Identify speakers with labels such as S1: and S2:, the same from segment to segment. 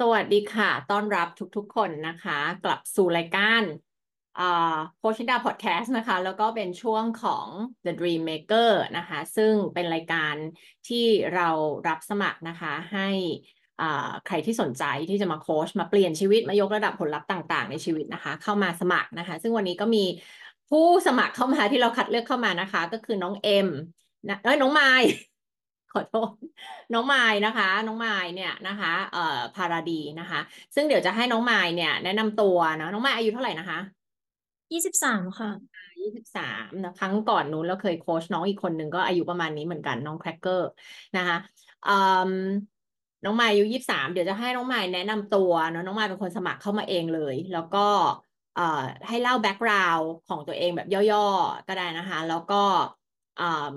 S1: สวัสดีค่ะ ต้อนรับทุกๆ คนนะคะ กลับสู่รายการโคชิดาพอดแคสต์นะคะ แล้วก็เป็นช่วงของ The Dream Maker นะคะ ซึ่งเป็นรายการที่เรารับสมัครนะคะ ให้ใครที่สนใจที่จะมาโค้ชมาเปลี่ยนชีวิต มายกระดับผลลัพธ์ต่าง ๆ ในชีวิตนะคะ เข้ามาสมัครนะคะ ซึ่งวันนี้ก็มีผู้สมัครเข้ามาที่เราคัดเลือกเข้ามานะคะ ก็คือน้องเอ็มนะเอ้ยน้องไมล์ โค้ชน้องมายด์นะคะ น้องมายด์เนี่ยนะคะเอ่อพาราดีนะคะ ซึ่งเดี๋ยวจะให้น้องมายด์เนี่ย แนะนำตัวนะน้องมายด์อายุเท่าไหร่นะคะ
S2: ยี่สิบสามค่ะ
S1: ยี่สิบสามนะครั้งก่อนนู้นเราเคยโค้ชน้องอีกคนหนึ่งก็อายุประมาณนี้เหมือนกันน้องแครกเกอร์นะคะอืมน้องมายด์อายุยี่สิบสามเดี๋ยวจะให้น้องมายด์แนะนำตัวเนาะน้องมายด์เป็นคนสมัครเข้ามาเองเลย แล้วก็เอ่อให้เล่า background ของตัวเองแบบย่อๆก็ได้นะคะ แล้วก็อืม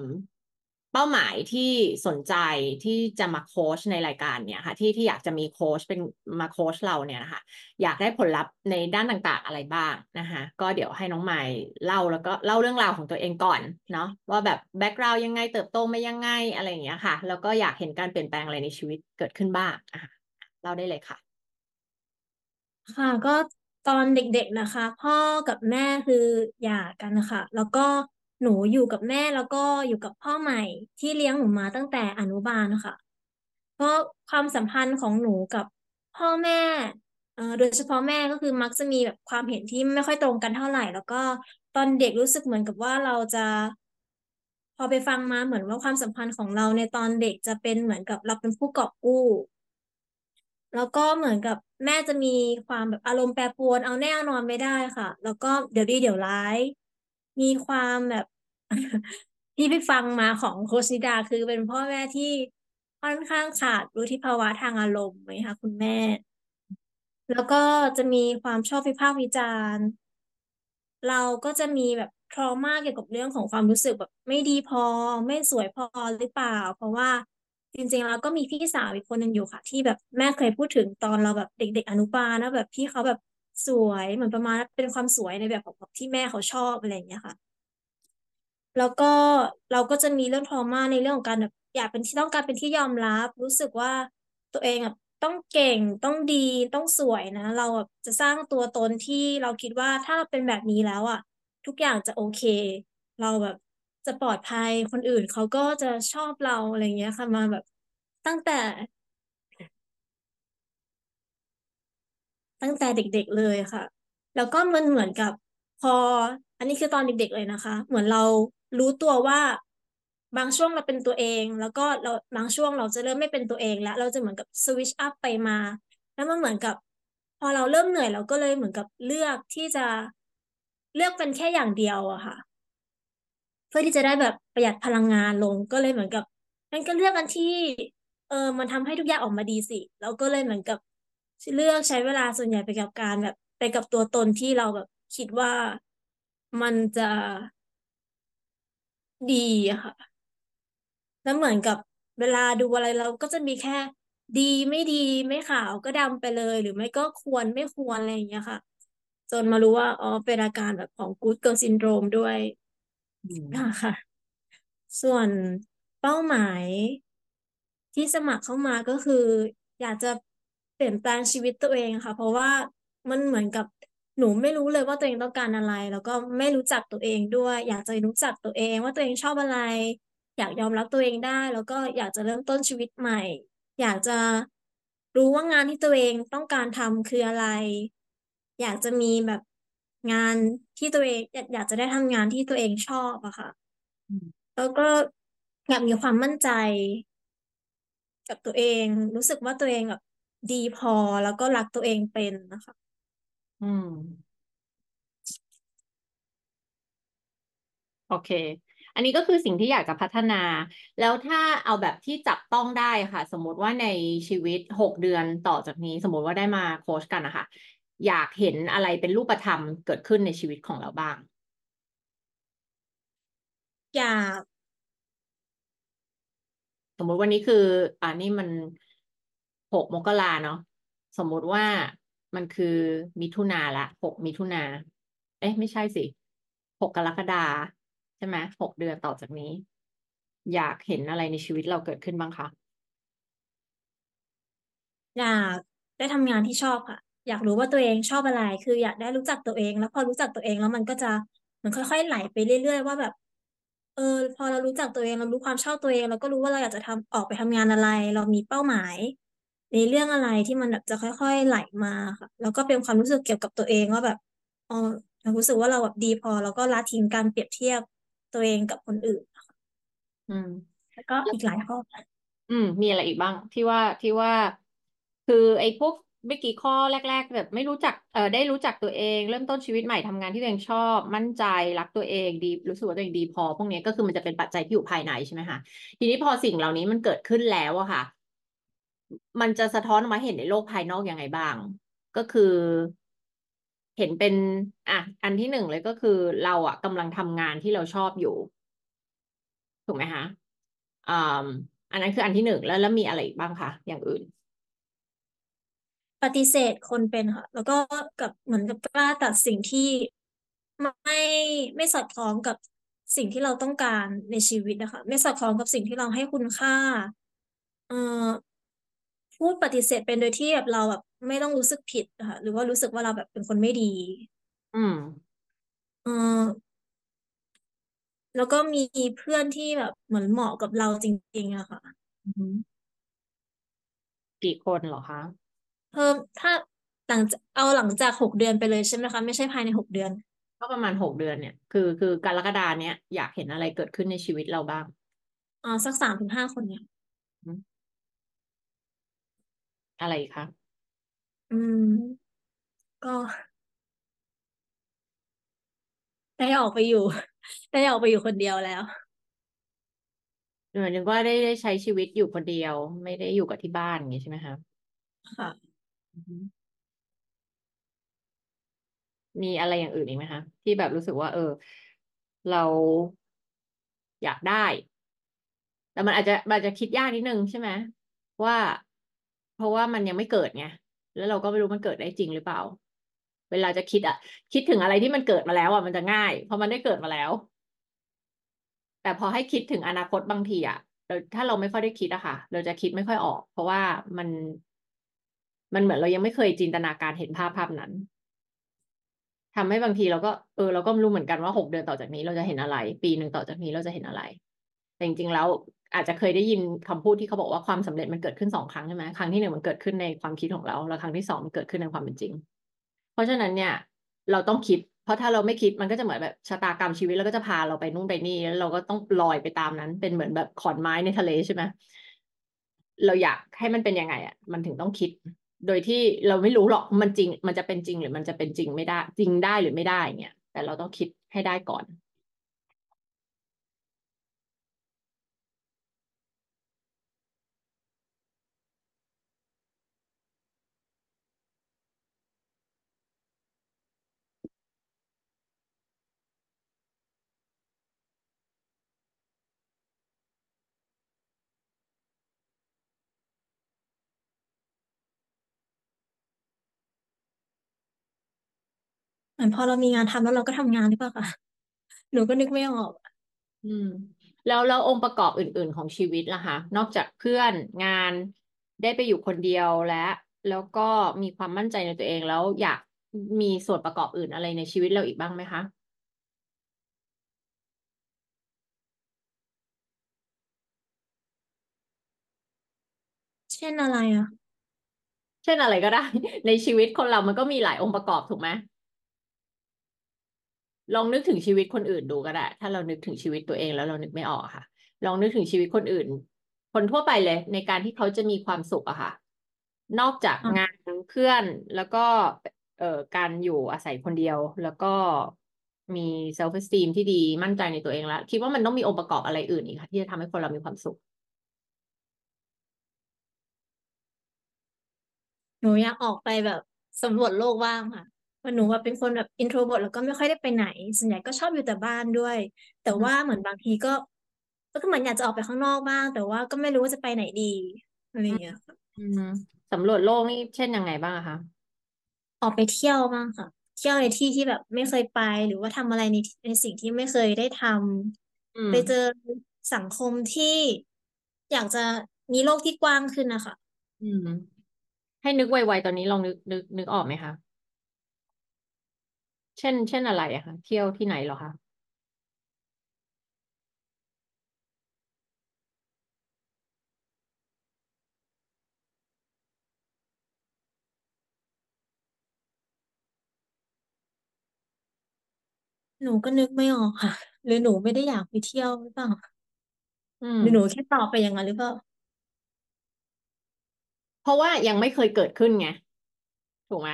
S1: เป้าหมายที่สนใจที่จะมาโค้ชในรายการเนี่ยค่ะที่ที่อยากจะมีโค้ชเป็นมาโค้ชเราเนี่ยนะคะอยากได้ผลลัพธ์ในด้านต่างๆอะไรบ้างนะคะก็เดี๋ยวให้น้องใหม่เล่าแล้วก็เล่าเรื่องราวของตัวเองก่อนเนาะว่าแบบแบ็กกราวยังไงเติบโตมายังไงอะไรอย่างเงี้ยค่ะ แล้วก็อยากเห็นการเปลี่ยนแปลงอะไรในชีวิตเกิดขึ้นบ้างอะเล่าได้เลยค่ะ
S2: ค่ะก็ตอนเด็กๆนะคะ พ่อกับแม่คือหย่ากันนะคะแล้วก็ หนูอยู่กับแม่แล้วก็อยู่กับพ่อใหม่ที่เลี้ยงหนูมาตั้งแต่อนุบาลนะคะก็ความสัมพันธ์ของหนูกับพ่อแม่เอ่อโดยเฉพาะแม่ก็คือมักจะมีแบบความเห็นที่ไม่ค่อยตรงกันเท่าไหร่ แล้วก็ตอนเด็กรู้สึกเหมือนกับว่าเราจะ พอไปฟังมาเหมือนว่าความสัมพันธ์ของเราในตอนเด็กจะเป็นเหมือนกับเราเป็นผู้กอบกู้ แล้วก็เหมือนกับแม่จะมีความแบบอารมณ์แปรปรวนเอาแน่เอานอนไม่ได้ค่ะ แล้วก็เดี๋ยวดีเดี๋ยวร้าย มีความแบบ ที่ไปฟังมาของโคชนิดาคือเป็นพ่อแม่ที่ค่อนข้างขาดรู้ที่ภาวะทางอารมณ์ไหมคะคุณแม่ แล้วก็จะมีความชอบวิพากษ์วิจารณ์ เราก็จะมีแบบทรมากเกี่ยวกับเรื่องของความรู้สึกแบบไม่ดีพอ ไม่สวยพอหรือเปล่า เพราะว่าจริงๆเราก็มีพี่สาวอีกคนหนึ่งอยู่ค่ะ ที่แบบแม่เคยพูดถึงตอนเราแบบเด็ก ๆ อนุบาลนะแบบพี่เขาแบบสวยเหมือนประมาณเป็นความสวยในแบบของที่แม่เขาชอบอะไรอย่างเงี้ยค่ะ แล้วก็เราก็จะมีเรื่องทรมาในเรื่องของการแบบอยากเป็นที่ต้องการเป็นที่ยอมรับ รู้สึกว่าตัวเองอะต้องเก่งต้องดีต้องสวยนะ เราแบบจะสร้างตัวตนที่เราคิดว่าถ้าเป็นแบบนี้แล้วอะ ทุกอย่างจะโอเค เราแบบจะปลอดภัยคนอื่นเขาก็จะชอบเราอะไรเงี้ยค่ะมาแบบตั้งแต่ ตั้งแต่เด็กๆเลยค่ะ แล้วก็มันเหมือนกับพอ อันนี้คือตอนเด็กๆเลยนะคะ เหมือนเรา รู้ตัวว่าบางช่วงเราเป็นตัวเอง แล้วก็เราบางช่วงเราจะเริ่มไม่เป็นตัวเองแล้ว เราจะเหมือนกับสวิชอัพไปมา แล้วมันเหมือนกับ พอเราเริ่มเหนื่อยเราก็เลยเหมือนกับเลือกที่จะเลือกเป็นแค่อย่างเดียวอะค่ะ เพื่อที่จะได้แบบประหยัดพลังงานลงก็เลยเหมือนกับงั้นก็เลือกกันที่ เออมันทำให้ทุกอย่างออกมาดีสิแล้วก็เลยเหมือนกับเลือกใช้เวลาส่วนใหญ่ไปกับการแบบไปกับตัวตนที่เราแบบคิดว่ามันจะ ดีอะค่ะ แล้วเหมือนกับเวลาดูอะไรเราก็จะมีแค่ ดีไม่ดีไม่ขาวก็ดำไปเลย หรือไม่ก็ควรไม่ควรอะไรอย่างเงี้ยค่ะ จนมารู้ว่าอ๋อเป็นอาการแบบของ Good Girl Syndrome ด้วยค่ะ ส่วนเป้าหมายที่สมัครเข้ามาก็คือ อยากจะเปลี่ยนแปลงชีวิตตัวเองค่ะ เพราะว่ามันเหมือนกับ หนูไม่รู้เลยว่าตัวเองต้องการอะไร แล้วก็ไม่รู้จักตัวเองด้วย อยากจะรู้จักตัวเองว่าตัวเองชอบอะไร อยากยอมรับตัวเองได้ แล้วก็อยากจะเริ่มต้นชีวิตใหม่ อยากจะรู้ว่างานที่ตัวเองต้องการทำคืออะไร อยากจะมีแบบงานที่ตัวเองอยากจะได้ทำงานที่ตัวเองชอบอะค่ะ แล้วก็อยากมีความมั่นใจ กับตัวเอง รู้สึกว่าตัวเองแบบดีพอแล้วก็รักตัวเองเป็นนะคะ
S1: อืม โอเค อันนี้ก็คือสิ่งที่อยากจะพัฒนา แล้วถ้าเอาแบบที่จับต้องได้ค่ะ สมมติว่าในชีวิตหกเดือนต่อจากนี้ สมมติว่าได้มาโค้ชกันนะคะ อยากเห็นอะไรเป็นรูปธรรมเกิดขึ้นในชีวิตของเราบ้าง
S2: อยาก
S1: สมมุติวันนี้คือ อ่านี่มันหกมกราเนาะสมมุติว่า มันคือมิถุนาละหกมิถุนาเอ๊ะไม่ใช่สิหกกรกฎาใช่ไหมหกเดือนต่อจากนี้ อยากเห็นอะไรในชีวิตเราเกิดขึ้นบ้างคะ
S2: อยากได้ทำงานที่ชอบค่ะ อยากรู้ว่าตัวเองชอบอะไร คืออยากได้รู้จักตัวเอง แล้วพอรู้จักตัวเองแล้วมันก็จะมันค่อยๆไหลไปเรื่อยๆว่าแบบ เออ พอเรารู้จักตัวเองเรารู้ความชอบตัวเอง เราก็รู้ว่าเราอยากจะทำออกไปทำงานอะไร เรามีเป้าหมาย ในเรื่องอะไรที่มันแบบจะค่อยๆไหลมาค่ะ แล้วก็เป็นความรู้สึกเกี่ยวกับตัวเองว่าแบบอ๋อเรารู้สึกว่าเราแบบดีพอ แล้วก็ละทิ้งการเปรียบเทียบตัวเองกับคนอื่นค่ะ
S1: อืม
S2: แล้วก็อีกหลายข้อ
S1: อืม มีอะไรอีกบ้าง ที่ว่าที่ว่า คือไอ้พวกเมื่อกี้ข้อแรก ๆ แบบไม่รู้จักเออได้รู้จักตัวเอง เริ่มต้นชีวิตใหม่ทำงานที่ตัวเองชอบ มั่นใจรักตัวเองดีรู้สึกว่าตัวเองดีพอ พวกนี้ก็คือมันจะเป็นปัจจัยที่อยู่ภายในใช่ไหมคะทีนี้พอสิ่งเหล่านี้มันเกิดขึ้นแล้วอะค่ะ มันจะสะท้อนมาเห็นในโลกภายนอกยังไงบ้าง ก็คือ เห็นเป็น อะ อันที่หนึ่งเลยก็คือเราอะกำลังทำงานที่เราชอบอยู่ ถูกไหมคะอ่าอันนั้นคืออันที่หนึ่งแล้วแล้วมีอะไรอีกบ้างคะอย่างอื่น
S2: ปฏิเสธคนเป็นค่ะ แล้วก็กับเหมือนกับกล้าตัดสิ่งที่ไม่ไม่สอดคล้องกับสิ่งที่เราต้องการในชีวิตนะคะ ไม่สอดคล้องกับสิ่งที่เราให้คุณค่า เอ่อ พูดปฏิเสธเป็นโดยที่แบบเราแบบไม่ต้องรู้สึกผิดนะคะหรือว่ารู้สึกว่าเราแบบเป็นคนไม่ดี
S1: อืม
S2: เอ่อแล้วก็มีเพื่อนที่แบบเหมือนเหมาะกับเราจริงๆอะค่ะ
S1: อืมกี่คนเหรอคะ
S2: เพิ่มถ้าหลังจากเอาหลังจากหกเดือนไปเลยใช่ไหมคะ ไม่ใช่ภายในหกเดือน
S1: ก็ประมาณหกเดือนเนี่ย คือคือกรกฎาเนี้ยอยากเห็นอะไรเกิดขึ้นในชีวิตเราบ้าง
S2: อ่าสักสามถึงห้าคนเนี่ย
S1: อืม อะไรอีกคะ
S2: อืม ก็ได้ออกไปอยู่ ได้ออกไปอยู่คนเดียวแล้ว
S1: เหมือนถึงว่าได้ได้ใช้ชีวิตอยู่คนเดียว ไม่ได้อยู่กับที่บ้านอย่างนี้ใช่ไหมคะ
S2: ค่ะ
S1: อืมมีอะไรอย่างอื่นอีกไหมคะ ที่แบบรู้สึกว่า เออ เราอยากได้ แต่มันอาจจะมันอาจจะคิดยากนิดนึงใช่ไหมว่าเพ ราะว่ามันยังไม่เกิดไงแล้วเราก็ไม่รู้มันเกิดได้จริงหรือเปล่า เวลาจะคิดอะคิดถึงอะไรที่มันเกิดมาแล้วอะมันจะง่าย เพราะมันได้เกิดมาแล้ว แต่พอให้คิดถึงอนาคตบางทีอะเราถ้าเราไม่ค่อยได้คิดอะค่ะ เราจะคิดไม่ค่อยออก เพราะว่ามัน มันเหมือนเรายังไม่เคยจินตนาการเห็นภาพภาพนั้นทำให้บางทีเราก็เออเราก็ไม่รู้เหมือนกันว่าหกเดือนต่อจากนี้เราจะเห็นอะไร ปีหนึ่งต่อจากนี้เราจะเห็นอะไร แต่จริงๆแล้ว อาจจะเคยได้ยินคำพูดที่เขาบอกว่าความสำเร็จมันเกิดขึ้นสองครั้งใช่ไหมครั้งที่หนึ่งมันเกิดขึ้นในความคิดของเรา แล้วครั้งที่สองมันเกิดขึ้นในความเป็นจริง เพราะฉะนั้นเนี่ย เราต้องคิด เพราะถ้าเราไม่คิดมันก็จะเหมือนแบบชะตากรรมชีวิตเราก็จะพาเราไปนู่นไปนี่แล้วเราก็ต้องลอยไปตามนั้น เป็นเหมือนแบบขอนไม้ในทะเลใช่ไหมเราอยากให้มันเป็นยังไงอะ มันถึงต้องคิด โดยที่เราไม่รู้หรอกมันจริง มันจะเป็นจริงหรือมันจะเป็นจริงไม่ได้ จริงได้หรือไม่ได้เนี่ยแต่เราต้องคิดให้ได้ก่อน
S2: มือนพอเรามีงานทำแล้วเราก็ทำงานหรือเปล่าคะหนูก็นึกไม่ออก
S1: อืม แล้วแล้วองค์ประกอบอื่น ๆ ของชีวิตล่ะคะนอกจากเพื่อนงานได้ไปอยู่คนเดียวและแล้วก็มีความมั่นใจในตัวเองแล้วอยากมีส่วนประกอบอื่นอะไรในชีวิตเราอีกบ้างไหมคะ
S2: เช่นอะไรอะ
S1: เช่นอะไรก็ได้ ในชีวิตคนเรามันก็มีหลายองค์ประกอบถูกไหม ลองนึกถึงชีวิตคนอื่นดูก็ได้ ถ้าเรานึกถึงชีวิตตัวเองแล้วเรานึกไม่ออกค่ะ ลองนึกถึงชีวิตคนอื่น คนทั่วไปเลย ในการที่เขาจะมีความสุขอะค่ะ นอกจากงานเพื่อนแล้วก็เอ่อการอยู่อาศัยคนเดียว แล้วก็มี self esteem ที่ดีมั่นใจในตัวเองแล้ว คิดว่ามันต้องมีองค์ประกอบอะไรอื่นอีกค่ะ ที่จะทำให้คนเรามีความสุข
S2: หนูอยากออกไปแบบสำรวจโลกบ้างค่ะ เพราะหนูว่าเป็นคนแบบ introvert แล้วก็ไม่ค่อยได้ไปไหน ส่วนใหญ่ก็ชอบอยู่แต่บ้านด้วย แต่ว่าเหมือนบางทีก็ ก็เหมือนอยากจะออกไปข้างนอกบ้าง แต่ว่าก็ไม่รู้ว่าจะไปไหนดีอะไรอย่างเงี้ย
S1: อืมสำรวจโลกนี่เช่นยังไงบ้างอะคะ
S2: ออกไปเที่ยวบ้างค่ะ เที่ยวในที่ที่แบบไม่เคยไปหรือว่าทำอะไรในในสิ่งที่ไม่เคยได้ทำ
S1: อื
S2: ม ไปเจอสังคมที่อยากจะมีโลกที่กว้างขึ้นนะคะ
S1: อืม ให้นึกไวๆตอนนี้ลองนึกนึกนึกออกไหมคะ เช่น เช่นอะไรอะคะเที่ยวที่ไหนเหรอคะ
S2: หนูก็นึกไม่ออกค่ะ หรือหนูไม่ได้อยากไปเที่ยวหรือเปล่า
S1: อืม
S2: หรือหนูแค่ตอบไปอย่างนั้นหรือเปล่า
S1: เพราะว่ายังไม่เคยเกิดขึ้นไง ถูกไหม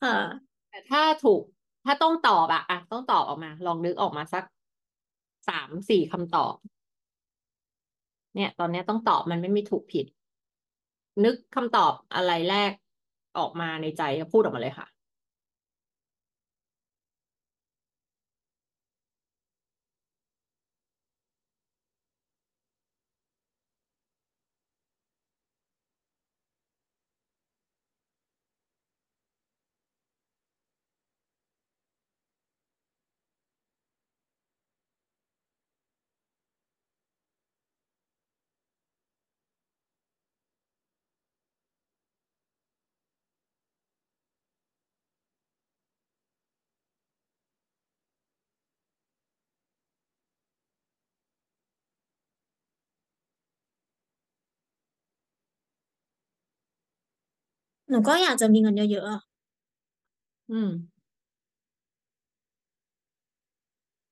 S2: ค่ะ
S1: แต่ถ้าถูกถ้าต้องตอบอะอะต้องตอบออกมา ลองนึกออกมาสักสามสี่คำตอบ เนี่ย ตอนนี้ต้องตอบมันไม่มีถูกผิด นึกคำตอบอะไรแรกออกมาในใจก็พูดออกมาเลยค่ะ
S2: หนูก็อยากจะมีเงินเยอะๆอะ
S1: อืม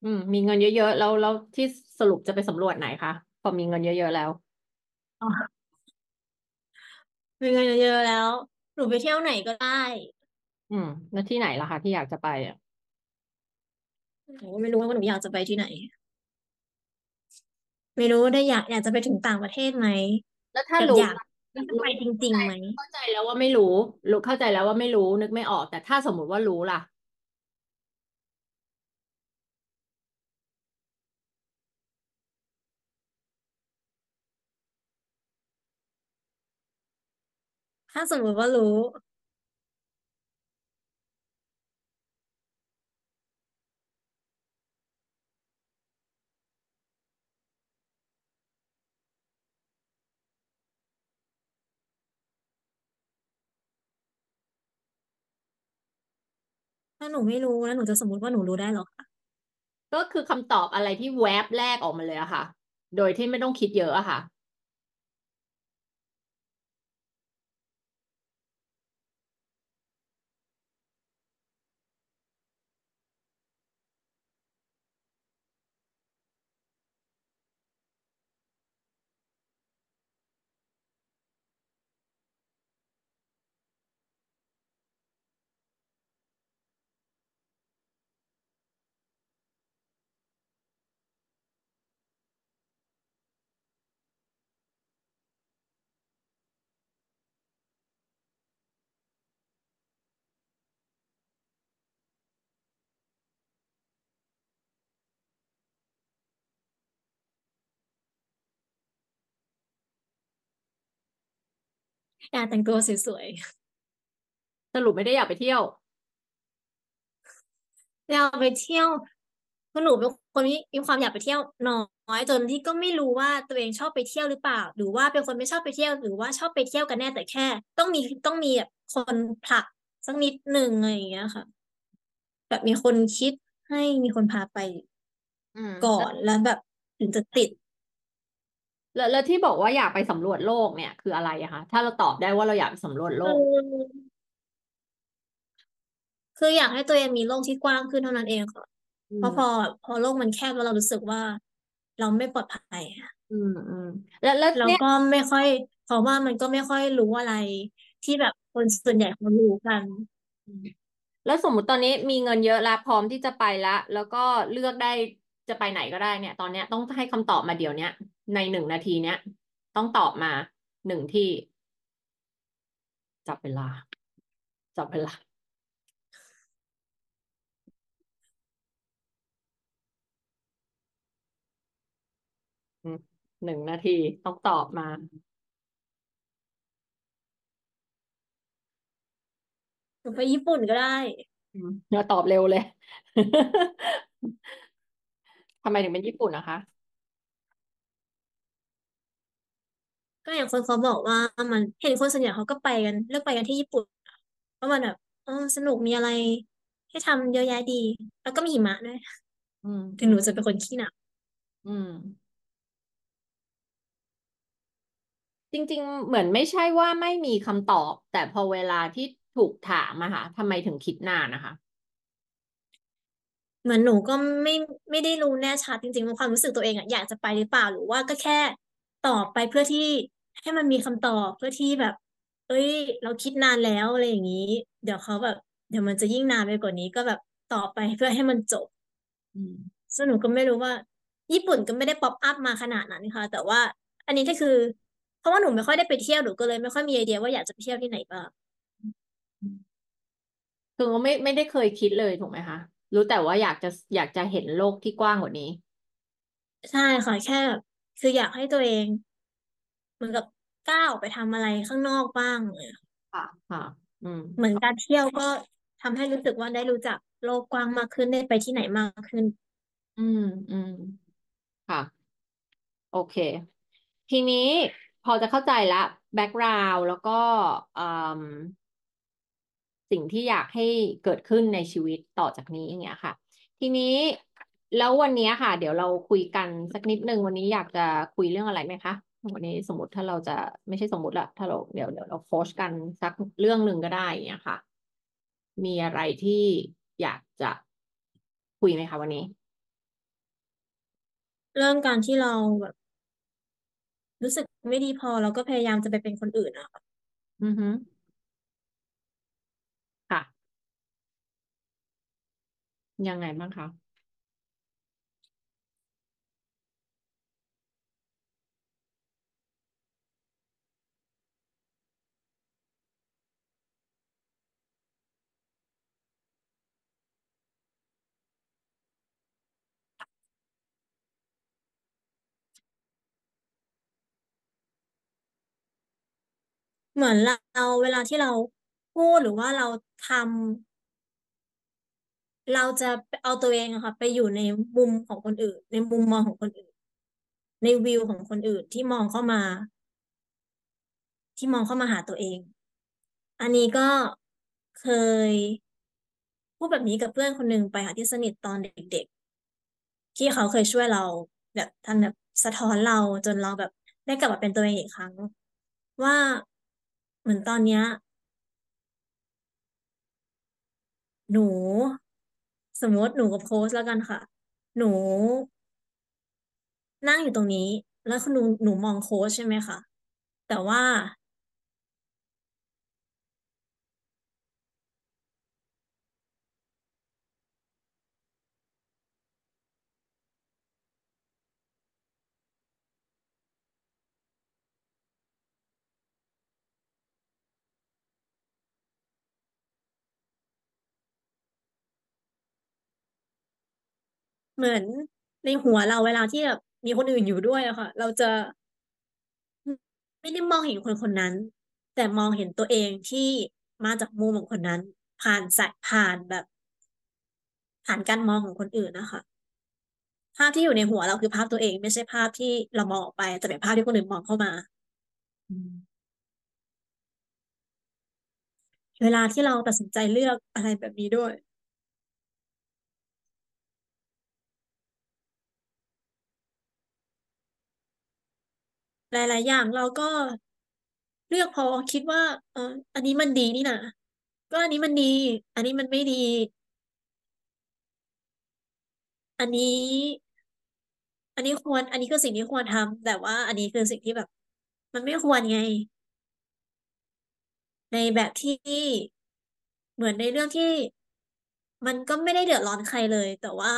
S1: อืม มีเงินเยอะๆ แล้วแล้วที่สรุปจะไปสำรวจไหนคะพอมีเงินเยอะๆแล้ว
S2: อ๋อมีเงินเยอะๆแล้ว หนูไปเที่ยวไหนก็ได้
S1: อืม แล้วที่ไหนล่ะคะที่อยากจะไปอะ
S2: หนูก็ไม่รู้ว่าหนูอยากจะไปที่ไหน ไม่รู้ได้อยากอยากจะไปถึงต่างประเทศไหม
S1: แล้วถ้ารู้
S2: แบบอยาก
S1: ล่ะ
S2: จะไป
S1: รู้
S2: จ
S1: เข้าใจ
S2: ริงๆไหม
S1: เข้าใจแล้วว่าไม่รู้รู้เข้าใจแล้วว่าไม่รู้นึกไม่ออก แต่ถ้าสมมุติว่ารู้ล่ะ
S2: ถ้าสมมติว่ารู้ ถ้าหนูไม่รู้แล้วหนูจะสมมติว่าหนูรู้ได้หรอคะ
S1: ก็คือคำตอบอะไรที่แวบแรกออกมาเลยอะค่ะ โดยที่ไม่ต้องคิดเยอะอะค่ะ
S2: อยากแต่งตัวสวย
S1: สรุปไม่ได้อยากไปเที่ยว
S2: ๆอยากไปเที่ยวคือหนูเป็นคนที่มีความอยากไปเที่ยวน้อยจนที่ก็ไม่รู้ว่าตัวเองชอบไปเที่ยวหรือเปล่า หรือว่าเป็นคนไม่ชอบไปเที่ยว หรือว่าชอบไปเที่ยวกันแน่แต่แค่ ต้องมีต้องมีแบบคนผลักสักนิดหนึ่งอะไรอย่างเงี้ยค่ะ แบบมีคนคิดให้มีคนพาไป
S1: อืม
S2: ก่อ
S1: แล้ว
S2: นแล้วแบบถึงจะติด
S1: แล้วแล้วที่บอกว่าอยากไปสำรวจโลกเนี่ย คืออะไรอะคะถ้าเราตอบได้ว่าเราอยากไปสำรวจโล
S2: คื
S1: ก
S2: อคืออยากให้ตัวเองมีโลกที่กว้างขึ้นเท่านั้นเองค่ะ
S1: อื
S2: เพราะพอ
S1: ม
S2: พอโลกมันแคบแล้วเรารู้สึกว่า เราไม่ปลอดภัยอะ
S1: อืมอืมแล้วแล้วเนี่ย
S2: แล้วก็ไม่ค่อยเพราะว่ามันก็ไม่ค่อยรู้อะไร ที่แบบคนส่วนใหญ่เขารู้กัน
S1: แล้วสมมุติตอนนี้มีเงินเยอะแล้วพร้อมที่จะไปละ แล้วก็เลือกได้ จะไปไหนก็ได้เนี่ย ตอนเนี้ยต้องให้คำตอบมาเดี๋ยวเนี้ย ในหนึ่งนาทีเนี้ย ต้องตอบมาหนึ่งที่ จับเวลา จับเวลาอืมหนึ่งนาทีต้องตอบมา
S2: หนูไปญี่ปุ่นก็ได้
S1: อืมเราตอบเร็วเลย ทำไมถึงเป็นญี่ปุ่นนะคะ
S2: ก็อย่างคนเขาบอกว่ามันเห็นคนส่วนใหญ่เขาก็ไปกันเลือกไปกันที่ญี่ปุ่นเพราะมันแบบเออสนุกมีอะไร ให้ทำเยอะแยะดี แล้วก็มีหิมะด้วย
S1: อืม
S2: ถึงหนูจะเป็นคนขี้หนาว
S1: อืม จริง ๆ เหมือนไม่ใช่ว่าไม่มีคำตอบ แต่พอเวลาที่ถูกถามอะค่ะทำไมถึงคิดนานนะคะ
S2: เหมือนหนูก็ไม่ไม่ได้รู้แน่ชัดจริงๆว่าความรู้สึกตัวเองอะอยากจะไปหรือเปล่าหรือว่าก็แค่ตอบไปเพื่อที่ให้มันมีคำตอบเพื่อที่แบบ เอ้ย เราคิดนานแล้วอะไรอย่างนี้ เดี๋ยวเขาแบบ เดี๋ยวมันจะยิ่งนานไปกว่านี้ก็แบบตอบไปเพื่อให้มันจบ
S1: อืม
S2: ซึ่งหนูก็ไม่รู้ว่า ญี่ปุ่นก็ไม่ได้ pop up มาขนาดนั้นค่ะ แต่ว่าอันนี้ก็คือ เพราะว่าหนูไม่ค่อยได้ไปเที่ยวหนูก็เลยไม่ค่อยมีไอเดียว่าอยากจะไปเที่ยวที่ไหนบ้าง
S1: คือก็ไม่ไม่ได้เคยคิดเลยถูกไหมคะ รู้แต่ว่าอยากจะอยากจะเห็นโลกที่กว้างกว่านี้
S2: ใช่ค่ะแค่ คืออยากให้ตัวเองเหมือนกับก้าวออกไปทำอะไรข้างนอกบ้างเลย
S1: ค่ะค่ะ อืม
S2: เหมือนการเที่ยวก็ทำให้รู้สึกว่าได้รู้จักโลกกว้างมากขึ้นได้ไปที่ไหนมากขึ้น
S1: อืมอืมค่ะ โอเค ทีนี้พอจะเข้าใจละแบ็กกราวด์แล้วก็อืม สิ่งที่อยากให้เกิดขึ้นในชีวิตต่อจากนี้อย่างเงี้ยค่ะ ทีนี้แล้ววันนี้ค่ะ เดี๋ยวเราคุยกันสักนิดนึงวันนี้อยากจะคุยเรื่องอะไรไหมคะวันนี้สมมติถ้าเราจะไม่ใช่สมมติละถ้าเราเดี๋ยวเดี๋ยวเราโค้ชกันสักเรื่องหนึ่งก็ได้อย่างเงี้ยค่ะ มีอะไรที่อยากจะคุยไหมคะวันนี้
S2: เรื่องการที่เราแบบรู้สึกไม่ดีพอเราก็พยายามจะไปเป็นคนอื่นอะค่ะ
S1: อือฮึค่ะ ยังไงบ้างคะ
S2: เหมือนเราเวลาที่เราพูดหรือว่าเราทำ เราจะเอาตัวเองอะค่ะไปอยู่ในมุมของคนอื่น ในมุมมองของคนอื่น ในวิวของคนอื่นที่มองเข้ามา ที่มองเข้ามาหาตัวเอง อันนี้ก็เคยพูดแบบนี้กับเพื่อนคนหนึ่งไปค่ะที่สนิทตอนเด็กๆ ที่เขาเคยช่วยเราแบบท่านแบบสะท้อนเราจนเราแบบได้กลับมาเป็นตัวเองอีกครั้ง ว่าเหมือนตอนเนี้ยหนู สมมติหนูกับโค้ชแล้วกันค่ะ หนูนั่งอยู่ตรงนี้ แล้วหนูหนูมองโค้ชใช่ไหมคะแต่ว่า เหมือนในหัวเราเวลาที่แบบมีคนอื่นอยู่ด้วยอะค่ะ เราจะ ไม่ได้มองเห็นคนคนนั้น แต่มองเห็นตัวเองที่มาจากมุมของคนนั้น ผ่านสายผ่านแบบ ผ่านการมองของคนอื่นนะคะภาพที่อยู่ในหัวเราคือภาพตัวเอง ไม่ใช่ภาพที่เรามองออกไป แต่เป็นภาพที่คนอื่นมองเข้ามา
S1: อืม
S2: เวลาที่เราตัดสินใจเลือกอะไรแบบนี้ด้วย หลาย ๆ อย่างเราก็เลือกพอคิดว่า เอออันนี้มันดีนี่นะก็อันนี้มันดี อันนี้มันไม่ดี อันนี้ อันนี้ควร อันนี้คือสิ่งที่ควรทำแต่ว่า อันนี้คือสิ่งที่แบบ มันไม่ควรไง ในแบบที่เหมือนในเรื่องที่ มันก็ไม่ได้เดือดร้อนใครเลย แต่ว่า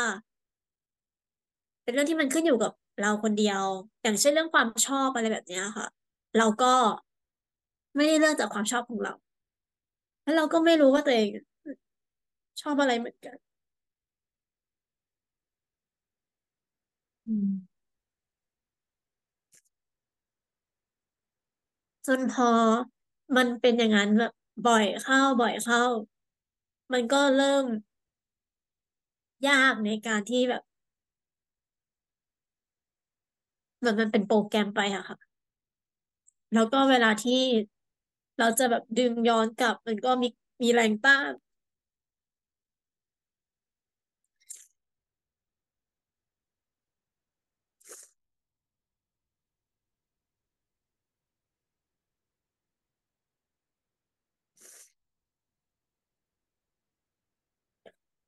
S2: เป็นเรื่องที่มันขึ้นอยู่กับ เราคนเดียว อย่างเช่นเรื่องความชอบอะไรแบบเนี้ยค่ะ เราก็ไม่ได้เลือกจากความชอบของเรา แล้วเราก็ไม่รู้ว่าตัวเองชอบอะไรเหมือนกัน
S1: อืม
S2: จนพอมันเป็นอย่างนั้นแบบบ่อยเข้าบ่อยเข้า มันก็เริ่มยากในการที่แบบ เหมือนมันเป็นโปรแกรมไปอะค่ะ แล้วก็เวลาที่เราจะแบบดึงย้อนกลับ มันก็มีมีแรงต้าน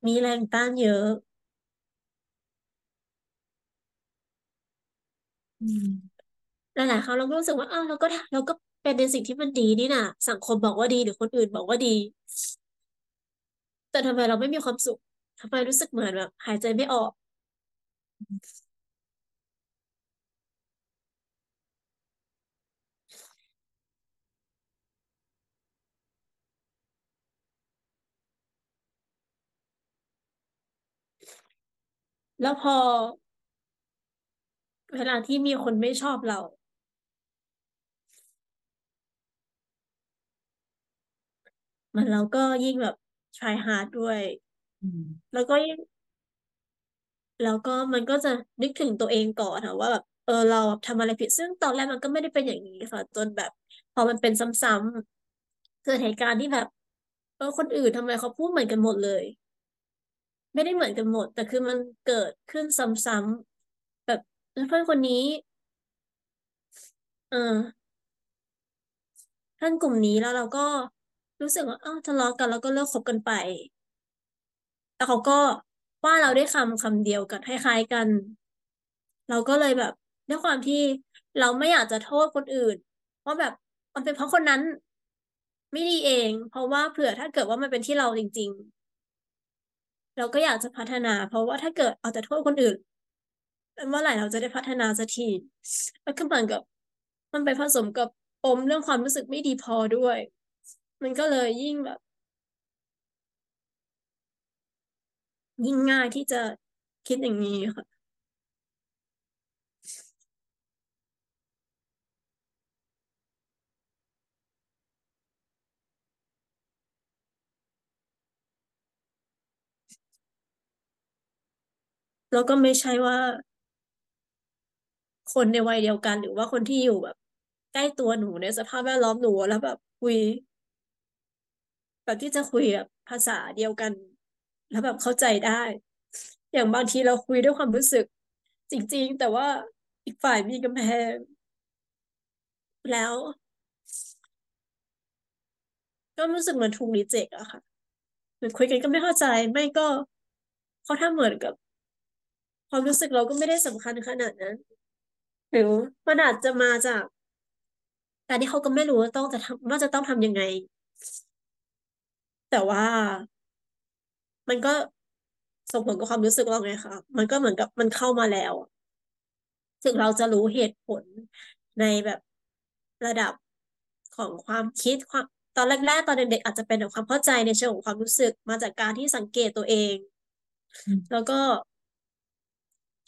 S2: มีแรงต้านเยอะ
S1: อืม
S2: หลายๆครั้งเราก็รู้สึกว่าอ้าวเราก็เราก็เป็นในสิ่งที่มันดีนี่น่ะ สังคมบอกว่าดีหรือคนอื่นบอกว่าดี แต่ทำไมเราไม่มีความสุขทำไมรู้สึกเหมือนแบบ หายใจไม่ออก แล้วพอ เวลาที่มีคนไม่ชอบเรา มันเราก็ยิ่งแบบ try hard ด้วย
S1: อืม
S2: แล้วก็ยิ่ง แล้วก็มันก็จะนึกถึงตัวเองก่อนค่ะว่าแบบเออเราทำอะไรผิดซึ่งตอนแรกมันก็ไม่ได้เป็นอย่างนี้ค่ะจนแบบ พอมันเป็นซ้ำๆเกิดเหตุการณ์ที่แบบเออคนอื่นทำไมเขาพูดเหมือนกันหมดเลย ไม่ได้เหมือนกันหมด แต่คือมันเกิดขึ้นซ้ำๆ แบบเพื่อนคนนี้ เออเพื่อนกลุ่มนี้แล้วเราก็รู้สึกว่าอ้าวทะเลาะกันแล้วก็เลิกคบกันไป แล้วเขาก็ว่าเราได้คำคำเดียวกันคล้ายๆกัน เราก็เลยแบบด้วยความที่เราไม่อยากจะโทษคนอื่นว่าะแบบมันเป็นเพราะคนนั้น ไม่ดีเอง เพราะว่าเผื่อถ้าเกิดว่ามันเป็นที่เราจริง ๆ เราก็อยากจะพัฒนา เพราะว่าถ้าเกิดเอาแต่โทษคนอื่น เมื่อไหร่เราจะได้พัฒนาสักทีแล้วก็เหมือนกับ มันไปผสมกับปมเรื่องความรู้สึกไม่ดีพอด้วย มันก็เลยยิ่งแบบ ยิ่งง่ายที่จะคิดอย่างนี้ค่ะแล้วก็ไม่ใช่ว่า คนในวัยเดียวกัน หรือว่าคนที่อยู่แบบ ใกล้ตัวหนูในสภาพแวดล้อมหนูแล้วแบบคุย แบบที่จะคุยแบบภาษาเดียวกัน แล้วแบบเข้าใจได้ อย่างบางทีเราคุยด้วยความรู้สึก จริง ๆ แต่ว่าอีกฝ่ายมีกำแพงแล้ว ก็รู้สึกเหมือนถูกรีเจ็คอะค่ะเหมือนคุยกันก็ไม่เข้าใจไม่ก็เขาทำเหมือนกับ ความรู้สึกเราก็ไม่ได้สำคัญขนาดนั้น หรือมันอาจจะมาจากการที่เขาก็ไม่รู้ว่าต้องจะทำว่าจะต้องทำยังไง แต่ว่ามันก็ส่งผลกับความรู้สึกเราไงคะมันก็เหมือนกับมันเข้ามาแล้วถึงเราจะรู้เหตุผลในแบบระดับของความคิดความตอนแรกๆตอนเด็กๆอาจจะเป็นแบบความเข้าใจในเชิงของความรู้สึกมาจากการที่สังเกตตัวเอง แล้วก็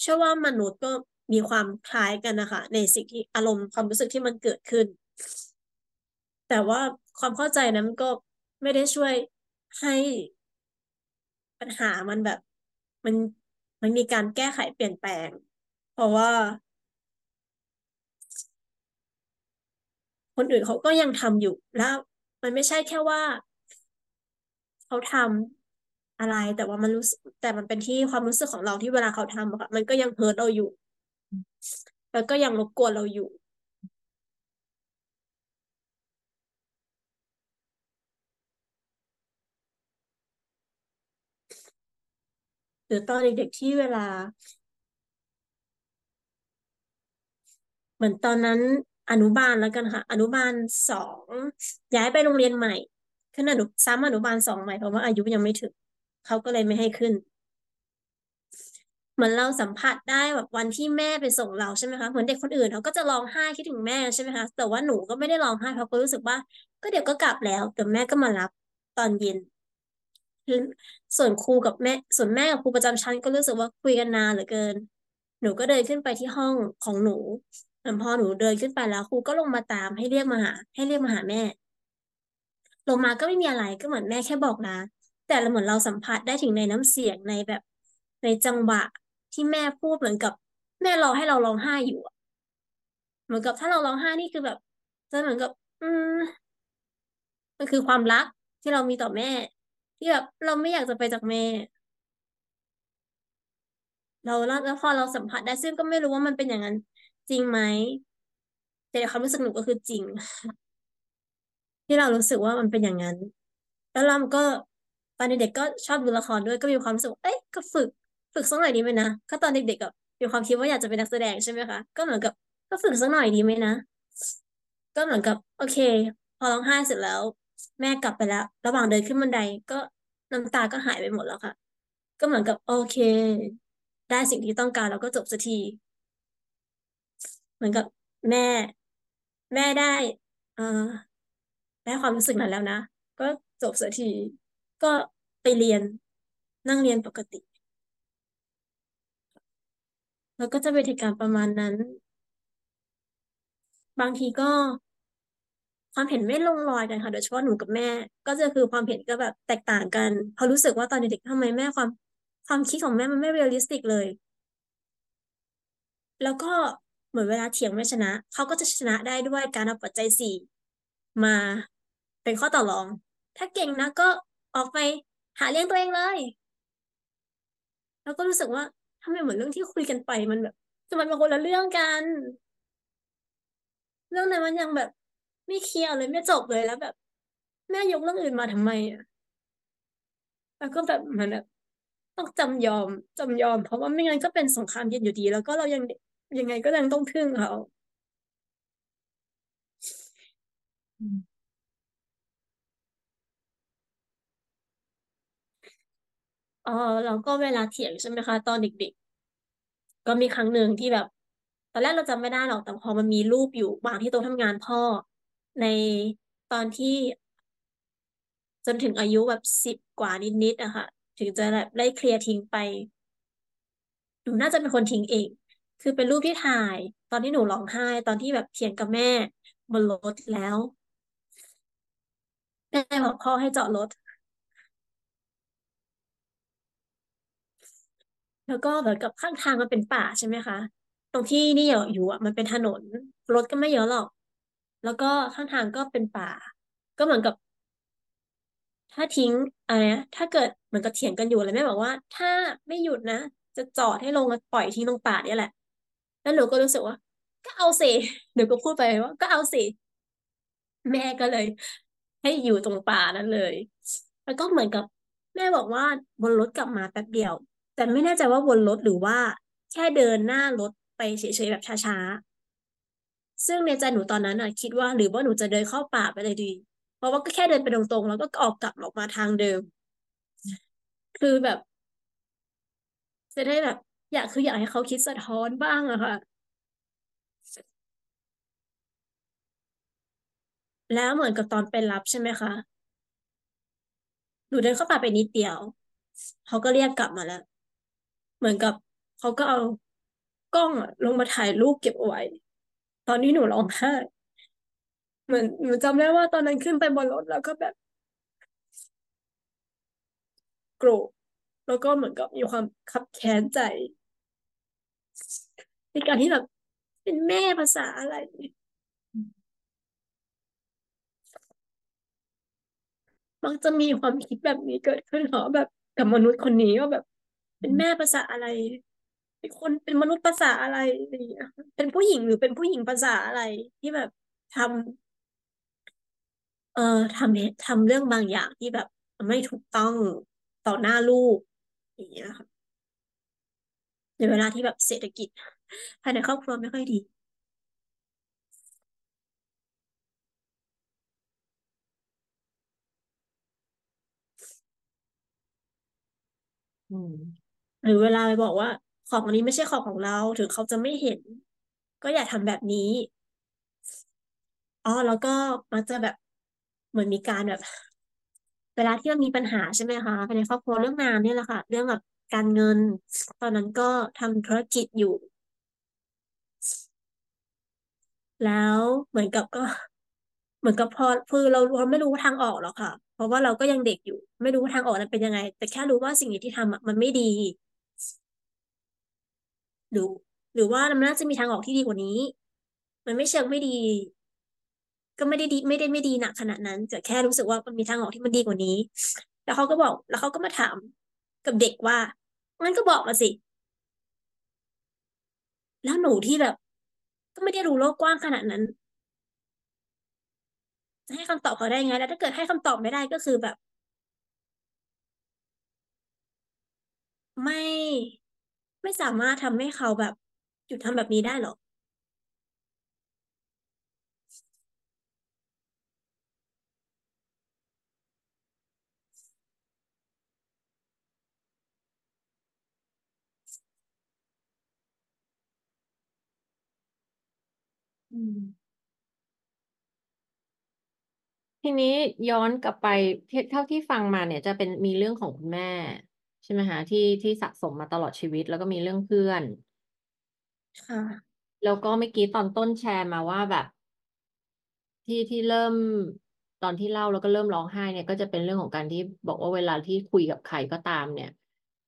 S2: เชื่อว่ามนุษย์ก็ มีความคล้ายกันนะคะ ในสิ่งที่อารมณ์ความรู้สึกที่มันเกิดขึ้น แต่ว่าความเข้าใจนั้นมันก็ไม่ได้ช่วยให้ปัญหามันแบบมันมันมีการแก้ไขเปลี่ยนแปลง เพราะว่า คนอื่นเขาก็ยังทำอยู่แล้วมันไม่ใช่แค่ว่าเขาทำอะไรแต่ว่ามันรู้สึกแต่มันเป็นที่ความรู้สึกของเราที่เวลาเขาทำอะค่ะมันก็ยังเฮิร์ตเราอยู่ แล้วก็ยังรบกวนเราอยู่ หรือตอนเด็กๆที่เวลา เหมือนตอนนั้นอนุบาลแล้วกันค่ะ อนุบาลสองย้ายไปโรงเรียนใหม่ ขึ้นอนุซ้ำอนุบาลสองใหม่เพราะว่าอายุยังไม่ถึงเขาก็เลยไม่ให้ขึ้น เหมือนเราสัมผัสได้แบบวันที่แม่ไปส่งเราใช่ไหมคะเหมือนเด็กคนอื่นเขาก็จะร้องไห้คิดถึงแม่ใช่ไหมคะแต่ว่าหนูก็ไม่ได้ร้องไห้เพราะก็รู้สึกว่า ก็เดี๋ยวก็กลับแล้วเดี๋ยวแม่ก็มารับตอนเย็น ส่วนครูกับแม่ ส่วนแม่กับครูประจำชั้นก็รู้สึกว่าคุยกันนานเหลือเกิน หนูก็เดินขึ้นไปที่ห้องของหนูเหมือนพอหนูเดินขึ้นไปแล้วครูก็ลงมาตามให้เรียกมาหา ให้เรียกมาหาแม่ ลงมาก็ไม่มีอะไรก็เหมือนแม่แค่บอกนะแต่เหมือนเราสัมผัสได้ถึงในน้ำเสียงในแบบในจังหวะ ที่แม่พูดเหมือนกับ แม่รอให้เราร้องไห้อยู่อะเหมือนกับถ้าเราร้องไห้นี่คือแบบจะเหมือนกับ อืมมันคือความรักที่เรามีต่อแม่ ที่แบบเราไม่อยากจะไปจากแม่ เราแล้วพอเราสัมผัสได้ซึ่งก็ไม่รู้ว่ามันเป็นอย่างนั้น จริงไหมแต่ความรู้สึกหนูก็คือจริง ที่เรารู้สึกว่ามันเป็นอย่างนั้น แล้วเราก็ตอนเด็กๆก็ชอบดูละครด้วยก็มีความรู้สึกเอ้ยก็ฝึก ฝึกสักหน่อยดีไหมนะก็ตอนเด็กๆก็มีความคิดว่าอยากจะเป็นนักแสดงใช่ไหมคะก็เหมือนกับ ก็ฝึกสักหน่อยดีไหมนะก็เหมือนกับ โอเค พอร้องไห้เสร็จแล้ว แม่กลับไปแล้ว ระหว่างเดินขึ้นบันไดก็น้ำตาก็หายไปหมดแล้วค่ะ ก็เหมือนกับ โอเค ได้สิ่งที่ต้องการแล้วก็จบสักที เหมือนกับแม่ แม่ได้เอ่อได้ความรู้สึกนั้นแล้วนะ ก็จบสักที ก็ไปเรียนนั่งเรียนปกติ แล้วก็จะเป็นเหตุการณ์ประมาณนั้น บางทีก็ ความเห็นไม่ลงรอยกันค่ะโดยเฉพาะหนูกับแม่ ก็จะคือความเห็นก็แบบแตกต่างกันเพราะรู้สึกว่าตอนเด็กๆทำไมแม่ความความคิดของแม่มันไม่ realistic เลย แล้วก็เหมือนเวลาเถียงไม่ชนะ เขาก็จะชนะได้ด้วยการเอาปัจจัยสี่มาเป็นข้อต่อรอง ถ้าเก่งนะก็ออกไปหาเลี้ยงตัวเองเลย แล้วก็รู้สึกว่า ทำไมเหมือนเรื่องที่คุยกันไปมันแบบจะมันเป็นคนละเรื่องกัน เรื่องนั้นมันยังแบบไม่เคลียร์เลยไม่จบเลยแล้วแบบ แม่ยกเรื่องอื่นมาทำไมอะแล้วก็แบบมันแบบต้องจำยอมจำยอม เพราะว่าไม่งั้นก็เป็นสงครามเย็นอยู่ดี แล้วก็เรายังยังไงก็ยังต้องพึ่งเขา
S1: อืม
S2: เออแล้วก็เวลาเถียงใช่ไหมคะ ตอนเด็กๆ ก็มีครั้งหนึ่งที่แบบ ตอนแรกเราจำไม่ได้หรอกแต่พอมันมีรูปอยู่วางที่โต๊ะทำงานพ่อ ในตอนที่จนถึงอายุแบบสิบกว่านิดๆอะค่ะถึงจะแบบได้เคลียร์ทิ้งไปหนูน่าจะเป็นคนทิ้งเอง คือเป็นรูปที่ถ่าย ตอนที่หนูร้องไห้ ตอนที่แบบเถียงกับแม่บนรถแล้วแม่บอกพ่อให้จอดรถ แล้วก็เหมือนกับข้างทางมันเป็นป่าใช่ไหมคะ ตรงที่นี่อยู่อะมันเป็นถนนรถก็ไม่เยอะหรอก แล้วก็ข้างทางก็เป็นป่า ก็เหมือนกับ ถ้าทิ้งอะไรนะถ้าเกิดเหมือนกับเถียงกันอยู่แล้วแม่บอกว่า ถ้าไม่หยุดนะจะจอดให้ลงปล่อยทิ้งตรงป่าเนี่ยแหละ แล้วหนูก็รู้สึกว่า ก็เอาสิหนูก็พูดไปว่า ก็เอาสิแม่ก็เลย ให้อยู่ตรงป่านั้นเลย แล้วก็เหมือนกับแม่บอกว่าบนรถกลับมาแป๊บเดียว แต่ไม่แน่ใจว่าบนรถหรือว่าแค่เดินหน้ารถไปเฉยๆแบบช้าๆ ซึ่งในใจหนูตอนนั้นอะคิดว่าหรือว่าหนูจะเดินเข้าป่าไปเลยดี เพราะว่าก็แค่เดินไปตรงๆ แล้วก็ออกกลับออกมาทางเดิม คือแบบจะได้แบบ อยากคืออยากให้เขาคิดสะท้อนบ้างอะค่ะ แล้วเหมือนกับตอนไปรับใช่ไหมคะ หนูเดินเข้าป่าไปนิดเดียว เขาก็เรียกกลับมาแล้ว เหมือนกับเขาก็เอากล้องลงมาถ่ายรูปเก็บเอาไว้ ตอนนี้หนูร้องไห้เหมือนหนูจำได้ว่าตอนนั้นขึ้นไปบนรถแล้วก็แบบโกรธแล้วก็เหมือนกับมีความคับแค้นใจในการที่แบบเป็นแม่ภาษาอะไรมักจะมีความคิดแบบนี้เกิดขึ้นเหรอแบบกับมนุษย์คนนี้ว่าแบบ เป็นแม่ภาษาอะไร เป็นคนเป็นมนุษย์ภาษาอะไรอะไรอย่างเงี้ยเป็นผู้หญิงหรือเป็นผู้หญิงภาษาอะไรที่แบบทำเอ่อทำทำเรื่องบางอย่างที่แบบไม่ถูกต้องต่อหน้าลูกอย่างเงี้ยค่ะในเวลาที่แบบเศรษฐกิจภายในครอบครัวไม่ค่อยดี
S1: อืม
S2: หรือเวลาไปบอกว่า ของอันนี้ไม่ใช่ของของเรา ถึงเขาจะไม่เห็น ก็อย่าทำแบบนี้อ๋อแล้วก็มักจะแบบเหมือนมีการแบบ เวลาที่มันมีปัญหาใช่ไหมคะภายในครอบครัวเรื่องงานเนี่ยแหละค่ะ เรื่องแบบการเงิน ตอนนั้นก็ทำธุรกิจอยู่ แล้วเหมือนกับก็ เหมือนกับพอคือเราเราไม่รู้ทางออกหรอกค่ะ เพราะว่าเราก็ยังเด็กอยู่ ไม่รู้ว่าทางออกนั้นเป็นยังไง แต่แค่รู้ว่าสิ่งที่ทำอะมันไม่ดี หรือ หรือว่ามันน่าจะมีทางออกที่ดีกว่านี้ มันไม่เชิงไม่ดี ก็ไม่ได้ดีไม่ได้ไม่ดีหนักขนาดนั้นแต่แค่รู้สึกว่ามันมีทางออกที่มันดีกว่านี้ แล้วเขาก็บอก แล้วเขาก็มาถามกับเด็กว่างั้นก็บอกมาสิ แล้วหนูที่แบบ ก็ไม่ได้รู้โลกกว้างขนาดนั้นจะให้คำตอบเขาได้ไง แล้วถ้าเกิดให้คำตอบไม่ได้ก็คือแบบ ไม่ ไม่สามารถทำให้เขาแบบ หยุดทำแบบนี้ได้หรอ
S1: อืม ทีนี้ย้อนกลับไปเท่าที่ฟังมาเนี่ยจะเป็นมีเรื่องของคุณแม่ ใช่ไหมคะ ที่ ที่สะสมมาตลอดชีวิต แล้วก็มีเรื่องเพื่อน
S2: ค่ะ
S1: แล้วก็เมื่อกี้ตอนต้นแชร์มาว่าแบบ ที่ ที่เริ่ม ตอนที่เล่าแล้วก็เริ่มร้องไห้เนี่ย ก็จะเป็นเรื่องของการที่บอกว่าเวลาที่คุยกับใครก็ตามเนี่ย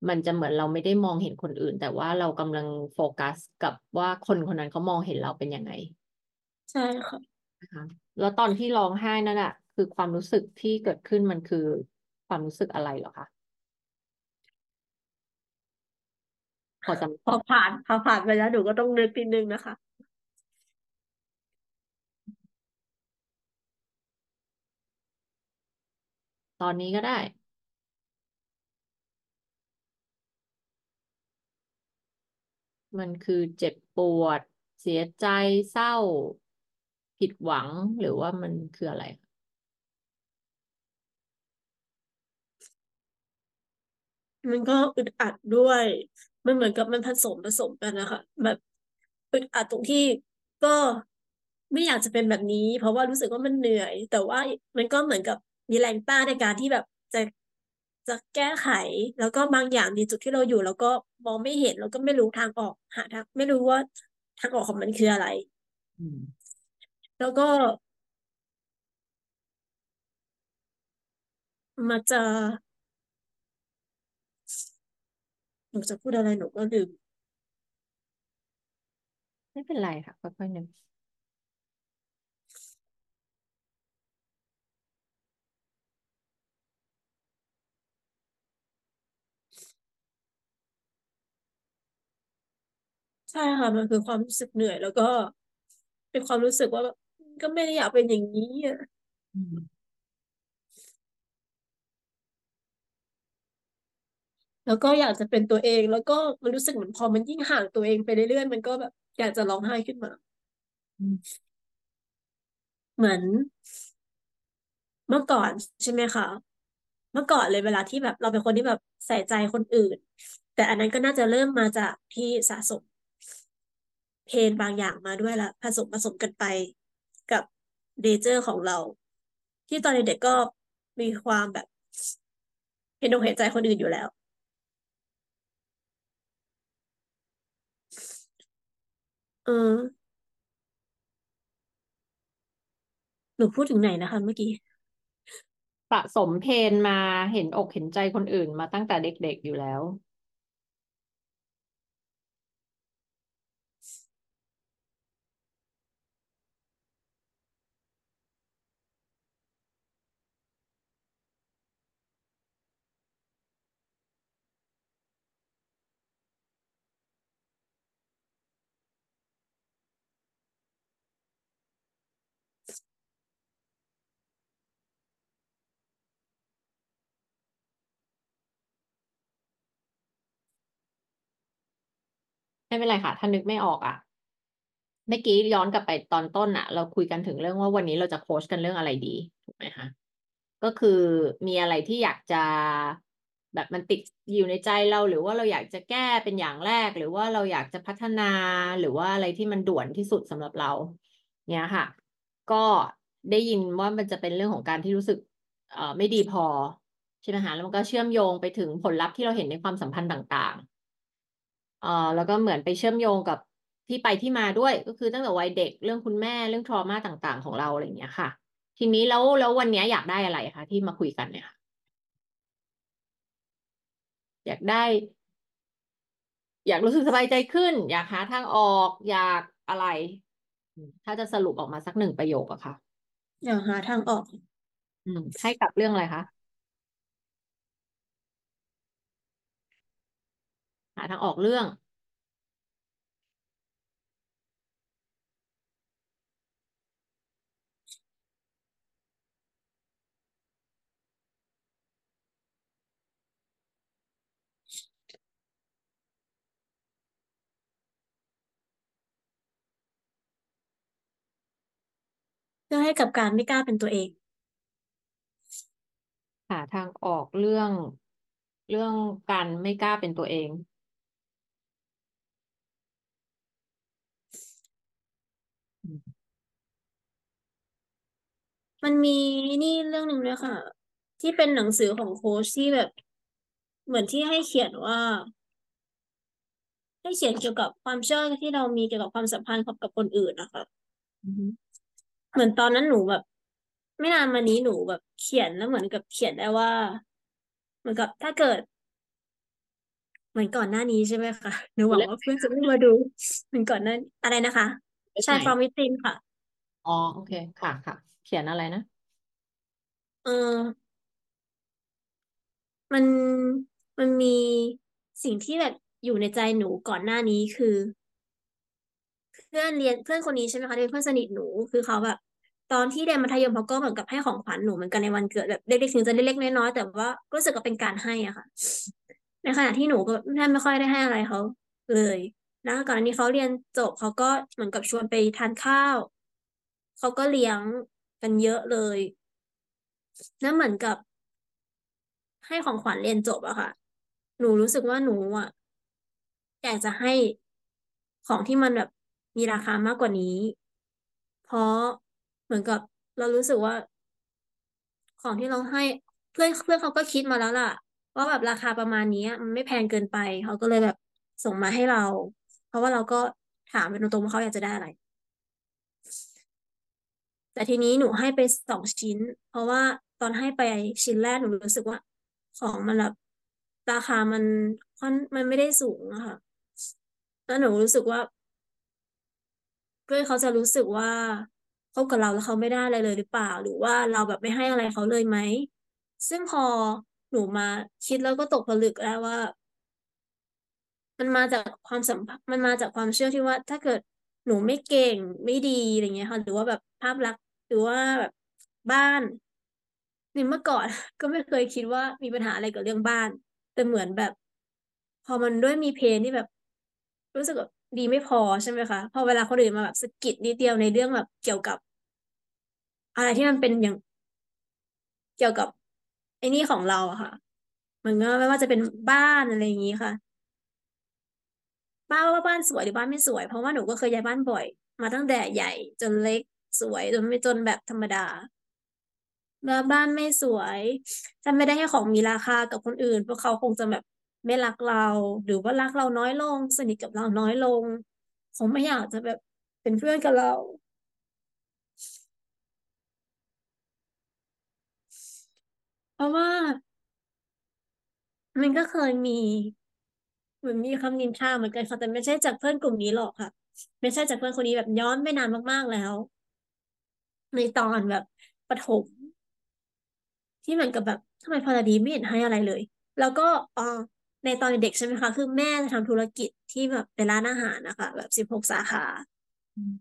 S1: มันจะเหมือนเราไม่ได้มองเห็นคนอื่น แต่ว่าเรากำลังโฟกัสกับว่าคนคนนั้นเขามองเห็นเราเป็นยังไง
S2: ใช่ค่ะ
S1: นะคะแล้วตอนที่ร้องไห้นั่นแหะคือความรู้สึกที่เกิดขึ้นมันคือความรู้สึกอะไรเหรอคะ พอจำ
S2: พอผ่านพอผ่านไปแล้วหนูก็ต้องนึกนิดนึงนะคะ
S1: ตอนนี้ก็ได้มันคือเจ็บปวด เสียใจเศร้า ผิดหวังหรือว่ามันคืออะไร
S2: มันก็อึดอัดด้วย มันเหมือนกับมันผสมผสมกันนะคะแบบอึดอัดตรงที่ก็ไม่อยากจะเป็นแบบนี้ เพราะว่ารู้สึกว่ามันเหนื่อย แต่ว่ามันก็เหมือนกับมีแรงต้านในการที่แบบจะจะแก้ไข แล้วก็บางอย่างในจุดที่เราอยู่ แล้วก็มองไม่เห็นแล้วก็ไม่รู้ทางออกหาทางไม่รู้ว่าทางออกของมันคืออะไรแล้วก็มาจอห นูจะพูดอะไรหนูก็ลืม
S1: ไม่เป็นไรค่ะค่อยๆนึก
S2: ใช่ค่ะมันคือความรู้สึกเหนื่อย แล้วก็ เป็นความรู้สึกว่าแบบก็ไม่ได้อยากเป็นอย่างนี้อะ
S1: อืม
S2: แล้วก็อยากจะเป็นตัวเอง แล้วก็มันรู้สึกเหมือนพอมันยิ่งห่างตัวเองไปเรื่อยๆมันก็แบบอยากจะร้องไห้ขึ้นมา เหมือน เมื่อก่อนใช่ไหมคะเมื่อก่อนเลยเวลาที่แบบ เราเป็นคนที่แบบใส่ใจคนอื่น แต่อันนั้นก็น่าจะเริ่มมาจากที่สะสม เพนบางอย่างมาด้วยละผสมผสมกันไปกับเดเจอร์ของเรา ที่ตอนเด็กๆก็มีความแบบเห็นอกเห็นใจคนอื่นอยู่แล้ว เออ หนูพูดถึงไหนนะคะเมื่อกี้
S1: สะสมเพนมาเห็นอกเห็นใจคนอื่นมาตั้งแต่เด็กๆอยู่แล้ว ไม่เป็นไรค่ะ ถ้านึกไม่ออกอะเมื่อกี้ย้อนกลับไปตอนต้นอะ เราคุยกันถึงเรื่องว่าวันนี้เราจะโค้ชกันเรื่องอะไรดีถูกไหมคะก็คือมีอะไรที่อยากจะแบบมันติดอยู่ในใจเราหรือว่าเราอยากจะแก้เป็นอย่างแรก หรือว่าเราอยากจะพัฒนาหรือว่าอะไรที่มันด่วนที่สุดสำหรับเรา เนี่ยค่ะ ก็ได้ยินว่ามันจะเป็นเรื่องของการที่รู้สึกเอ่อไม่ดีพอใช่ไหมคะแล้วมันก็เชื่อมโยงไปถึงผลลัพธ์ที่เราเห็นในความสัมพันธ์ต่างๆ อ่อแล้วก็เหมือนไปเชื่อมโยงกับที่ไปที่มาด้วย ก็คือตั้งแต่วัยเด็กเรื่องคุณแม่เรื่องทรมาต่างๆ ของเราอะไรอย่างเงี้ยค่ะ ทีนี้แล้วแล้ววันนี้อยากได้อะไรคะที่มาคุยกันเนี่ยค่ะอยากได้ อยากรู้สึกสบายใจขึ้น อยากหาทางออก อยากอะไร ถ้าจะสรุปออกมาสักหนึ่งประโยคอะค่ะ
S2: เดี๋ยวหาทางออก
S1: อืมให้กับเรื่องอะไรคะ หาทางออกเรื่อง
S2: เพื่อให้กับการไม่กล้าเป็นตัวเอง
S1: หาทางออกเรื่อง เรื่องการไม่กล้าเป็นตัวเอง
S2: มันมีนี่เรื่องหนึ่งด้วยค่ะ ที่เป็นหนังสือของโค้ชที่แบบ เหมือนที่ให้เขียนว่า ให้เขียนเกี่ยวกับความเชื่อที่เรามีเกี่ยวกับความสัมพันธ์กับกับคนอื่นนะคะ
S1: อือฮึ
S2: เหมือนตอนนั้นหนูแบบ ไม่นานมานี้หนูแบบเขียนแล้วเหมือนกับเขียนได้ว่า เหมือนกับถ้าเกิดเหมือนก่อนหน้านี้ใช่ไหมคะหนูหวังว่าเพื่อนจะไม่มาดูเหมือนก่อนหน้าอะไรนะคะ
S1: เล่ม
S2: ใช่
S1: ไหน
S2: from within ค่ะ
S1: อ๋อ โอเค ค่ะค่ะ เขียนอะไรนะ
S2: เออ มันมันมีสิ่งที่แบบอยู่ในใจหนูก่อนหน้านี้คือ เพื่อนเรียนเพื่อนคนนี้ใช่ไหมคะที่เป็นเพื่อนสนิทหนูคือเขาแบบ ตอนที่เรียนมัธยมเขาก็เหมือนกับให้ของขวัญหนูเหมือนกันในวันเกิดแบบเล็กๆถึงจะเล็กๆน้อยๆแต่ว่ารู้สึกว่าเป็นการให้อะค่ะ ในขณะที่หนูก็แทบไม่ค่อยได้ให้อะไรเขาเลยแล้วก่อนอันนี้เขาเรียนจบเขาก็เหมือนกับชวนไปทานข้าวเขาก็เลี้ยง กันเยอะเลยแล้วเหมือนกับ ให้ของขวัญเรียนจบอะค่ะ หนูรู้สึกว่าหนูอะอยากจะให้ของที่มันแบบมีราคามากกว่านี้ เพราะเหมือนกับเรารู้สึกว่า ของที่เราให้เพื่อนเพื่อนเขาก็คิดมาแล้วล่ะ ว่าแบบราคาประมาณนี้มันไม่แพงเกินไป เขาก็เลยแบบส่งมาให้เรา เพราะว่าเราก็ถามไปตรงๆว่าเขาอยากจะได้อะไร แต่ทีนี้หนูให้ไปสองชิ้น เพราะว่าตอนให้ไปชิ้นแรกหนูรู้สึกว่า ของมันแบบราคามันค่อนมันไม่ได้สูงอะค่ะแล้วหนูรู้สึกว่าเพื่อนเขาจะรู้สึกว่าคบกับเราแล้วเขาไม่ได้อะไรเลยหรือเปล่า หรือว่าเราแบบไม่ให้อะไรเขาเลยไหม ซึ่งพอหนูมาคิดแล้วก็ตกผลึกแล้วว่า มันมาจากความสัมพันธ์มันมาจากความเชื่อที่ว่า ถ้าเกิดหนูไม่เก่งไม่ดีอะไรเงี้ยค่ะ หรือว่าแบบภาพลักษณ์ หรือว่าแบบบ้านในเมื่อก่อน ก็ไม่เคยคิดว่ามีปัญหาอะไรกับเรื่องบ้าน แต่เหมือนแบบ พอมันด้วยมีเพนที่แบบ รู้สึกแบบดีไม่พอใช่ไหมคะพอเวลาคนอื่นมาแบบสะกิดนิดเดียวในเรื่องแบบเกี่ยวกับ อะไรที่มันเป็นอย่างเกี่ยวกับไอ้นี่ของเราอะค่ะ มันก็ไม่ว่าจะเป็นบ้านอะไรอย่างนี้ค่ะ บ้านว่าบ้านสวยหรือบ้านไม่สวย เพราะว่าหนูก็เคยย้ายบ้านบ่อย มาตั้งแต่ใหญ่จนเล็ก สวยจนไม่จนแบบธรรมดาแล้วบ้านไม่สวยถ้าไม่ได้ให้ของมีราคากับคนอื่น เพวกเขาคงจะแบบไม่รักเรา หรือว่ารักเราน้อยลง สนิทกับเราน้อยลงคงไม่อยากจะแบบเป็นเพื่อนกับเราเพราะว่า มันก็เคยมีเหมือนมีคำนินทาเหมือนกันค่ะแต่ไม่ใช่จากเพื่อนกลุ่มนี้หรอกค่ะ ไม่ใช่จากเพื่อนคนนี้แบบย้อนไปนานมากๆแล้ว ในตอนแบบประถมที่เหมือนกับแบบทำไมพอดีไม่เห็นให้อะไรเลย แล้วก็อ๋อในตอนเด็กๆใช่ไหมคะ คือแม่จะทำธุรกิจที่แบบเป็นร้านอาหารนะคะ แบบสิบหกสาขา
S1: อืม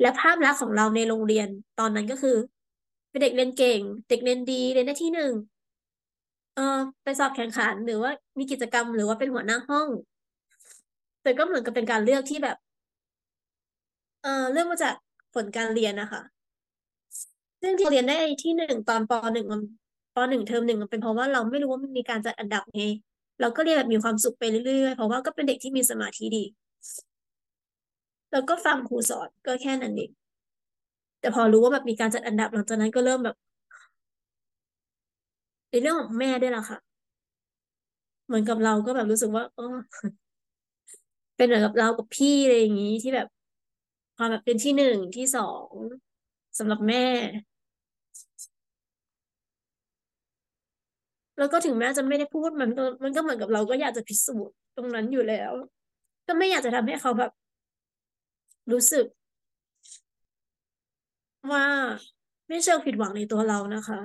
S2: และภาพลักษณ์ของเราในโรงเรียนตอนนั้นก็คือ เป็นเด็กเรียนเก่ง เด็กเรียนดีเรียนได้ที่หนึ่งเออไปสอบแข่งขันหรือว่ามีกิจกรรมหรือว่าเป็นหัวหน้าห้อง แต่ก็เหมือนกับเป็นการเลือกที่แบบ เออเลือกมาจากผลการเรียนนะคะ ซึ่งที่เราเรียนได้ที่หนึ่งตอนปหนึ่งปหนึ่งเทอมหนึ่งมันเป็นเพราะว่าเราไม่รู้ว่ามันมีการจัดอันดับไงเราก็เรียนแบบมีความสุขไปเรื่อยๆ เพราะว่าก็เป็นเด็กที่มีสมาธิดี แล้วก็ฟังครูสอนก็แค่นั้นเองแต่พอรู้ว่าแบบมีการจัดอันดับหลังจากนั้นก็เริ่มแบบในเรื่องของแม่ด้วยล่ะค่ะเหมือนกับเราก็แบบรู้สึกว่าเออเป็นเหมือนกับเรากับพี่อะไรอย่างนี้ที่แบบความแบบเป็นที่หนึ่งที่สองสำหรับแม่ แล้วก็ถึงแม้จะไม่ได้พูดมันก็มันก็เหมือนกับเราก็อยากจะพิสูจน์ตรงนั้นอยู่แล้ว ก็ไม่อยากจะทำให้เขาแบบ รู้สึก ว่าไม่เชิงผิดหวังในตัวเรานะคะ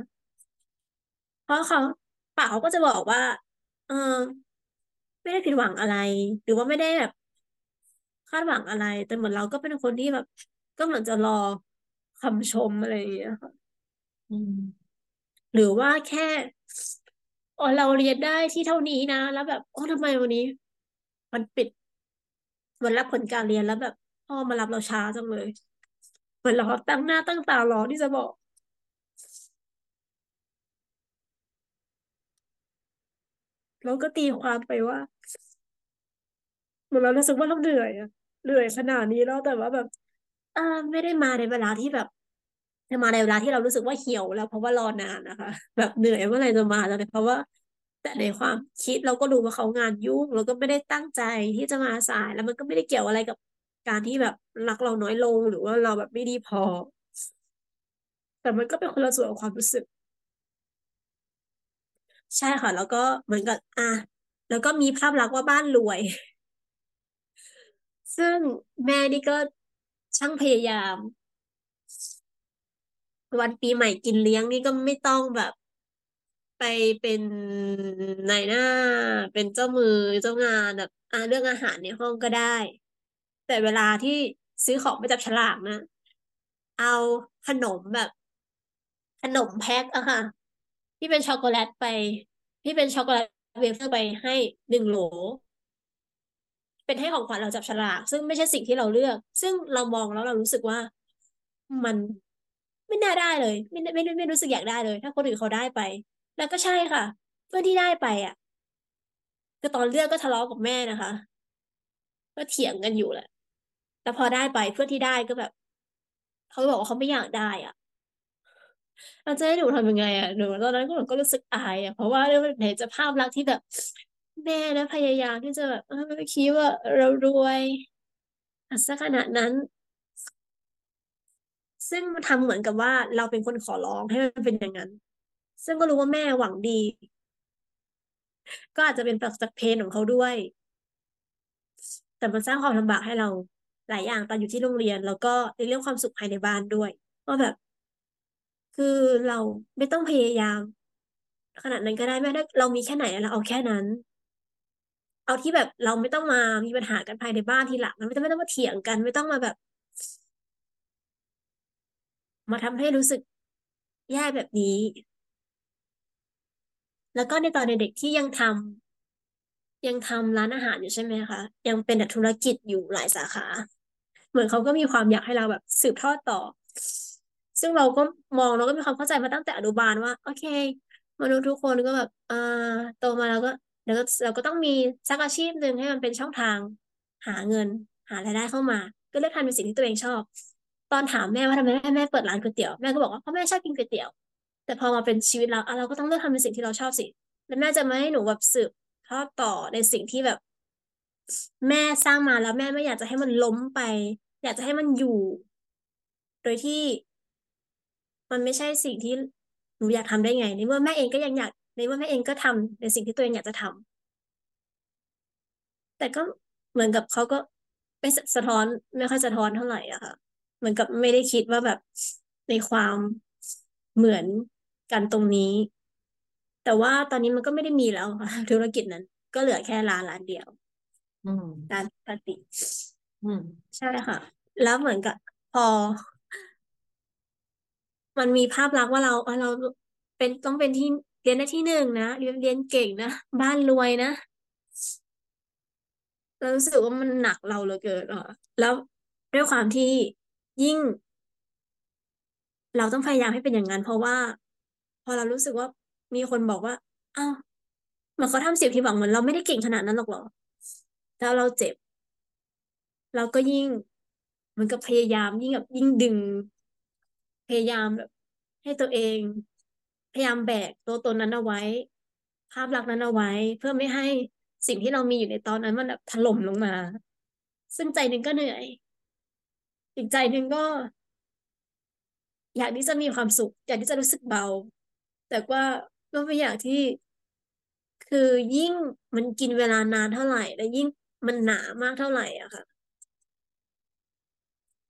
S2: เพราะเขาปากเขาก็จะบอกว่า เออไม่ได้ผิดหวังอะไร หรือว่าไม่ได้แบบคาดหวังอะไร แต่เหมือนเราก็เป็นคนที่แบบ ก็เหมือนจะรอคำชมอะไรอย่างเงี้ยค่ะ
S1: อืม
S2: หรือว่าแค่ อ๋อเราเรียนได้ที่เท่านี้นะ แล้วแบบอ๋อทำไมวันนี้ มันปิดวันรับผลการเรียนแล้วแบบพ่อมารับเราช้าจังเลยเหมือนเราตั้งหน้าตั้งตารอที่จะบอก เราก็ตีความไปว่าเหมือนเรารู้สึกว่าเราเหนื่อยอะเหนื่อยขนาดนี้แล้วแต่ว่าแบบอ่าไม่ได้มาในเวลาที่แบบ มาในเวลาที่เรารู้สึกว่าเหี่ยวแล้วเพราะว่ารอนานนะคะ แบบเหนื่อยเมื่อไหร่จะมาแล้วเนี่ยเพราะว่า แต่ในความคิดเราก็รู้ว่าเขางานยุ่งเราก็ไม่ได้ตั้งใจที่จะมาสายแล้วมันก็ไม่ได้เกี่ยวอะไรกับการที่แบบรักเราน้อยลงหรือว่าเราแบบไม่ดีพอ แต่มันก็เป็นคนละส่วนของความรู้สึก ใช่ค่ะ แล้วก็เหมือนกับอะแล้วก็มีภาพลักษณ์ว่าบ้านรวย ซึ่งแม่นี่ก็ช่างพยายาม วันปีใหม่กินเลี้ยงนี่ก็ไม่ต้องแบบ ไปเป็นนายหน้า เป็นเจ้ามือเจ้างานแบบอ่าเรื่องอาหารในห้องก็ได้ แต่เวลาที่ซื้อของไปจับฉลากนะ เอาขนมแบบ ขนมแพ็คอะค่ะ ที่เป็นช็อกโกแลตไป ที่เป็นช็อกโกแลตเวเฟอร์ไปให้หนึ่งโหล เป็นให้ของขวัญเราจับฉลาก ซึ่งไม่ใช่สิ่งที่เราเลือก ซึ่งเรามองแล้วเรารู้สึกว่ามัน ไม่น่าได้เลยไม่ไม่ไม่ไม่รู้สึกอยากได้เลย ถ้าคนอื่นเขาได้ไป แล้วก็ใช่ค่ะ เพื่อนที่ได้ไปอะก็ตอนเลือกก็ทะเลาะกับแม่นะคะ ก็เถียงกันอยู่แหละแต่พอได้ไปเพื่อนที่ได้ก็แบบเขาบอกว่าเขาไม่อยากได้อะเราจะให้หนูทำยังไงอะหนูตอนนั้นก็หนูก็รู้สึกอายอะเพราะว่าเรื่องไหนจะภาพลักษณ์ที่แบบแม่นะพยายามที่จะแบบคิดว่าเรารวยอะสักขนาดนั้น ซึ่งมันทำเหมือนกับว่าเราเป็นคนขอร้องให้มันเป็นอย่างนั้น ซึ่งก็รู้ว่าแม่หวังดี ก็อาจจะเป็นจากเพนของเขาด้วย แต่มันสร้างความลำบากให้เราหลายอย่างตอนอยู่ที่โรงเรียน แล้วก็ในเรื่องความสุขภายในบ้านด้วยว่าแบบ คือเราไม่ต้องพยายาม ขนาดนั้นก็ได้แม่ถ้าเรามีแค่ไหนเราเอาแค่นั้น เอาที่แบบเราไม่ต้องมามีปัญหากันภายในบ้านทีหลังไม่ต้องไม่ต้องมาเถียงกัน ไม่ต้องมาแบบ มาทำให้รู้สึกแย่แบบนี้ แล้วก็ในตอนเด็กที่ยังทำยังทำร้านอาหารอยู่ใช่ไหมคะ ยังเป็นธุรกิจอยู่หลายสาขา เหมือนเขาก็มีความอยากให้เราแบบสืบทอดต่อ ซึ่งเราก็มองเราก็มีความเข้าใจมาตั้งแต่อนุบาลว่า โอเค มนุษย์ทุกคนก็แบบอ่าโตมาแล้วก็เดี๋ยวเราก็ต้องมีสักอาชีพหนึ่งให้มันเป็นช่องทาง หาเงิน หารายได้เข้ามา ก็เลือกทำในสิ่งที่ตัวเองชอบ ตอนถามแม่ว่าทำไมแม่แม่เปิดร้านก๋วยเตี๋ยวแม่ก็บอกว่าเพราะแม่ชอบกินก๋วยเตี๋ยว แต่พอมาเป็นชีวิตเราอะเราก็ต้องเลือกทำในสิ่งที่เราชอบสิ แล้วแม่จะไม่ให้หนูแบบสืบทอดต่อในสิ่งที่แบบ แม่สร้างมาแล้วแม่ไม่อยากจะให้มันล้มไป อยากจะให้มันอยู่ โดยที่มันไม่ใช่สิ่งที่หนูอยากทำได้ไง ในเมื่อแม่เองก็ยังอยากในเมื่อแม่เองก็ทำในสิ่งที่ตัวเองอยากจะทำแต่ก็เหมือนกับเขาก็ไม่สะท้อนไม่ค่อยสะท้อนเท่าไหร่อะค่ะ มือนกับไม่ได้คิดว่าแบบในความเหมือนกันตรงนี้ แต่ว่าตอนนี้มันก็ไม่ได้มีแล้วค่ะธุรกิจนั้น ก็เหลือแค่ร้านร้านเดียว
S1: อืม
S2: ร้านปกติ
S1: อืม
S2: ใช่ค่ะ แล้วเหมือนกับพอ มันมีภาพลักษณ์ว่าเราเออเราเป็นต้องเป็นที่เรียนได้ที่หนึ่งนะเรียนเรียนเก่งนะบ้านรวยนะเรารู้สึกว่ามันหนักเราเหลือเกินอะแล้วด้วยความที่ ยิ่ง เราต้องพยายามให้เป็นอย่างนั้นเพราะว่า พอเรารู้สึกว่ามีคนบอกว่าอ้าวเหมือนเขาทำเสียงที่หวังเหมือนเราไม่ได้เก่งขนาดนั้นหรอกหรอแล้วเราเจ็บ เราก็ยิ่งเหมือนกับพยายามยิ่งแบบยิ่งดึง พยายามแบบ ให้ตัวเอง พยายามแบกตัวตนนั้นเอาไว้ ภาพลักษณ์นั้นเอาไว้ เพื่อไม่ให้สิ่งที่เรามีอยู่ในตอนนั้นมันแบบถล่มลงมา ซึ่งใจหนึ่งก็เหนื่อย อีกใจหนึ่งก็ อยากที่จะมีความสุข อยากที่จะรู้สึกเบา แต่ว่าก็ไม่อยากที่ คือยิ่งมันกินเวลานานเท่าไหร่ และยิ่งมันหนามากเท่าไหร่อะค่ะ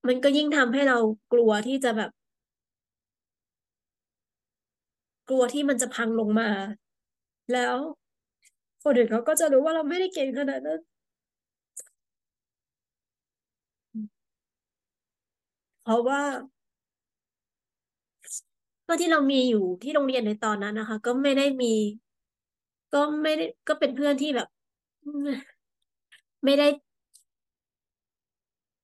S2: มันก็ยิ่งทำให้เรากลัวที่จะแบบ กลัวที่มันจะพังลงมา แล้วคนอื่นเขาก็จะรู้ว่าเราไม่ได้เก่งขนาดนั้น เพราะว่าก็ที่เรามีอยู่ที่โรงเรียนในตอนนั้นนะคะ ก็ไม่ได้มี ก็ไม่ได้ก็เป็นเพื่อนที่แบบ ไม่ได้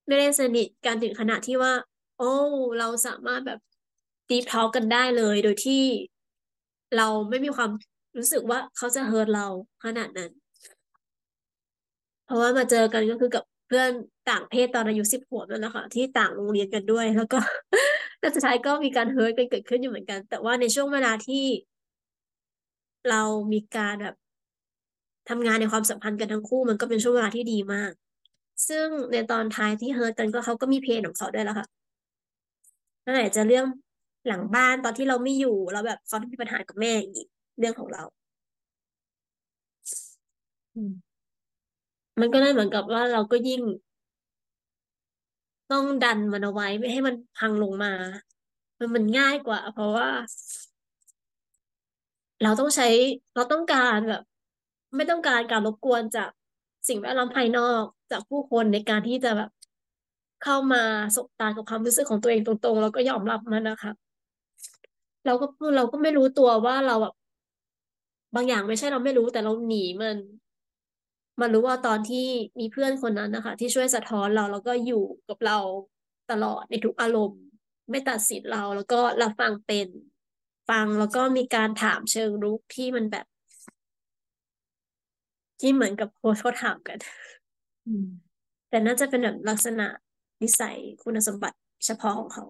S2: ไม่ได้สนิทกันถึงขนาดที่ว่า โอ้ เราสามารถแบบดีทอกันได้เลย โดยที่เราไม่มีความรู้สึกว่าเขาจะเฮิร์ตเราขนาดนั้น เพราะว่ามาเจอกันก็คือกับ เพื่อนต่างเพศตอนอายุสิบขวบนั่นแหละค่ะที่ต่างโรงเรียนกันด้วย แล้วก็แล้วสุดท้ายก็มีการเฮิร์ตกันเกิดขึ้นอยู่เหมือนกัน แต่ว่าในช่วงเวลาที่ เรามีการแบบทำงานในความสัมพันธ์กันทั้งคู่ มันก็เป็นช่วงเวลาที่ดีมาก ซึ่งในตอนท้ายที่เฮิร์ตกันก็เขาก็มีเพลงของเขาด้วยแล้วค่ะนั่นแหละจะเรื่องหลังบ้านตอนที่เราไม่อยู่แล้วแบบเขาที่มีปัญหากับแม่อีกเรื่องของเรา
S1: อืม
S2: มันก็เลยเหมือนกับว่าเราก็ยิ่งต้องดันมันเอาไว้ไม่ให้มันพังลงมา มันมันง่ายกว่า เพราะว่า เราต้องใช้เราต้องการแบบ ไม่ต้องการการรบกวนจากสิ่งแวดล้อมภายนอกจากผู้คนในการที่จะแบบ เข้ามาสบตากับความรู้สึกของตัวเองตรงๆ แล้วก็ยอมรับมันนะคะเราก็เราก็ไม่รู้ตัวว่าเราแบบบางอย่างไม่ใช่เราไม่รู้แต่เราหนีมัน มันรู้ว่าตอนที่มีเพื่อนคนนั้นนะคะ ที่ช่วยสะท้อนเราแล้วก็อยู่กับเราตลอดในทุกอารมณ์ ไม่ตัดสินเราแล้วก็รับฟังเป็นฟังแล้วก็มีการถามเชิงรุกที่มันแบบ ที่เหมือนกับโค้ชเขาถามกัน
S1: อืม
S2: แต่น่าจะเป็นแบบลักษณะนิสัยคุณสมบัติเฉพาะของเขา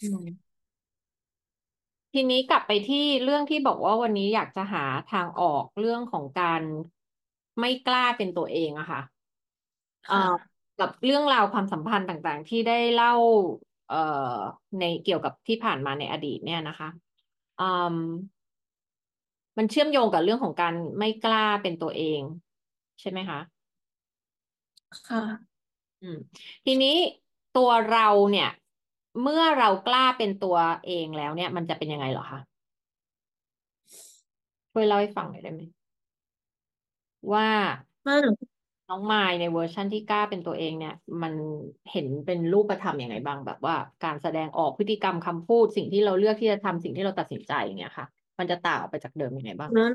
S1: อืมทีนี้กลับไปที่เรื่องที่บอกว่าวันนี้อยากจะหาทางออกเรื่องของการ ไม่กล้าเป็นตัวเองอะค่ะเอ่อ
S2: ค่ะ
S1: กับเรื่องราวความสัมพันธ์ต่างๆ ที่ได้เล่า เอ่อในเกี่ยวกับที่ผ่านมาในอดีตเนี่ยนะคะอืมมันเชื่อมโยงกับเรื่องของการไม่กล้าเป็นตัวเอง ใช่ไหมคะ
S2: ค่ะ
S1: อืมทีนี้ตัวเราเนี่ย เมื่อเรากล้าเป็นตัวเองแล้วเนี่ย มันจะเป็นยังไงเหรอคะช่วยเล่าให้ฟังหน่อยได้ไหม ว่า
S2: น้
S1: องมายในเวอร์ชันที่กล้าเป็นตัวเองเนี่ย มันเห็นเป็นรูปธรรมยังไงบ้างแบบว่า การแสดงออกพฤติกรรมคำพูดสิ่งที่เราเลือกที่จะทำสิ่งที่เราตัดสินใจอย่างเงี้ยค่ะ มันจะต่างออกไปจากเดิมยังไงบ้าง
S2: นั้น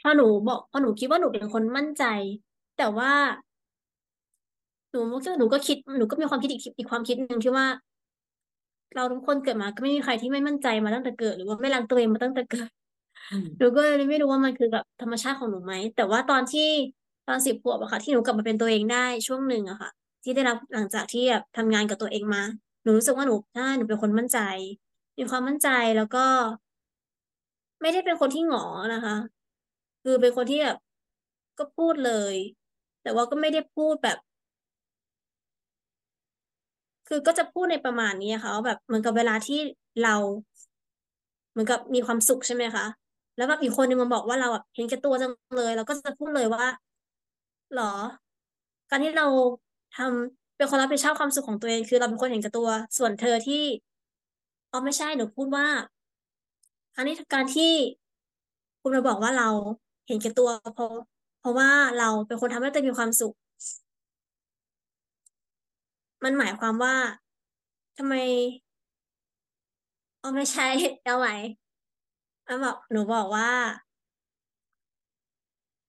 S2: ถ้าหนูบอกพอหนูคิดว่าหนูเป็นคนมั่นใจ แต่ว่า หนูก็หนูก็คิดหนูก็มีความคิดอีกอีกความคิดหนึ่งที่ว่า เราทุกคนเกิดมาก็ไม่มีใครที่ไม่มั่นใจมาตั้งแต่เกิด หรือว่าไม่รักตัวเองมาตั้งแต่เกิด หนูก็เลยไม่รู้ว่ามันคือแบบธรรมชาติของหนูไหม แต่ว่าตอนที่ตอนสิบขวบอะค่ะ ที่หนูกลับมาเป็นตัวเองได้ช่วงหนึ่งอะค่ะ ที่ได้รับหลังจากที่แบบทำงานกับตัวเองมา หนูรู้สึกว่าหนูใช่หนูเป็นคนมั่นใจ มีความมั่นใจแล้วก็ ไม่ได้เป็นคนที่หงอนะคะ คือเป็นคนที่แบบก็พูดเลย แต่ว่าก็ไม่ได้พูดแบบ คือก็จะพูดในประมาณนี้ค่ะว่าแบบเหมือนกับเวลาที่เรา เหมือนกับมีความสุขใช่ไหมคะ แล้วแบบอีกคนนึงมาบอกว่าเราแบบเห็นแก่ตัวจังเลย เราก็จะพูดเลยว่าหรอ การที่เราทำเป็นคนรับผิดชอบความสุขของตัวเอง คือเราเป็นคนเห็นแก่ตัว ส่วนเธอที่อ๋อไม่ใช่หนูพูดว่า อันนี้การที่คุณมาบอกว่าเราเห็นแก่ตัวเพราะเพราะว่าเราเป็นคนทำให้ตัวเองมีความสุข มันหมายความว่าทำไมอ๋อไม่ใช่เอาไห มอันบอกหนูบอกว่า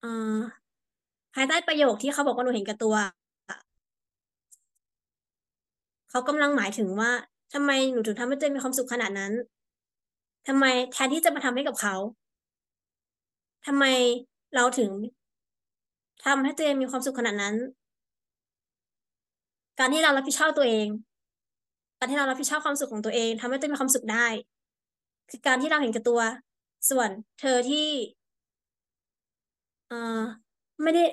S2: เออภายใต้ประโยคที่เขาบอกว่าหนูเห็นแก่ตัวเขากำลังหมายถึงว่าทำไมหนูถึงทำให้ตัวเองมีความสุขขนาดนั้นทำไมแทนที่จะมาทำให้กับเขาทำไมเราถึงทำให้ตัวเองมีความสุขขนาดนั้น การที่เรารับผิดชอบตัวเอง การที่เรารับผิดชอบความสุขของตัวเองทำให้ตัวเองมีความสุขได้ คือการที่เราเห็นแก่ตัว ส่วนเธอที่เอ่อไม่ได้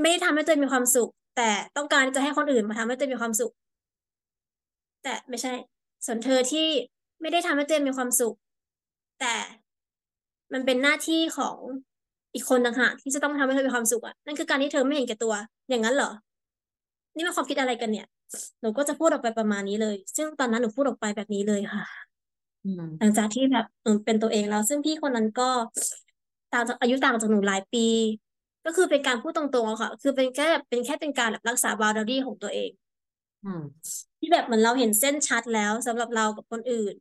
S2: ไม่ได้ทำให้ตัวเองมีความสุข แต่ต้องการจะให้คนอื่นมาทำให้ตัวเองมีความสุข แต่ไม่ใช่ ส่วนเธอที่ไม่ได้ทำให้ตัวเองมีความสุข แต่มันเป็นหน้าที่ของอีกคนต่างหากที่จะต้องทำให้เธอมีความสุขอะนั่นคือการที่เธอไม่เห็นแก่ตัว อย่างนั้นเหรอ นี่มันความคิดอะไรกันเนี่ย หนูก็จะพูดออกไปประมาณนี้เลย ซึ่งตอนนั้นหนูพูดออกไปแบบนี้เลยค่ะ หลังจากที่แบบหนูเป็นตัวเองแล้วซึ่งพี่คนนั้นก็ต่างจากอายุต่างจากหนูหลายปี ก็คือเป็นการพูดตรงๆอะค่ะ คือเป็นแค่เป็นแค่เป็นการแบบรักษาบาวดารี่ของตัวเอง
S1: อืม
S2: ที่แบบเหมือนเราเห็นเส้นชัดแล้วสำหรับเรากับคนอื่น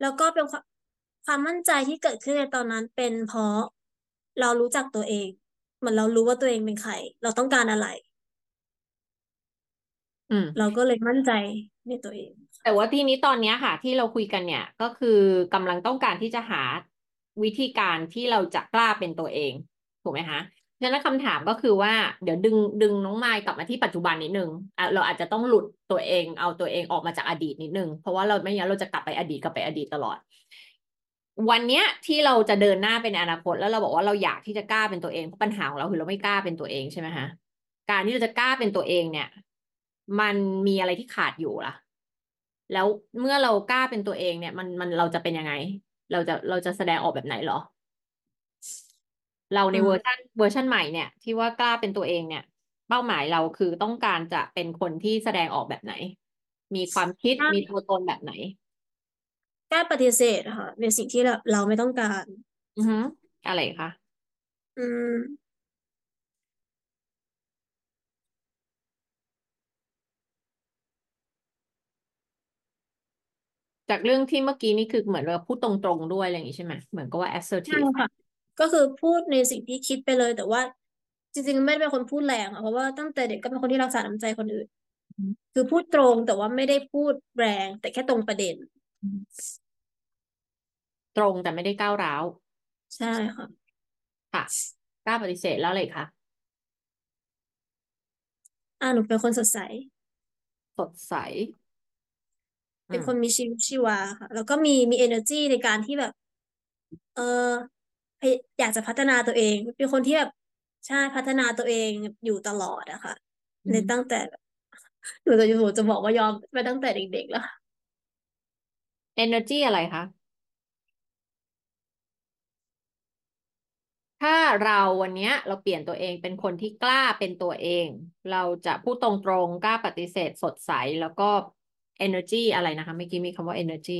S2: แล้วก็เป็นความความมั่นใจที่เกิดขึ้นในตอนนั้นเป็นเพราะเรารู้จักตัวเอง เหมือนเรารู้ว่าตัวเองเป็นใคร เราต้องการอะไร
S1: อืม
S2: เราก็เลยมั่นใจในตัวเอง
S1: แต่ว่าทีนี้ตอนนี้ค่ะ ที่เราคุยกันเนี่ย ก็คือกำลังต้องการที่จะหาวิธีการที่เราจะกล้าเป็นตัวเอง ถูกไหมคะฉะนั้นคำถามก็คือว่า เดี๋ยวดึงดึงน้องไมค์กลับมาที่ปัจจุบันนิดนึงเราอาจจะต้องหลุดตัวเองเอาตัวเองออกมาจากอดีตนิดนึง เพราะว่าเราไม่งั้นเราจะกลับไปอดีตกลับไปอดีตตลอด วันเนี้ยที่เราจะเดินหน้าเป็นอนาคต แล้วเราบอกว่าเราอยากที่จะกล้าเป็นตัวเองเพราะปัญหาของเราคือเราไม่กล้าเป็นตัวเองใช่ไหมคะการที่เราจะกล้าเป็นตัวเองเนี่ย มันมีอะไรที่ขาดอยู่ล่ะ แล้วเมื่อเรากล้าเป็นตัวเองเนี่ย มันมันเราจะเป็นยังไง เราจะเราจะแสดงออกแบบไหนเหรอ เราใน
S2: อืม
S1: เวอร์ชันเวอร์ชันใหม่เนี่ย ที่ว่ากล้าเป็นตัวเองเนี่ย เป้าหมายเราคือต้องการจะเป็นคนที่แสดงออกแบบไหน มีความคิดมีตัวตนแบบไหน
S2: กล้าปฏิเสธอะค่ะในสิ่งที่เราเราไม่ต้องการ
S1: อือฮึอะไรคะ
S2: อืม
S1: จากเรื่องที่เมื่อกี้นี่คือเหมือนเราพูดตรงๆด้วยอะไรอย่างนี้ใช่ไหมเหมือนกับว่า
S2: ใช่
S1: assertive
S2: ค่ะ ก็คือพูดในสิ่งที่คิดไปเลย แต่ว่าจริงๆ ไม่ได้เป็นคนพูดแรงอะเพราะว่าตั้งแต่เด็กก็เป็นคนที่รักษาน้ำใจคนอื่น
S1: อืม
S2: คือพูดตรงแต่ว่าไม่ได้พูดแรง แต่แค่ตรงประเด็น
S1: ตรงแต่ไม่ได้ก้าวร้าว
S2: ใช่ค่ะ
S1: ค่ะกล้าปฏิเสธแล้วอะไรคะ
S2: อ่าหนูเป็นคนสดใส
S1: สดใสอื
S2: เป็น
S1: ม
S2: คนมีชีวิตชีวาค่ะ แล้วก็มีมี energy ในการที่แบบ เออพยอยากจะพัฒนาตัวเอง เป็นคนที่แบบใช่พัฒนาตัวเองอยู่ตลอดอะค่ะ
S1: อื
S2: ใน
S1: ม
S2: ตั้งแต่หนูจะหนูจะบอกว่ายอมไปตั้งแต่เด็กๆแล้ว
S1: energy อะไรคะถ้าเราวันเนี้ยเราเปลี่ยนตัวเองเป็นคนที่กล้าเป็นตัวเอง เราจะพูดตรงๆกล้าปฏิเสธสดใส แล้วก็ energy อะไรนะคะเมื่อกี้มีคำว่า energy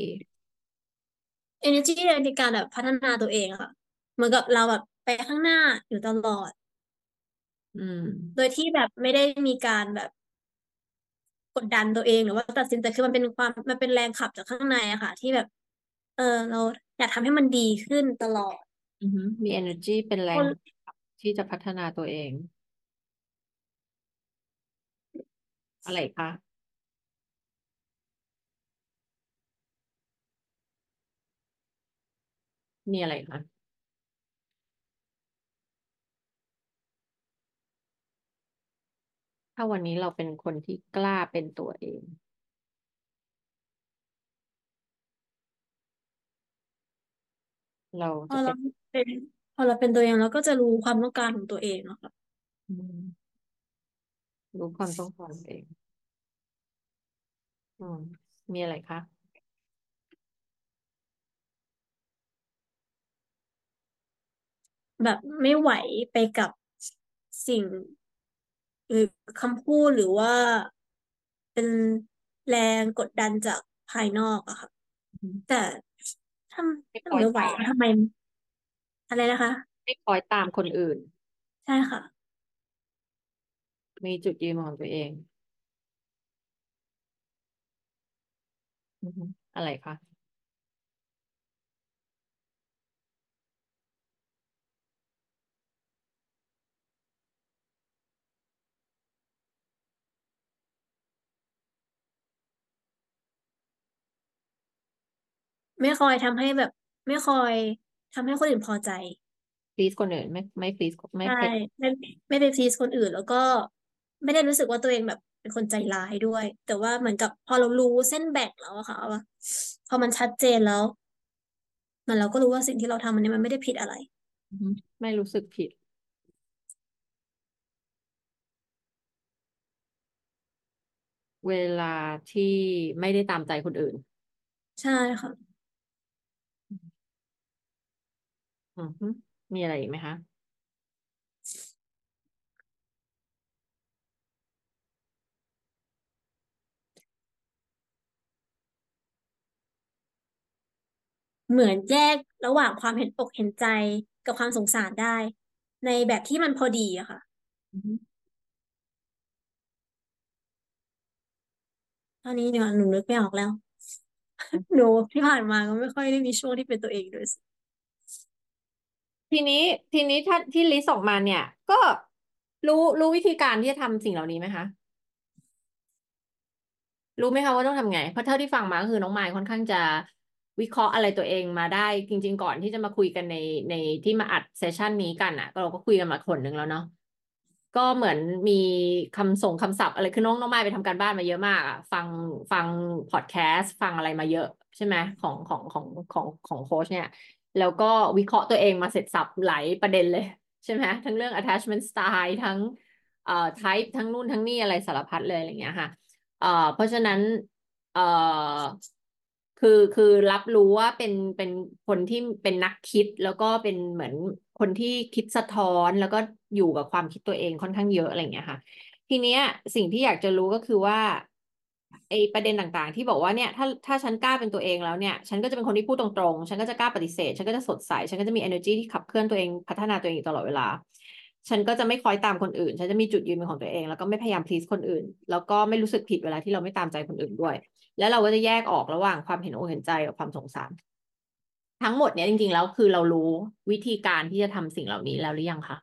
S2: energy ในการแบบพัฒนาตัวเองอะค่ะเหมือนกับเราแบบไปข้างหน้าอยู่ตลอด
S1: อืม
S2: โดยที่แบบไม่ได้มีการแบบกดดันตัวเองหรือว่าตัดสินแต่คือมันเป็นความมันเป็นแรงขับจากข้างในอะค่ะ ที่แบบ เออเราอยากทำให้มันดีขึ้นตลอด
S1: อือฮึมี energy เป็นแร
S2: ค
S1: ง
S2: น
S1: ที่จะพัฒนาตัวเอง อะไรคะ มีอะไรคะถ้าวันนี้เราเป็นคนที่กล้าเป็นตัวเอง เรา
S2: พอ
S1: จะ
S2: เรา
S1: เป็น
S2: เป็นพอเราเป็นตัวเองเราก็จะรู้ความต้องการของตัวเองอะค่ะ
S1: อืมรู้ความต้องการตัวเอง อืมมีอะไรคะ
S2: แบบไม่ไหวไปกับสิ่ง หรือคำพูดหรือว่าเป็นแรงกดดันจากภายนอกอะค่ะ
S1: อืม
S2: แต่ถ้า
S1: ไม่
S2: ถ้า
S1: คอย
S2: ไม่ไหว
S1: ตาม
S2: ทำไม อะไรนะคะ
S1: ไม่คอยตามคนอื่น
S2: ใช่ค่ะ
S1: มีจุดยืนของตัวเองอือฮึอะไรคะ
S2: ไม่คอยทำให้แบบ ไม่คอยทำให้คนอื่นพอใจ
S1: please คนอื่น ไม่ไม่ please ไม่
S2: ใช่
S1: เพ
S2: ไม่ไม่ไปทีสคนอื่น แล้วก็ไม่ได้รู้สึกว่าตัวเองแบบเป็นคนใจร้ายด้วย แต่ว่าเหมือนกับพอเรารู้เส้นแบ่งแล้วอะค่ะว่าพอมันชัดเจนแล้วเหมันเราก็รู้ว่าสิ่งที่เราทำมันเนี่ยมันไม่ได้ผิดอะไร
S1: อือฮึไม่รู้สึกผิดเวลาที่ไม่ได้ตามใจคนอื่น
S2: ใช่ค่ะ
S1: อือมีอะไรอีกไหมคะ
S2: เหมือนแยกระหว่างความเห็นอกเห็นใจกับความสงสารได้ ในแบบที่มันพอดีอะค่ะ
S1: อือฮึ
S2: ตอนนี้เดี๋ยวหนูนึกไม่ออกแล้ว หนูที่ผ่านมาก็ไม่ค่อยได้มีช่วงที่เป็นตัวเองด้วยสิ
S1: ทีนี้ทีนี้ถ้าที่ลิสต์ออกมาเนี่ย ก็รู้รู้วิธีการที่จะทำสิ่งเหล่านี้ไหมคะ รู้ไหมคะว่าต้องทำไง เพราะเท่าที่ฟังมาก็คือน้องไมายค่อนข้างจะวิเคราะห์อะไรตัวเองมาได้ จริง ๆ ก่อนที่จะมาคุยกันในในที่มาอัดเซสชันนี้กันอะเราก็คุยกันมาคนหนึ่งแล้วเนาะ ก็เหมือนมีคำส่งคำศัพท์อะไรคือน้องน้องมาไปทำการบ้านมาเยอะมากอะฟังฟังพอดแคสต์ฟังอะไรมาเยอะใช่ไหมของของของของของโค้ชเนี่ย แล้วก็วิเคราะห์ตัวเองมาเสร็จสับหลายประเด็นเลย ใช่ไหมทั้งเรื่อง attachment style ทั้งเอ่อ type ทั้งนู่นทั้งนี่อะไรสารพัดเลยอะไรอย่างเงี้ยค่ะเอ่อเพราะฉะนั้นเอ่อคือคือรับรู้ว่าเป็นเป็นคนที่เป็นนักคิดแล้วก็เป็นเหมือน คนที่คิดสะท้อนแล้วก็อยู่กับความคิดตัวเองค่อนข้างเยอะอะไรเงี้ยค่ะ ทีเนี้ยสิ่งที่อยากจะรู้ก็คือว่าไอประเด็นต่างๆ ที่บอกว่าเนี่ยถ้าถ้าฉันกล้าเป็นตัวเองแล้วเนี่ย ฉันก็จะเป็นคนที่พูดตรงๆ ฉันก็จะกล้าปฏิเสธ ฉันก็จะสดใส ฉันก็จะมี energy ที่ขับเคลื่อนตัวเองพัฒนาตัวเองอยู่ตลอดเวลา ฉันก็จะไม่คอยตามคนอื่น ฉันจะมีจุดยืนเป็นของตัวเอง แล้วก็ไม่พยายาม please คนอื่น แล้วก็ไม่รู้สึกผิดเวลาที่เราไม่ตามใจคนอื่นด้วย แล้วเราก็จะแยกออกระหว่างความเห็นอกเห็นใจกับความสงสาร ทั้งหมดเนี้ยจริง ๆ แล้วคือเรารู้วิธีการที่จะทำสิ่งเหล่านี้แล้วหรือยังคะ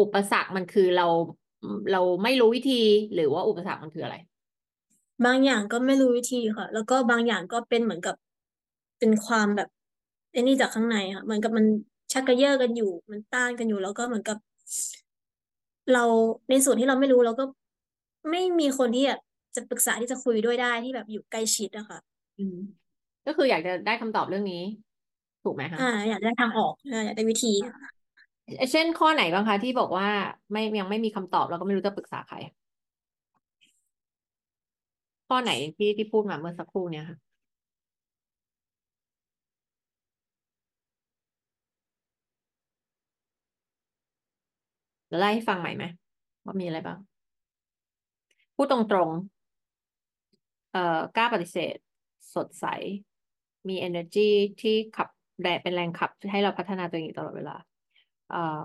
S1: อุปสรรคมันคือเราเราไม่รู้วิธีหรือว่าอุปสรรคมันคืออะไร
S2: บางอย่างก็ไม่รู้วิธีค่ะ แล้วก็บางอย่างก็เป็นเหมือนกับเป็นความแบบไอ้นี่จากข้างในค่ะเหมือนกับมันชักกระเยาะกันอยู่ มันต้านกันอยู่ แล้วก็เหมือนกับ เราในส่วนที่เราไม่รู้เราก็ไม่มีคนที่แบบจะปรึกษาที่จะคุยด้วยได้ที่แบบอยู่ใกล้ชิดอะค่ะ
S1: อืม ก็คืออยากจะได้คำตอบเรื่องนี้ ถูกไหมคะ
S2: อ่า อยากได้ทางออกอ่าอยากได้วิธีค่ะ
S1: เช่นข้อไหนบ้างคะที่บอกว่าไม่ยังไม่มีคำตอบแล้วก็ไม่รู้จะปรึกษาใคร ข้อไหนที่ที่พูดมาเมื่อสักครู่เนี่ยค่ะไล่ให้ฟังใหม่ไหมว่ามีอะไรบ้าง พูดตรงๆ เอ่อกล้าปฏิเสธ สดใส มี energy ที่ขับแรงเป็นแรงขับให้เราพัฒนาตัวเองอยู่ตลอดเวลาเอ่อ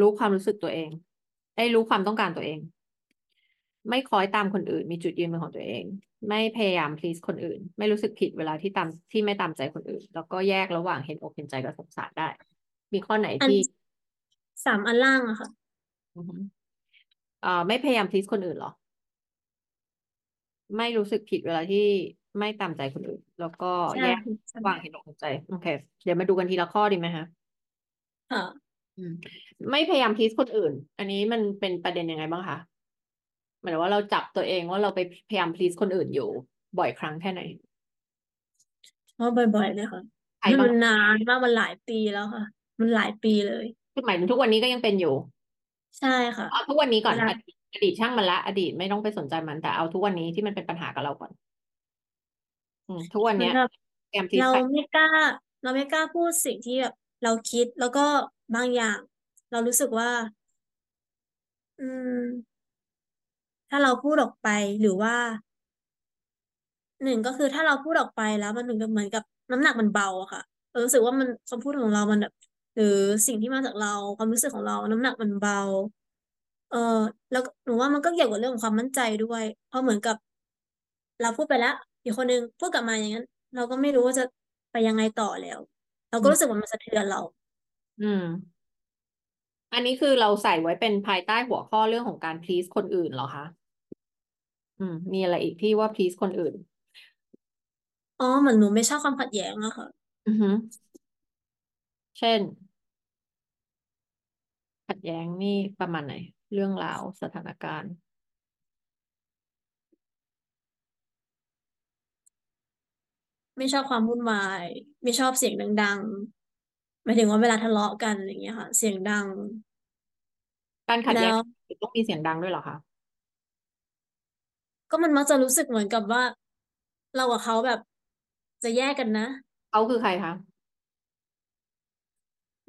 S1: รู้ความรู้สึกตัวเอง ได้รู้ความต้องการตัวเอง ไม่คล้อยตามคนอื่น มีจุดยืนเป็นของตัวเอง ไม่พยายาม please คนอื่น ไม่รู้สึกผิดเวลาที่ตามที่ไม่ตามใจคนอื่น แล้วก็แยกระหว่างเห็นอกเห็นใจกับสงสารได้ มีข้อไหน
S2: อัน
S1: ที่
S2: สามอันล่างอะค่ะ
S1: อือฮึเอ่อไม่พยายาม please คนอื่นเหรอ ไม่รู้สึกผิดเวลาที่ ไม่ตามใจคนอื่น แล้วก็
S2: ใช่
S1: แยก
S2: ใช่
S1: ระหว่างเห็นอกเห็นใจ โอเค เดี๋ยวมาดูกันทีละข้อดีไหมคะ
S2: ค่ะ
S1: อืมไม่พยายาม please คนอื่น อันนี้มันเป็นประเด็นยังไงบ้างคะหมายถึงว่าเราจับตัวเองว่าเราไปพยายาม please คนอื่นอยู่ บ่อยครั้งแค่ไหน
S2: เพราะบ่อยๆเลยค่ะ
S1: ใครบ้าง
S2: มันนานมากมันหลายปีแล้วค่ะ มันหลายปีเลย
S1: คือหมายถึงทุกวันนี้ก็ยังเป็นอยู่
S2: ใช่ค่ะ
S1: เอาทุกวันนี้ก่อน
S2: เวลา
S1: อดีตอดีตช่างมันละ อดีตไม่ต้องไปสนใจมันแต่เอาทุกวันนี้ที่มันเป็นปัญหากับเราก่อน อืมทุกวัน
S2: เหมือ
S1: เนี้
S2: น
S1: ย
S2: กับ
S1: พยายาม please
S2: เรา
S1: ใคร
S2: ไม่กล้า เราไม่กล้าพูดสิ่งที่แบบเราคิดแล้วก็บางอย่าง เรารู้สึกว่า อืม ถ้าเราพูดออกไปหรือว่าหนึ่งก็คือถ้าเราพูดออกไปแล้วมันเหมือนกับเหมือนกับน้ำหนักมันเบาอะค่ะเรารู้สึกว่ามันคำพูดของเรามันแบบหรือสิ่งที่มาจากเราความรู้สึกของเรา น้ำหนักมันเบา เออแล้วหนูว่ามันก็เกี่ยวกับเรื่องของความมั่นใจด้วย เพราะเหมือนกับ เราพูดไปแล้ว อีกคนนึงพูดกลับมาอย่างนั้น เราก็ไม่รู้ว่าจะไปยังไงต่อแล้ว เราก็รู้สึกว่ามันสะเทือนเรา
S1: อืม อันนี้คือเราใส่ไว้เป็นภายใต้หัวข้อเรื่องของการ please คนอื่นเหรอคะอืม มีอะไรอีกที่ว่า please คนอื่น
S2: อ๋อเหมือนหนูไม่ชอบความขัดแย้งอะค่ะ
S1: อือฮึเช่น ขัดแย้งนี่ประมาณไหน เรื่องราวสถานการณ์
S2: ไม่ชอบความวุ่นวาย ไม่ชอบเสียงดังๆหมายถึงว่าเวลาทะเลาะกันอย่างเงี้ยค่ะ เสียงดัง
S1: การขัด
S2: แล้
S1: แย้ง
S2: ว
S1: ต้องมีเสียงดังด้วยเหรอคะ
S2: ก็มันมักจะรู้สึกเหมือนกับว่า เรากับเขาแบบ จะแยกกันนะ
S1: เขาคือใครคะ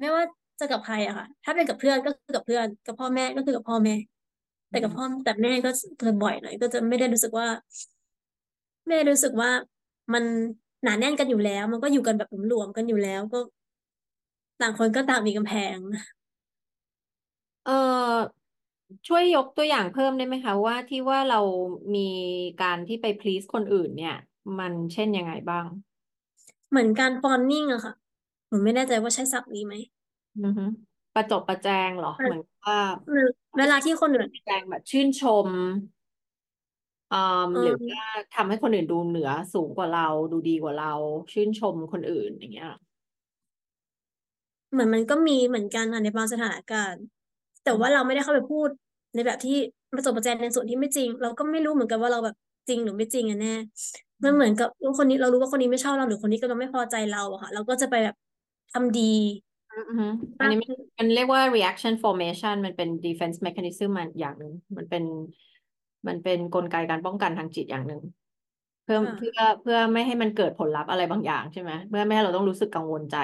S2: ไม่ว่าจะกับใครอะค่ะ ถ้าเป็นกับเพื่อนก็คือกับเพื่อน กับพ่อแม่ก็คือกับพ่อแม่ แต่กับพ่อแต่แม่ก็จะบ่อยหน่อยก็จะไม่ได้รู้สึกว่า ไม่ได้รู้สึกว่ามัน หนาแน่นกันอยู่แล้ว มันก็อยู่กันแบบหลวมๆกันอยู่แล้วก็ ต่างคนก็ต่างมีกำแพง
S1: เออช่วยยกตัวอย่างเพิ่มได้ไหมคะ ว่าที่ว่าเรามีการที่ไป please คนอื่นเนี่ย มันเช่นยังไงบ้าง
S2: เหมือนการฟอนนิ่งอะค่ะหนูไม่แน่ใจว่าใช้ศัพท์นี้ไหม
S1: อือฮึประจบประแจงเหรอ เหมือนว่า
S2: เวลาที่คนอื่น
S1: ประแจงแบบชื่นชม อ่า
S2: เห
S1: รือว่า
S2: ออ
S1: ทำให้คนอื่นดูเหนือสูงกว่าเรา ดูดีกว่าเรา ชื่นชมคนอื่นอย่างเงี้ย
S2: เหมือนมันก็มีเหมือนกันค่ะในบางสถานการณ์ แต่ว่าเราไม่ได้เข้าไปพูดในแบบที่ประจบประแจงในส่วนที่ไม่จริง เราก็ไม่รู้เหมือนกันว่าเราแบบจริงหรือไม่จริงกันแน่มันเหมือนกับคนนี้เรารู้ว่าคนนี้ไม่ชอบเราหรือคนนี้ก็เราไม่พอใจเราอะค่ะ เราก็จะไปแบบทำดี
S1: อือฮึอันนี้มันมันเรียกว่า reaction formation มันเป็น defense mechanism มันอย่างหนึ่งมันเป็น มันเป็นกลไกการป้องกันทางจิตอย่างหนึ่งเพื่อเพื่อ
S2: ค่ะ
S1: เพื่อไม่ให้มันเกิดผลลัพธ์อะไรบางอย่างใช่ไหมเพื่อไม่ให้เราต้องรู้สึกกังวลใจ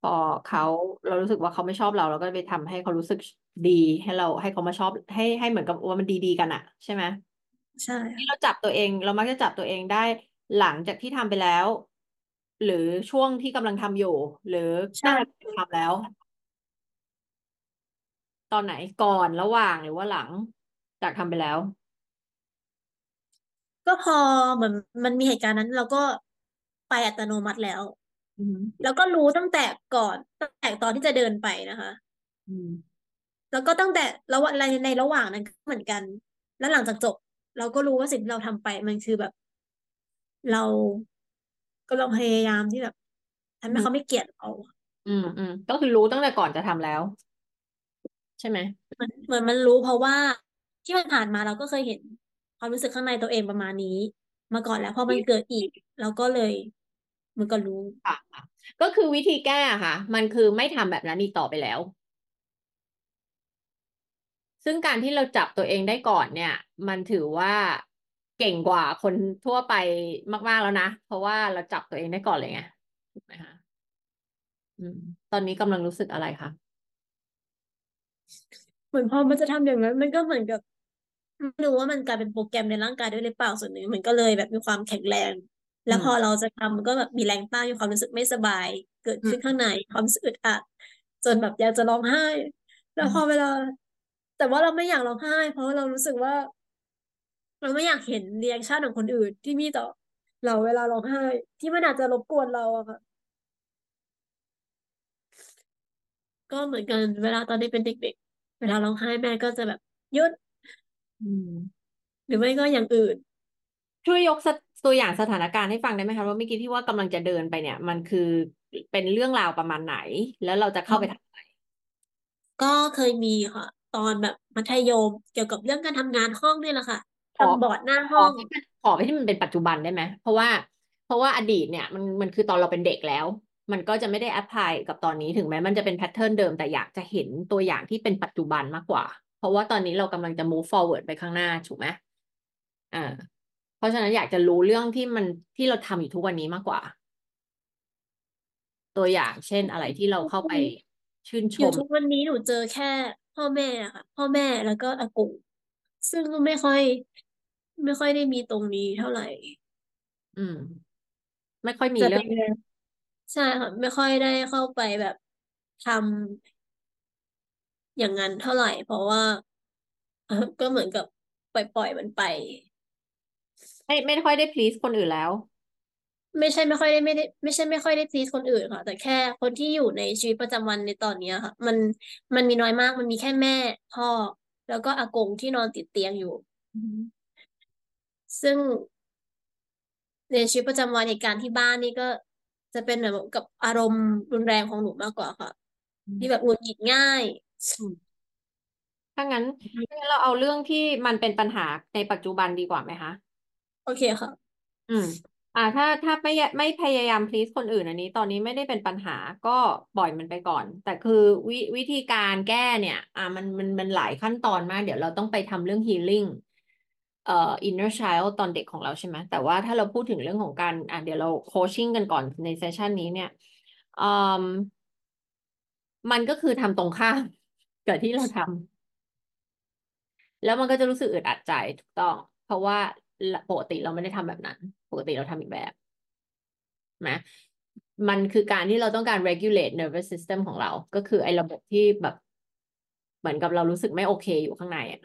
S1: พอเขาเรารู้สึกว่าเขาไม่ชอบเราเราก็ไปทำให้เขารู้สึกดีให้เราให้เขามาชอบให้ให้เหมือนกับว่ามันดีๆกันอะใช่ไหม
S2: ใช่
S1: ที่เราจับตัวเองเรามักจะจับตัวเองได้หลังจากที่ทำไปแล้ว หรือช่วงที่กำลังทำอยู่ หรือตั้งแต่
S2: ใช่
S1: ทำแล้ว ตอนไหนก่อนระหว่างหรือว่าหลังจากทำไปแล้ว
S2: ก็พอเหมือนมันมีเหตุการณ์นั้น เราก็ไปอัตโนมัติแล้ว
S1: อืม
S2: แล้วก็รู้ตั้งแต่ก่อนตั้งแต่ตอนที่จะเดินไปนะคะ
S1: อืม
S2: แล้วก็ตั้งแต่ระหว่างในในระหว่างนั้นก็เหมือนกัน แล้วหลังจากจบ เราก็รู้ว่าสิ่งที่เราทำไปมันคือแบบ เราก็เราพยายามที่แบบทำ
S1: อืม
S2: ให้เขาไม่เกลียดเรา
S1: อืมอืมก็คือรู้ตั้งแต่ก่อนจะทำแล้ว ใช่ไหม
S2: เหมือนเหมือนมันรู้เพราะว่าที่มันผ่านมาเราก็เคยเห็น ความรู้สึกข้างในตัวเองประมาณนี้ มาก่อนแล้วพอมันเกิดอีก เราก็เลย มันก็รู้
S1: ค่ะก็คือวิธีแก้ค่ะ มันคือไม่ทำแบบนั้นอีกต่อไปแล้ว ซึ่งการที่เราจับตัวเองได้ก่อนเนี่ย มันถือว่าเก่งกว่าคนทั่วไปมากๆแล้วนะ เพราะว่าเราจับตัวเองได้ก่อนเลยไงถูกไหมคะอืมตอนนี้กำลังรู้สึกอะไรคะ
S2: เหมือนพอมันจะทำอย่างนั้น มันก็เหมือนกับ ไม่รู้ว่ามันกลายเป็นโปรแกรมในร่างกายด้วยหรือเปล่าส่วนหนึ่งมันก็เลยแบบมีความแข็งแรง แล้วพอ
S1: อืม
S2: เราจะทำมันก็แบบมีแรงต้านมีความรู้สึกไม่สบาย เกิด
S1: อืม
S2: ขึ้นข้างในความรู้สึกอึดอัดจนแบบอยากจะร้องไห้ แล้วพอเวลา แต่ว่าเราไม่อยากร้องไห้ เพราะว่าเรารู้สึกว่า เราไม่อยากเห็น reaction ของคนอื่นที่มีต่อ เราเวลาร้องไห้ ที่มันอาจจะรบกวนเราอะค่ะก็เหมือนกันเวลาตอนนี้เป็นเด็กๆเวลาร้องไห้แม่ก็จะแบบหยุด
S1: อืม
S2: หรือไม่ก็อย่างอื่น
S1: ช่วยยกสถตัวอย่างสถานการณ์ให้ฟังได้ไหมคะว่าเมื่อกี้ที่ว่ากำลังจะเดินไปเนี่ย มันคือเป็นเรื่องราวประมาณไหน แล้วเราจะเข้าไปทำอะไร
S2: ก็เคยมีค่ะ ตอนแบบมัธยมเกี่ยวกับเรื่องการทำงานห้องนี่แหละค่ะ
S1: ขอ
S2: ทำบอร์ดหน้า
S1: ขอ
S2: ห้อง
S1: ขอไปที่มันเป็นปัจจุบันได้ไหมเพราะว่า เพราะว่าอดีตเนี่ย มันมันคือตอนเราเป็นเด็กแล้ว มันก็จะไม่ได้ apply กับตอนนี้ถึงแม้มันจะเป็น pattern เดิมแต่อยากจะเห็นตัวอย่างที่เป็นปัจจุบันมากกว่า เพราะว่าตอนนี้เรากำลังจะ move forward ไปข้างหน้าถูกไหมอ่า เพราะฉะนั้นอยากจะรู้เรื่องที่มันที่เราทำอยู่ทุกวันนี้มากกว่า ตัวอย่างเช่นอะไรที่เราเข้าไปชื่นชม
S2: อยู่ทุกวันนี้หนูเจอแค่พ่อแม่อะค่ะ พ่อแม่แล้วก็อากงซึ่งก็ไม่ค่อย ไม่ค่อยได้มีตรงนี้เท่าไหร่
S1: อืม ไม่ค่อยมี
S2: จะเป็น
S1: เรื่อง
S2: ใช่ค่ะไม่ค่อยได้เข้าไปแบบทำ อย่างนั้นเท่าไหร่ เพราะว่าเออก็เหมือนกับปล่อยปล่อยมันไป
S1: ไม่ไม่ค่อยได้ please คนอื่นแล้ว
S2: ไม่ใช่ไม่ค่อยได้ไม่ได้ ไม่ใช่ไม่ค่อยได้ซีคนอื่นค่ะ แต่แค่คนที่อยู่ในชีวิตประจำวันในตอนเนี้ยค่ะ มันมันมีน้อยมากมันมีแค่แม่พ่อ แล้วก็อากงที่นอนติดเตียงอยู่
S1: อืม
S2: ซึ่งในชีวิตประจำวันในการที่บ้านนี่ก็จะเป็นแบบกับอารมณ์รุนแรงของหนูมากกว่าค่ะ
S1: อืม
S2: ที่แบบหงุดหงิดง่าย
S1: อืม ถ้างั้นถ้างั้นเราเอาเรื่องที่มันเป็นปัญหาในปัจจุบันดีกว่าไหมคะ
S2: โอเคค่ะ
S1: อืม อ่า ถ้าถ้าไม่ไม่พยายาม please คนอื่นอันนี้ ตอนนี้ไม่ได้เป็นปัญหาก็ปล่อยมันไปก่อน แต่คือวิวิธีการแก้เนี่ย อ่ามันมันมันหลายขั้นตอนมากเดี๋ยวเราต้องไปทำเรื่อง healing เอ่อ inner child ตอนเด็กของเราใช่ไหมแต่ว่าถ้าเราพูดถึงเรื่องของการอะเดี๋ยวเราโคชชิ่งกันก่อนในเซสชันนี้เนี่ยอืมมันก็คือทำตรงข้าม กับที่เราทำแล้วมันก็จะรู้สึกอึดอัดใจถูกต้อง เพราะว่าปกติเราไม่ได้ทำแบบนั้น ปกติเราทำอีกแบบไหมมันคือการที่เราต้องการ regulate nervous system ของเรา ก็คือไอ้ระบบที่แบบ เหมือนกับเรารู้สึกไม่โอเคอยู่ข้างในอะ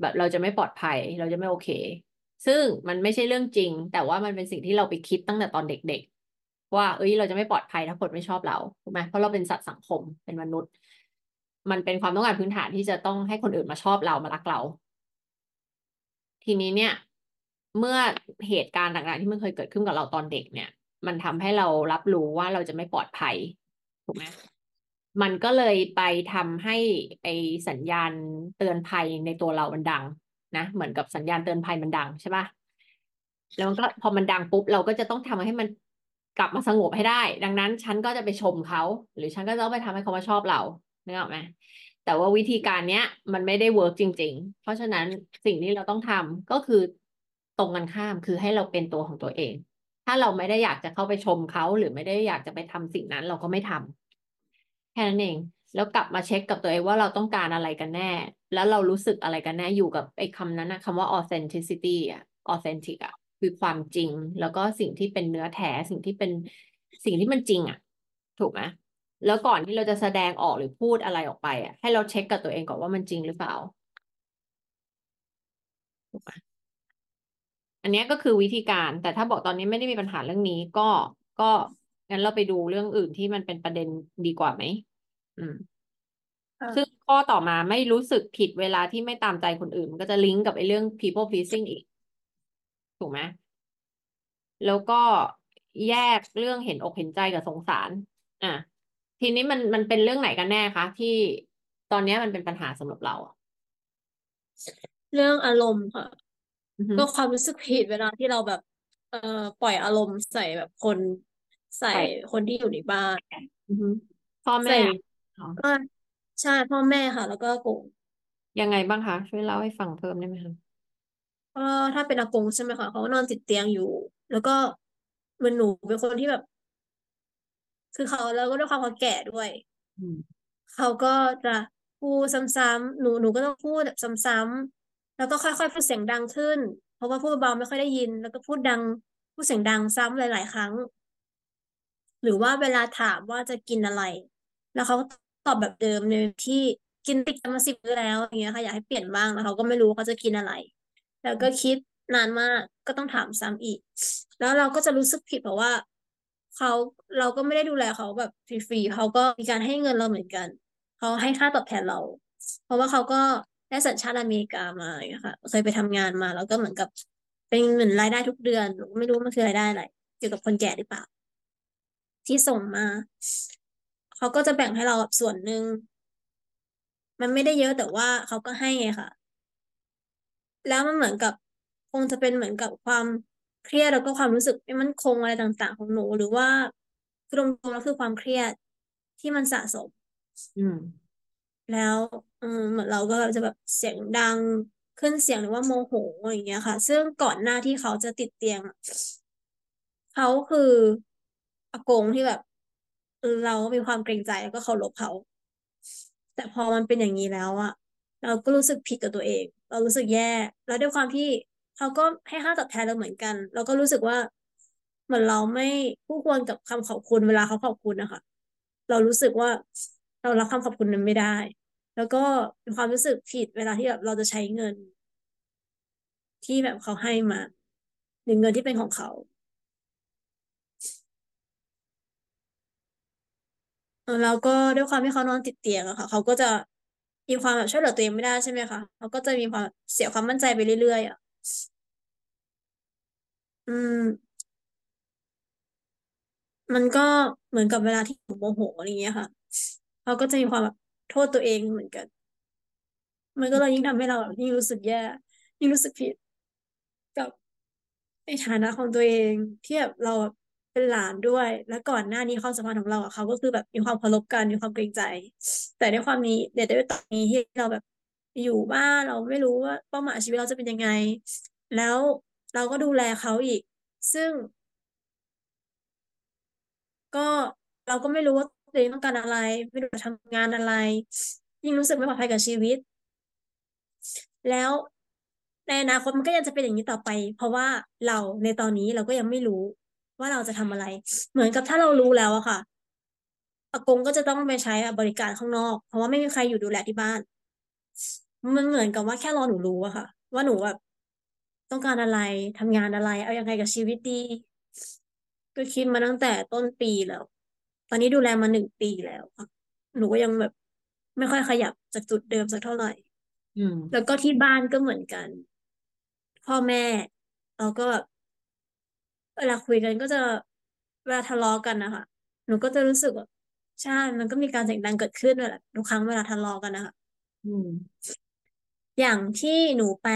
S1: แบบเราจะไม่ปลอดภัย เราจะไม่โอเค ซึ่งมันไม่ใช่เรื่องจริง แต่ว่ามันเป็นสิ่งที่เราไปคิดตั้งแต่ตอนเด็กๆ ว่า เอ้ย เราจะไม่ปลอดภัยถ้าคนไม่ชอบเรา ถูกไหมเพราะเราเป็นสัตว์สังคม เป็นมนุษย์ มันเป็นความต้องการพื้นฐานที่จะต้องให้คนอื่นมาชอบเรามารักเรา ทีนี้เนี่ย เมื่อเหตุการณ์ต่างๆ ที่มันเคยเกิดขึ้นกับเราตอนเด็กเนี่ย มันทำให้เรารับรู้ว่าเราจะไม่ปลอดภัยถูกไหมมันก็เลยไปทำให้ไอสัญญาณเตือนภัยในตัวเรามันดังนะเหมือนกับสัญญาณเตือนภัยมันดังใช่ปะแล้วก็พอมันดังปุ๊บเราก็จะต้องทำให้มันกลับมาสงบให้ได้ ดังนั้นฉันก็จะไปชมเขา หรือฉันก็ต้องไปทำให้เขามาชอบเรา นึกออกไหมแต่ว่าวิธีการเนี้ย มันไม่ได้เวิร์กจริง ๆ เพราะฉะนั้นสิ่งที่เราต้องทำก็คือตรงกันข้ามคือให้เราเป็นตัวของตัวเอง ถ้าเราไม่ได้อยากจะเข้าไปชมเขาหรือไม่ได้อยากจะไปทำสิ่งนั้นเราก็ไม่ทำแค่นั้นเองแล้วกลับมาเช็คกับตัวเองว่าเราต้องการอะไรกันแน่ แล้วเรารู้สึกอะไรกันแน่อยู่กับไอ้คำนั้นนะคำว่า authenticity อะ authentic อะคือความจริง แล้วก็สิ่งที่เป็นเนื้อแท้สิ่งที่เป็นสิ่งที่มันจริงอะ ถูกไหม แล้วก่อนที่เราจะแสดงออกหรือพูดอะไรออกไปอะ ให้เราเช็คกับตัวเองก่อนว่ามันจริงหรือเปล่าถูกไหมอันนี้ก็คือวิธีการ แต่ถ้าบอกตอนนี้ไม่ได้มีปัญหาเรื่องนี้ ก็ก็งั้นเราไปดูเรื่องอื่นที่มันเป็นประเด็นดีกว่าไหมอืมซึ่งข้อต่อมาไม่รู้สึกผิดเวลาที่ไม่ตามใจคนอื่น มันก็จะลิงก์กับไอ้เรื่อง people pleasing อีก ถูกไหมแล้วก็แยกเรื่องเห็นอกเห็นใจกับสงสาร อะ ทีนี้มันมันเป็นเรื่องไหนกันแน่คะที่ตอนนี้มันเป็นปัญหาสำหรับเรา
S2: เรื่องอารมณ์ค่ะก็ความรู้สึกผิดเวลาที่เราแบบ เอ่อปล่อยอารมณ์ใส่แบบคนใส่คนที่อยู่ในบ้าน
S1: พ่อแม่
S2: ก็ใช่พ่อแม่ค่ะ แล้วก็กง
S1: ยังไงบ้างคะช่วยเล่าให้ฟังเพิ่มได้ไหมคะ
S2: ก็ถ้าเป็นอากงใช่ไหมคะเขานอนติดเตียงอยู่ แล้วก็เหมือนหนูเป็นคนที่แบบ คือเขาแล้วก็ด้วยความเขาแก่ด้วยเขาก็จะพูดซ้ำๆหนูหนูก็ต้องพูดแบบซ้ำๆแล้วก็ค่อยๆพูดเสียงดังขึ้น เพราะว่าพูดเบาไม่ค่อยได้ยิน แล้วก็พูดดังพูดเสียงดังซ้ำหลาย ๆ ครั้ง หรือว่าเวลาถามว่าจะกินอะไร แล้วเขาตอบแบบเดิมในที่กินติดกันมาสิบมื้อแล้วอย่างเงี้ยค่ะอยากให้เปลี่ยนบ้างแล้วเขาก็ไม่รู้เขาจะกินอะไร แล้วก็คิดนานมากก็ต้องถามซ้ำอีก แล้วเราก็จะรู้สึกผิดเพราะว่า เขาเราก็ไม่ได้ดูแลเขาแบบฟรีๆเขาก็มีการให้เงินเราเหมือนกัน เขาให้ค่าตอบแทนเรา เพราะว่าเขาก็ได้สัญชาติอเมริกามาค่ะเคยไปทำงานมา แล้วก็เหมือนกับเป็นเงินรายได้ทุกเดือนไม่รู้มันคือรายได้อะไรเกี่ยวกับคนแก่หรือเปล่า ที่ส่งมาเขาก็จะแบ่งให้เราส่วนหนึ่งมันไม่ได้เยอะแต่ว่าเขาก็ให้ไงค่ะ แล้วมันเหมือนกับคงจะเป็นเหมือนกับความ เครียดแล้วก็ความรู้สึกไม่มั่นคงอะไรต่าง ๆ ของหนู หรือว่าคือรวมๆแล้วคือความเครียดที่มันสะสม
S1: อืม
S2: แล้วอืมเหมือนเราก็จะแบบเสียงดังขึ้นเสียงหรือว่าโมโหอย่างเงี้ยค่ะ ซึ่งก่อนหน้าที่เขาจะติดเตียงเขาคืออากงที่แบบเรามีความเกรงใจแล้วก็เคารพเขา แต่พอมันเป็นอย่างนี้แล้วอะเราก็รู้สึกผิดกับตัวเอง เรารู้สึกแย่ แล้วด้วยความที่ เขาก็ให้ค่าตอบแทนเราเหมือนกัน เราก็รู้สึกว่าเหมือนเราไม่คู่ควรกับคำขอบคุณเวลาเขาขอบคุณนะคะเรารู้สึกว่าเรารับคำขอบคุณนั้นไม่ได้ แล้วก็มีความรู้สึกผิดเวลาที่แบบเราจะใช้เงิน ที่แบบเขาให้มาหรือเงินที่เป็นของเขาแล้วก็ด้วยความที่เขานอนติดเตียงอะค่ะ เขาก็จะมีความแบบช่วยเหลือตัวเองไม่ได้ใช่ไหมคะเขาก็จะมีความเสียความมั่นใจไปเรื่อยๆอะ อืม มันก็เหมือนกับเวลาที่ผมโมโหอะไรเงี้ยค่ะเขาก็จะมีความแบบโทษตัวเองเหมือนกัน มันก็เลยยิ่งทำให้เรายิ่งรู้สึกแย่ยิ่งรู้สึกผิดกับในฐานะของตัวเองที่แบบเราเป็นหลานด้วย และก่อนหน้านี้ความสัมพันธ์ของเรากับเขาก็คือแบบมีความเคารพกันมีความเกรงใจ แต่ในความนี้เดี๋ยวในตอนนี้ที่เราแบบ อยู่บ้านเราไม่รู้ว่าเป้าหมายชีวิตเราจะเป็นยังไง แล้วเราก็ดูแลเขาอีก ซึ่ง ก็เราก็ไม่รู้ว่าตัวเองต้องการอะไร ไม่รู้จะทำงานอะไร ยิ่งรู้สึกไม่ปลอดภัยกับชีวิต แล้วในอนาคตมันก็ยังจะเป็นอย่างนี้ต่อไป เพราะว่าเราในตอนนี้เราก็ยังไม่รู้ว่าเราจะทำอะไร เหมือนกับถ้าเรารู้แล้วอะค่ะอากงก็จะต้องไปใช้บริการข้างนอก เพราะว่าไม่มีใครอยู่ดูแลที่บ้าน มันเหมือนกับว่าแค่รอหนูรู้อะค่ะ ว่าหนูแบบต้องการอะไรทำงานอะไร เอายังไงกับชีวิตดีก็คิดมาตั้งแต่ต้นปีแล้ว ตอนนี้ดูแลมาหนึ่งปีแล้วค่ะหนูก็ยังแบบ ไม่ค่อยขยับจากจุดเดิมสักเท่าไหร่
S1: อืม
S2: แล้วก็ที่บ้านก็เหมือนกัน พ่อแม่เราก็แบบเวลาคุยกันก็จะเวลาทะเลาะกันนะคะหนูก็จะรู้สึกว่าใช่ มันก็มีการเสียงดังเกิดขึ้นด้วยแหละทุกครั้งเวลาทะเลาะกันนะคะ
S1: อ
S2: ย่างที่หนูไป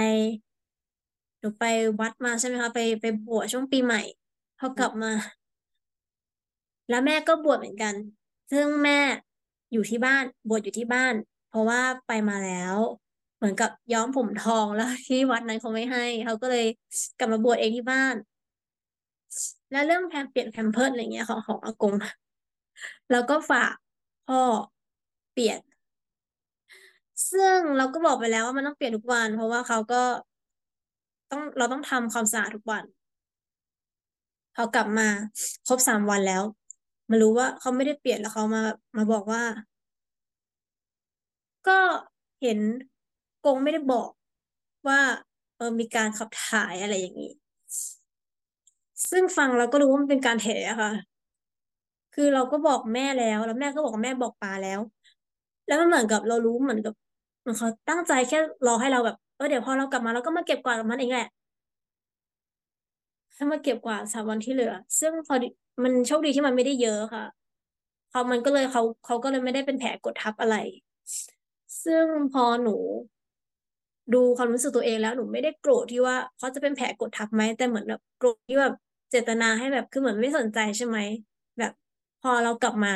S2: หนูไปวัดมาใช่ไหมคะไปไปบวชช่วงปีใหม่พอกลับมา แล้วแม่ก็บวชเหมือนกัน ซึ่งแม่อยู่ที่บ้านบวชอยู่ที่บ้าน เพราะว่าไปมาแล้ว เหมือนกับย้อมผมทองแล้วที่วัดนั้นเขาไม่ให้เขาก็เลยกลับมาบวชเองที่บ้าน แล้วเรื่องแพมเปลี่ยนแพมเพิร์สอะไรเงี้ยของของอากงแล้วก็ฝากพ่อเปลี่ยน ซึ่งเราก็บอกไปแล้วว่ามันต้องเปลี่ยนทุกวัน เพราะว่าเขาก็ต้องเราต้องทำความสะอาดทุกวันพอกลับมาครบสามวันแล้วมารู้ว่าเขาไม่ได้เปลี่ยนแล้วเขามามาบอกว่า ก็เห็นกงไม่ได้บอกว่าเออมีการขับถ่ายอะไรอย่างนี้ ซึ่งฟังเราก็รู้ว่ามันเป็นการแถอะค่ะ คือเราก็บอกแม่แล้ว แล้วแม่ก็บอกแม่บอกปาแล้ว แล้วมันเหมือนกับเรารู้เหมือนกับ มือนเขาตั้งใจแค่รอให้เราแบบเออเดี๋ยวพอเรากลับมาเราก็มาเก็บกวาดกับมันเองแหละให้มาเก็บกวาดสามวันที่เหลือ ซึ่งพอมันโชคดีที่มันไม่ได้เยอะค่ะเขามันก็เลยเขาเขาก็เลยไม่ได้เป็นแผลกดทับอะไร ซึ่งพอหนูดูความรู้สึกตัวเองแล้วหนูไม่ได้โกรธที่ว่าเขาจะเป็นแผลกดทับไหมแต่เหมือนแบบโกรธที่แบบเจตนาให้แบบคือเหมือนไม่สนใจใช่ไหมแบบพอเรากลับมา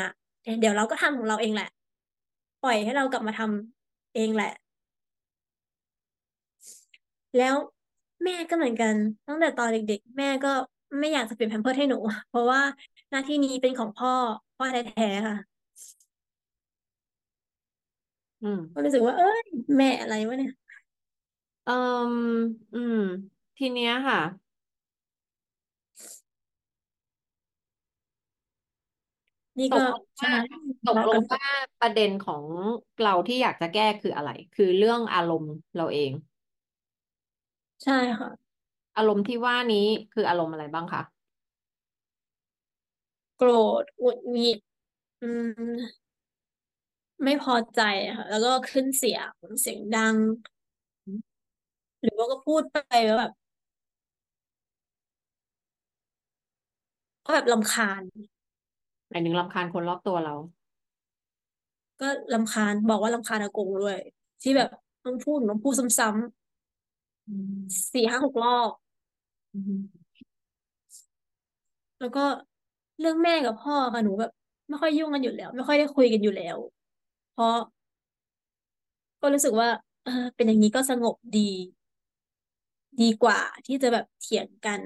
S2: เดี๋ยวเราก็ทำของเราเองแหละ ปล่อยให้เรากลับมาทำ เองแหละ แล้วแม่ก็เหมือนกัน ตั้งแต่ตอนเด็ก ๆ แม่ก็ไม่อยากจะเปลี่ยนแพมเพิร์สให้หนู เพราะว่าหน้าที่นี้เป็นของพ่อ พ่อแท้ๆค่ะ
S1: อืม
S2: ก็รู้สึกว่า เอ้ย แม่อะไรวะเนี่ย
S1: เอ่มอืม ทีเนี้ยค่ะ
S2: นี่ก็
S1: ตกลง
S2: ใช่
S1: ว่า
S2: ไหม
S1: ตก
S2: ทะ
S1: ล
S2: เลาะ
S1: ง
S2: กัน
S1: ว่าประเด็นของเราที่อยากจะแก้คืออะไร คือเรื่องอารมณ์เราเอง
S2: ใช่ค่ะ
S1: อารมณ์ที่ว่านี้คืออารมณ์อะไรบ้างคะ
S2: โกรธหงุดหงิดอืม ไม่พอใจอะค่ะ แล้วก็ขึ้นเสียงเสียงดัง หรือว่าก็พูดไปแล้วแบบก็แบบรำคาญ
S1: หมายถึงรำคาญคนรอบตัวเรา
S2: ก็รำคาญบอกว่ารำคาญอากงด้วย ที่แบบต้องพูดต้องพูดซ้ำ
S1: อืม
S2: ๆสี่ห้าหกรอบ
S1: อืม
S2: แล้วก็เรื่องแม่กับพ่อค่ะหนูแบบ ไม่ค่อยยุ่งกันอยู่แล้ว ไม่ค่อยได้คุยกันอยู่แล้ว เพราะ ก็รู้สึกว่าเออเป็นอย่างนี้ก็สงบดี ดีกว่าที่จะแบบเถียงกัน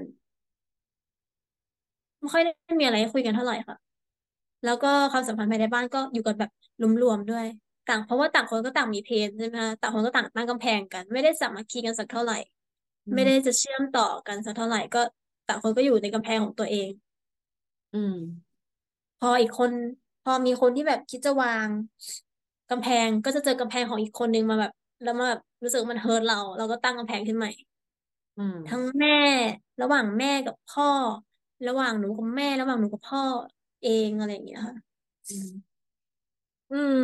S2: ไม่ค่อยได้มีอะไรให้คุยกันเท่าไหร่ค่ะ แล้วก็ความสัมพันธ์ภายในบ้านก็อยู่กันแบบรวมๆด้วย ต่างเพราะว่าต่างคนก็ต่างมีเพนใช่ไหมคะต่างคนก็ต่างตั้งกำแพงกัน ไม่ได้สามัคคีกันสักเท่าไหร่
S1: อื
S2: ไม่
S1: ม
S2: ได้จะเชื่อมต่อกันสักเท่าไหร่ก็ต่างคนก็อยู่ในกำแพงของตัวเอง
S1: อืม
S2: พออีกคน พอมีคนที่แบบคิดจะวางกำแพงก็จะเจอกำแพงของอีกคนนึงมาแบบ แล้วมาแบบรู้สึกว่ามันเฮิร์ตเรา เราก็ตั้งกำแพงขึ้นใหม่
S1: อืม
S2: ทั้งแม่ ระหว่างแม่กับพ่อ ระหว่างหนูกับแม่ ระหว่างหนูกับพ่อ เองอะไรอย่างเงี้ยค่ะ
S1: อืม อืม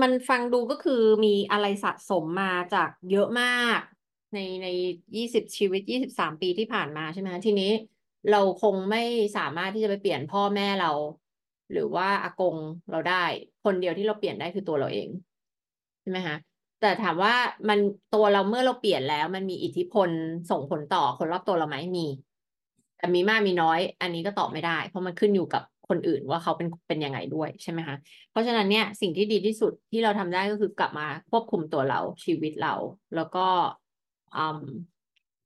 S1: มันฟังดูก็คือมีอะไรสะสมมาจากเยอะมาก ในในยี่สิบชีวิตยี่สิบสามปีที่ผ่านมาใช่ไหมคะทีนี้เราคงไม่สามารถที่จะไปเปลี่ยนพ่อแม่เรา หรือว่าอากงเราได้ คนเดียวที่เราเปลี่ยนได้คือตัวเราเองใช่ไหมคะแต่ถามว่ามันตัวเราเมื่อเราเปลี่ยนแล้ว มันมีอิทธิพลส่งผลต่อคนรอบตัวเราไหมมี แต่มีมากมีน้อย อันนี้ก็ตอบไม่ได้ เพราะมันขึ้นอยู่กับ คนอื่นว่าเขาเป็นเป็นยังไงด้วยใช่ไหมคะเพราะฉะนั้นเนี่ยสิ่งที่ดีที่สุดที่เราทำได้ก็คือกลับมาควบคุมตัวเราชีวิตเรา แล้วก็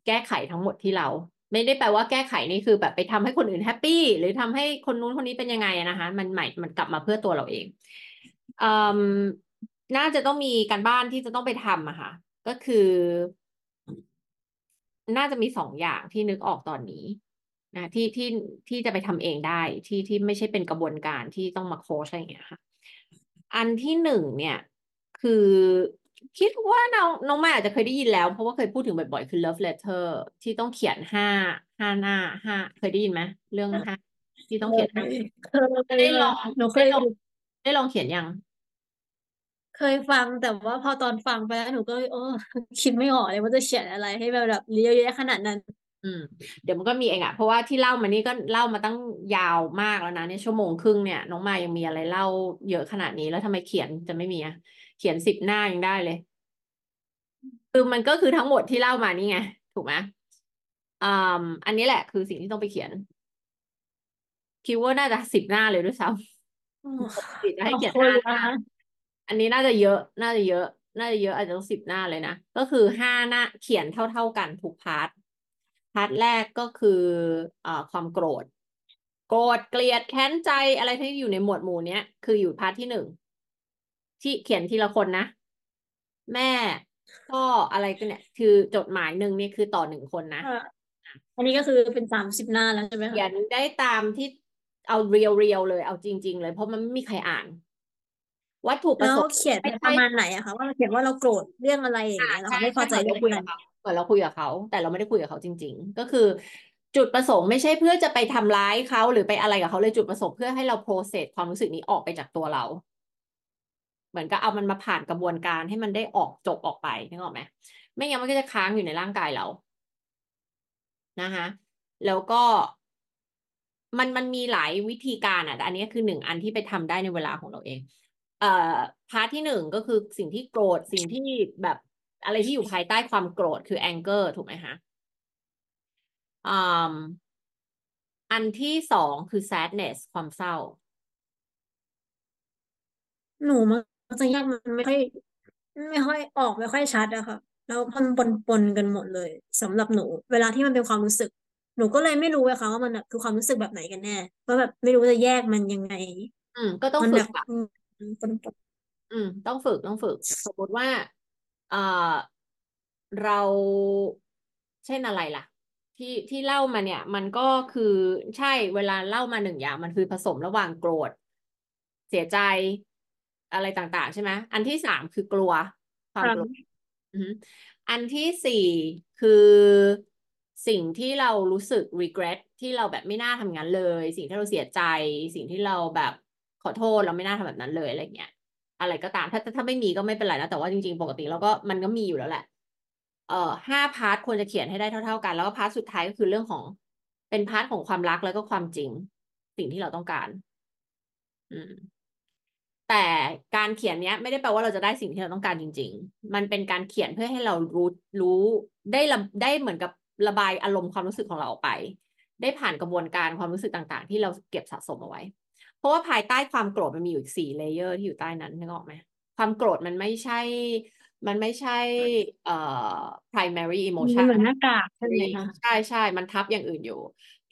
S1: แก้ไขทั้งหมดที่เรา ไม่ได้แปลว่าแก้ไขนี่คือแบบไปทำให้คนอื่นแฮปปี้หรือทำให้คนนู้นคนนี้เป็นยังไงนะคะมันใหม่มันกลับมาเพื่อตัวเราเองอน่าจะต้องมีการบ้านที่จะต้องไปทำอะค่ะ ก็คือ น่าจะมีสองอย่างที่นึกออกตอนนี้ นะที่ที่ที่จะไปทำเองได้ที่ที่ไม่ใช่เป็นกระบวนการที่ต้องมาโค้ชอะไรอย่างเงี้ยค่ะ อันที่หนึ่งเนี่ย คือคิดว่าน้องน้องไม่อาจจะเคยได้ยินแล้ว เพราะว่าเคยพูดถึงบ่อยๆ คือ love letter ที่ต้องเขียนห้าห้าหน้าห้าเคยได้ยินไหมเรื่องห้าที่ต้องเขียนห้า
S2: เคย
S1: ได้ลอง
S2: หนูเคย
S1: ได้ลองได้ลองเขียนยัง
S2: เคยฟังแต่ว่าพอตอนฟังไปแล้วหนูก็ โอ้คิดไม่ออกเลยว่าจะเขียนอะไรให้แบบแบบเยอะแยะขนาดนั้น
S1: อืมเดี๋ยวมันก็มีเองอะเพราะว่าที่เล่ามานี่ก็เล่ามาตั้งยาวมากแล้วนะเนี่ยชั่วโมงครึ่งเนี่ย น้องมายยังมีอะไรเล่าเยอะขนาดนี้แล้วทำไมเขียนจะไม่มีอะเขียนสิบหน้ายังได้เลย คือมันก็คือทั้งหมดที่เล่ามานี่ไง ถูกไหมอ่าอันนี้แหละคือสิ่งที่ต้องไปเขียน คิดว่าน่าจะสิบหน้าเลยด้วยซ้ำ
S2: อ๋อ
S1: ปกติจะให้เขียน
S2: ขอบคุณ
S1: ห้าหน้า
S2: นะ
S1: อันนี้น่าจะเยอะน่าจะเยอะ น่าจะเยอะอาจจะต้องสิบหน้าเลยนะ ก็คือห้าหน้าเขียนเท่า ๆกันทุก part part แรกก็คืออ่าความโกรธ โกรธเกลียดแค้นใจอะไรที่อยู่ในหมวดหมู่เนี้ย คืออยู่ part ที่หนึ่งที่เขียนทีละคนนะ แม่พ่ออะไรกันเนี่ย คือจดหมายหนึ่งเนี่ยคือต่อหนึ่งคนนะ
S2: อะอันนี้ก็คือเป็นสามสิบหน้าแล้วใช่ไหมคะ
S1: เขียนได้ตามที่เอาเรียวเรียวเลยเอาจริง ๆ เลยเพราะมันไม่มีใครอ่าน วัตถุประ
S2: แล้ว
S1: สงค์
S2: เขียน
S1: ไม่
S2: ป
S1: ใช่
S2: ระมาณไหนอะคะว่าเราเขียนว่าเราโกรธเรื่องอะไรอย่างเงี้ยเรา
S1: ใช่
S2: ไม่พอใจ
S1: ใช่
S2: เรื่อง
S1: คุย
S2: อะไร
S1: กับ เหมือนเราคุยกับเขา แต่เราไม่ได้คุยกับเขาจริง ๆ ก็คือจุดประสงค์ไม่ใช่เพื่อจะไปทำร้ายเขาหรือไปอะไรกับเขาเลยจุดประสงค์เพื่อให้เราโปรเซสความรู้สึกนี้ออกไปจากตัวเรา เหมือนกับเอามันมาผ่านกระบวนการให้มันได้ออกจบออกไปนึกออกไหมไม่งั้นมันก็จะค้างอยู่ในร่างกายเรานะคะแล้วก็มันมันมีหลายวิธีการอะแต่อันนี้คือหนึ่งอันที่ไปทำได้ในเวลาของเราเอง เอ่อพาร์ทที่หนึ่งก็คือสิ่งที่โกรธสิ่งที่แบบ อะไรที่อยู่ภายใต้ความโกรธคือ anger ถูกไหมคะอืมอันที่สองคือ sadness ความเศร้า
S2: หนูมันจะแยกมันไม่ค่อยไม่ค่อยออกไม่ค่อยชัดอะค่ะ แล้วมันปนปนกันหมดเลยสำหรับหนู เวลาที่มันเป็นความรู้สึก หนูก็เลยไม่รู้อะค่ะว่ามันแบบคือความรู้สึกแบบไหนกันแน่ว่าแบบไม่รู้จะแยกมันยังไง
S1: อืม ก็ต้อง
S2: มัน
S1: ฝึ
S2: แบ
S1: ก
S2: บ
S1: อะ
S2: อืมปนปน
S1: อืม ต้องฝึกต้องฝึก สมมติว่า เอ่อเราเช่นอะไรล่ะ ที่ที่เล่ามาเนี่ย มันก็คือใช่เวลาเล่ามาหนึ่งอย่าง มันคือผสมระหว่างโกรธ เสียใจอะไรต่าง ๆ ใช่ไหมอันที่สามคือกลัว ความกลัวอือฮึอันที่สี่คือสิ่งที่เรารู้สึก regret ที่เราแบบไม่น่าทำงั้นเลย สิ่งที่เราเสียใจ สิ่งที่เราแบบขอโทษเราไม่น่าทำแบบนั้นเลยอะไรเงี้ย อะไรก็ตาม ถ้าถ้าไม่มีก็ไม่เป็นไรนะ แต่ว่าจริงๆ ปกติเราก็มันก็มีอยู่แล้วแหละ เอ่อห้า part ควรจะเขียนให้ได้เท่า ๆ กัน แล้วก็ part สุดท้ายก็คือเรื่องของเป็น part ของความรักแล้วก็ความจริง สิ่งที่เราต้องการ อืมแต่การเขียนเนี้ย ไม่ได้แปลว่าเราจะได้สิ่งที่เราต้องการจริง ๆ มันเป็นการเขียนเพื่อให้เรารู้รู้ได้ระได้เหมือนกับระบายอารมณ์ความรู้สึกของเราออกไป ได้ผ่านกระบวนการความรู้สึกต่างๆ ที่เราเก็บสะสมเอาไว้ ราะว่าภายใต้ความโกรธมันมีอยู่อีกสี่เลเยอร์ที่อยู่ใต้นั้นนึกออกไหมความโกรธมันไม่ใช่ มันไม่ใช่เอ่อ primary
S2: มัน
S1: emotion
S2: เหมือนหน้ากากใช่ไหมคะ
S1: ใช่ใช่มันทับอย่างอื่นอยู่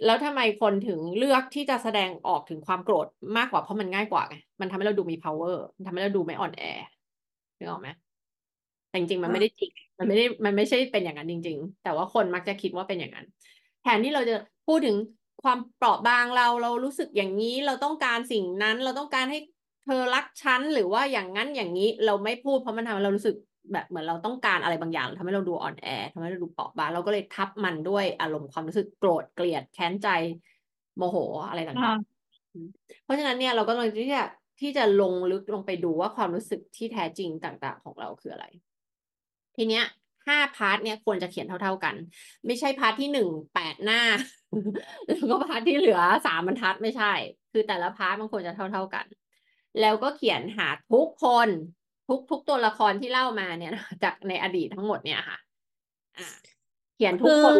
S1: แล้วทำไมคนถึงเลือกที่จะแสดงออกถึงความโกรธมากกว่าเพราะมันง่ายกว่าไงมันทำให้เราดูมี power มันทำให้เราดูไม่อ่อนแอนึกออกไหมแต่จริงๆมันไม่ได้จริงมันไม่ได้มันไม่ใช่เป็นอย่างนั้นจริง ๆ แต่ว่าคนมักจะคิดว่าเป็นอย่างนั้น แทนที่เราจะพูดถึง ความเปราะบางเราเรารู้สึกอย่างนี้เราต้องการสิ่งนั้น เราต้องการให้เธอรักฉันหรือว่าอย่างนั้นอย่างนี้เราไม่พูดเพราะมันทำให้เรารู้สึกแบบเหมือนเราต้องการอะไรบางอย่างทำให้เราดูอ่อนแอทำให้เราดูเปราะบางเราก็เลยทับมันด้วยอารมณ์ความรู้สึกโกรธเกลียดแค้นใจโมโหอะไรต่างๆ เพราะฉะนั้นเนี่ยเราก็เลยที่จะที่จะลงลึกลงไปดูว่าความรู้สึกที่แท้จริงต่าง ๆ ของเราคืออะไร ทีเนี้ยห้า part เนี่ยควรจะเขียนเท่า ๆกัน ไม่ใช่ part ที่หนึ่งแปดหน้า แล้วก็ part ที่เหลือสามบรรทัดไม่ใช่ คือแต่ละ part มันควรจะเท่าๆกัน แล้วก็เขียนหาทุกคนทุกทุกตัวละครที่เล่ามาเนี่ยนะจากในอดีตทั้งหมดเนี่ยค่ะอ่าเขียนทุก
S2: คือ
S1: คน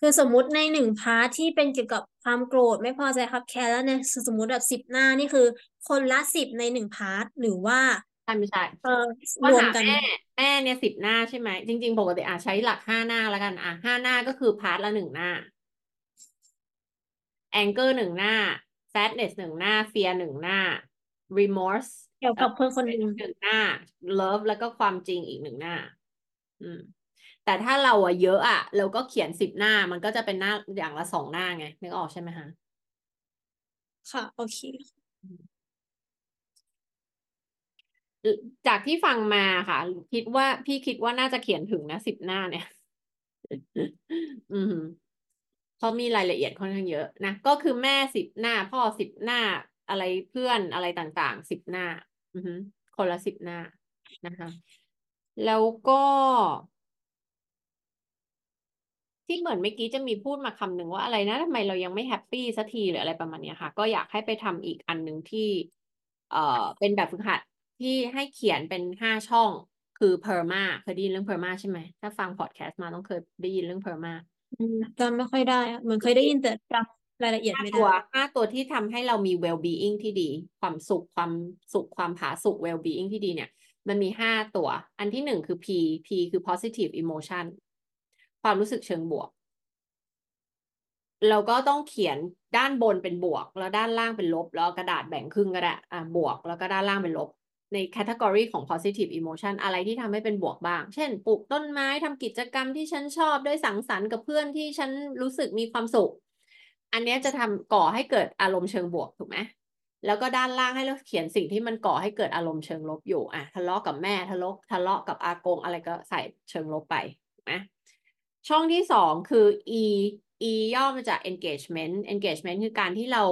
S2: คือสมมุติในหนึ่ง part ที่เป็นเกี่ยวกับความโกรธไม่พอใจคับแค้นแล้วเนี่ยสมมุติแบบสิบหน้านี่คือ คนละสิบในหนึ่ง partหรือว่า
S1: ใช่ไม่ใช่
S2: เออ
S1: ว่าร
S2: วม
S1: หา
S2: กัน
S1: แม่แม่เนี่ยสิบหน้าใช่ไหมจริง ๆ ปกติอาจใช้หลักห้าหน้าแล้วกัน อะห้าหน้าก็คือ part ละหนึ่งหน้า anger หนึ่งหน้า sadness หนึ่งหน้า fear หนึ่งหน้า remorse
S2: เกี่ยวกับคนคนหนึ่ง
S1: หนึ่งหน้า love แล้วก็ความจริงอีกหนึ่งหน้า อืม แต่ถ้าเราอะเยอะอะเราก็เขียนสิบหน้า มันก็จะเป็นหน้าอย่างละสองหน้าไงนึกออกใช่ไหมคะ
S2: ค่ะโอเค
S1: จากที่ฟังมาค่ะ คิดว่าพี่คิดว่าน่าจะเขียนถึงนะสิบหน้าเนี่ย อืม เพรามีรายละเอียดค่อนข้างเยอะนะก็คือแม่สิบหน้า พ่อสิบหน้าอะไรเพื่อนอะไรต่างๆสิบหน้า อือคนละสิบหน้านะคะ แล้วก็ที่เหมือนเมื่อกี้จะมีพูดมาคำหนึ่งว่าอะไรนะทำไมเรายังไม่แฮปปี้สักทีหรืออะไรประมาณนี้ค่ะ ก็อยากให้ไปทำอีกอันหนึ่งที่ เอ่อ เป็นแบบฝึกหัดที่ให้เขียนเป็นห้าช่องคือ PERMA เคยได้ยินเรื่อง PERMA ใช่ไหม ถ้าฟังพอดแคสต์มาต้องเคยได้ยินเรื่อง PERMA
S2: อืมจำไม่ค่อยได้อะเหมือนเคยได้ยินแต่จำรายละเอียด
S1: ห้า
S2: ไม่
S1: ตัว
S2: ได้
S1: ห้าตัวที่ทำให้เรามี well being ที่ดี ความสุขความสุขความผาสุก well being ที่ดีเนี่ย มันมีห้าตัว อันที่หนึ่งคือ P P คือ positive emotion ความรู้สึกเชิงบวก เราก็ต้องเขียนด้านบนเป็นบวก แล้วด้านล่างเป็นลบ แล้วกระดาษแบ่งครึ่งก็ได้อ่าบวก แล้วก็ด้านล่างเป็นลบ ในแคตตากรีของ positive emotion อะไรที่ทำให้เป็นบวกบ้าง เช่น ปลูกต้นไม้ทำกิจกรรมที่ฉันชอบได้สังสรรค์กับเพื่อนที่ฉันรู้สึกมีความสุข อันนี้จะทำก่อให้เกิดอารมณ์เชิงบวกถูกไหมแล้วก็ด้านล่างให้เราเขียนสิ่งที่มันก่อให้เกิดอารมณ์เชิงลบอยู่อะทะเลาะกับแม่ทะเลาะทะเลาะกับอากงอะไรก็ใส่เชิงลบไปถูกไหมช่องที่สองคือ e e ย่อมาจาก engagement engagement คือการที่เรา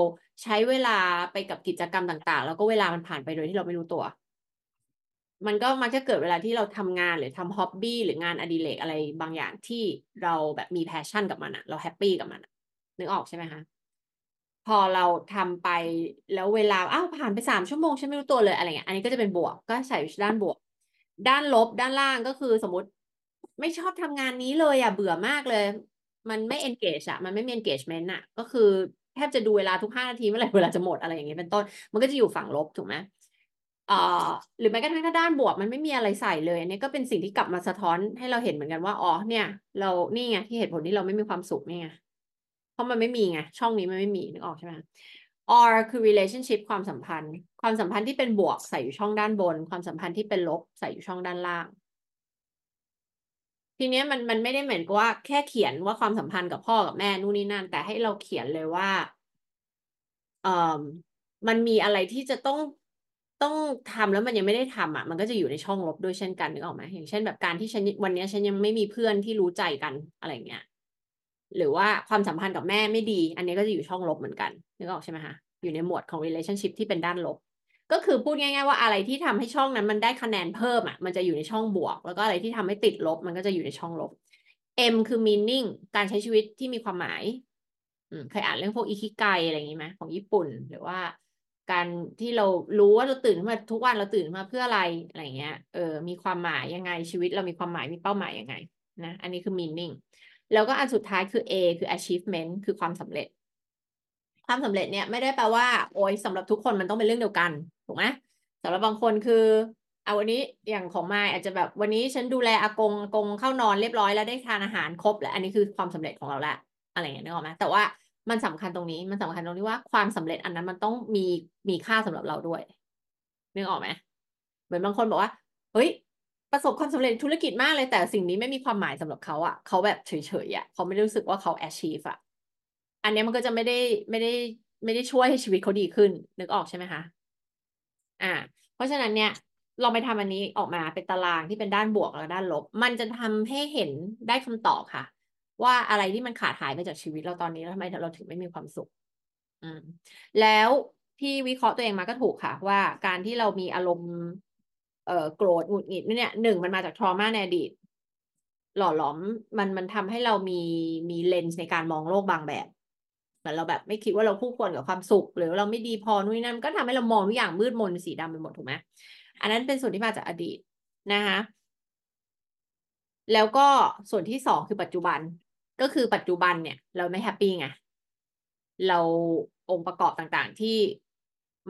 S1: ใช้เวลาไปกับกิจกรรมต่างๆ แล้วก็เวลามันผ่านไปโดยที่เราไม่รู้ตัว มันก็มักจะเกิดเวลาที่เราทำงานหรือทำ hobby หรืองานอดิเรกอะไรบางอย่างที่เราแบบมี passion กับมันอะเรา happy กับมันนึกออกใช่ไหมคะพอเราทำไปแล้วเวลาอ้าวผ่านไปสามชั่วโมงฉันไม่รู้ตัวเลยอะไรเงี้ยอันนี้ก็จะเป็นบวกก็ใส่ด้านบวก ด้านลบด้านล่างก็คือสมมติไม่ชอบทำงานนี้เลยอะเบื่อมากเลย มันไม่ engage อะมันไม่มี engagement อะก็คือแทบจะดูเวลาทุกห้านาทีเมื่อไหร่เวลาจะหมดอะไรอย่างเงี้ยเป็นต้น มันก็จะอยู่ฝั่งลบถูกไหม หรือแม้กระทั่งถ้าด้านบวกมันไม่มีอะไรใส่เลยอันนี้ก็เป็นสิ่งที่กลับมาสะท้อนให้เราเห็นเหมือนกันว่าอ๋อเนี่ย เรานี่ไงที่เหตุผลที่เราไม่มีความสุขนี่ไงเพราะมันไม่มีไงช่องนี้มันไม่มีนึกออกใช่ไหม or คือ relationship ความสัมพันธ์ ความสัมพันธ์ที่เป็นบวกใส่อยู่ช่องด้านบน ความสัมพันธ์ที่เป็นลบใส่อยู่ช่องด้านล่าง ทีเนี้ยมันมันไม่ได้เหมือนกับว่าแค่เขียนว่าความสัมพันธ์กับพ่อกับแม่นู่นนี่นั่น แต่ให้เราเขียนเลยว่าเอ่อมันมีอะไรที่จะต้อง ต้องทำแล้วมันยังไม่ได้ทำอะ มันก็จะอยู่ในช่องลบด้วยเช่นกันนึกออกไหมอย่างเช่นแบบการที่ฉันวันนี้ฉันยังไม่มีเพื่อนที่รู้ใจกันอะไรเงี้ยหรือว่าความสัมพันธ์กับแม่ไม่ดี อันนี้ก็จะอยู่ช่องลบเหมือนกันนึกออกใช่ไหมคะอยู่ในหมวดของ relationship ที่เป็นด้านลบ ก็คือพูดง่าย ๆ ว่าอะไรที่ทำให้ช่องนั้นมันได้คะแนนเพิ่มอะมันจะอยู่ในช่องบวก แล้วก็อะไรที่ทำให้ติดลบ มันก็จะอยู่ในช่องลบ M คือ meaning การใช้ชีวิตที่มีความหมายอืมเคยอ่านเรื่องพวกอิคิไกอะไรอย่างนี้ไหมของญี่ปุ่นหรือว่า การที่เรารู้ว่าเราตื่นมาทุกวันเราตื่นมาเพื่ออะไรอะไรเงี้ยเออมีความหมายยังไงชีวิตเรามีความหมายมีเป้าหมายยังไงนะอันนี้คือ meaning แล้วก็อันสุดท้ายคือ A คือ achievement คือความสำเร็จ ความสำเร็จเนี่ยไม่ได้แปลว่า โอ้ยสำหรับทุกคนมันต้องเป็นเรื่องเดียวกันถูกไหมสำหรับบางคนคือเอาวันนี้อย่างของมาอาจจะแบบวันนี้ฉันดูแลอากงอากงเข้านอนเรียบร้อยแล้วได้ทานอาหารครบแล้วอันนี้คือความสำเร็จของเราละอะไรเงี้ยนึกออกไหมแต่ว่า มันสำคัญตรงนี้มันสำคัญตรงที่ว่าความสำเร็จอันนั้นมันต้องมีมีค่าสำหรับเราด้วยนึกออกไหมเหมือนบางคนบอกว่า เฮ้ย ประสบความสำเร็จธุรกิจมากเลยแต่สิ่งนี้ไม่มีความหมายสำหรับเขาอะเขาแบบเฉยๆอะเขาไม่ได้รู้สึกว่าเขา achieve อะอันนี้มันก็จะไม่ได้ไม่ได้ไม่ได้ช่วยให้ชีวิตเขาดีขึ้น นึกออกใช่ไหมคะอ่า เพราะฉะนั้นเนี่ยลองไปทำอันนี้ออกมาเป็นตารางที่เป็นด้านบวกแล้วด้านลบ มันจะทำให้เห็นได้คำตอบค่ะ ว่าอะไรที่มันขาดหายไปจากชีวิตเราตอนนี้แล้วทำไมเราถึงไม่มีความสุข อืม แล้วพี่วิเคราะห์ตัวเองมาก็ถูกค่ะ ว่าการที่เรามีอารมณ์ เอ่อโกรธหงุดหงิดเนี่ยหนึ่งมันมาจากทรมาในอดีต หล่อหลอมมันมันทำให้เรามีมีเลนส์ในการมองโลกบางแบบเหมือนเราแบบไม่คิดว่าเราคู่ควรกับความสุข หรือเราไม่ดีพอนู่นนนั่นก็ทำให้เรามองทุกอย่างมืดมนสีดำไปหมดถูกไหมอันนั้นเป็นส่วนที่มาจากอดีตนะคะแล้วก็ส่วนที่สองคือปัจจุบัน ก็คือปัจจุบันเนี่ย เราไม่แฮปปี้ไงเราองค์ประกอบต่างๆ ที่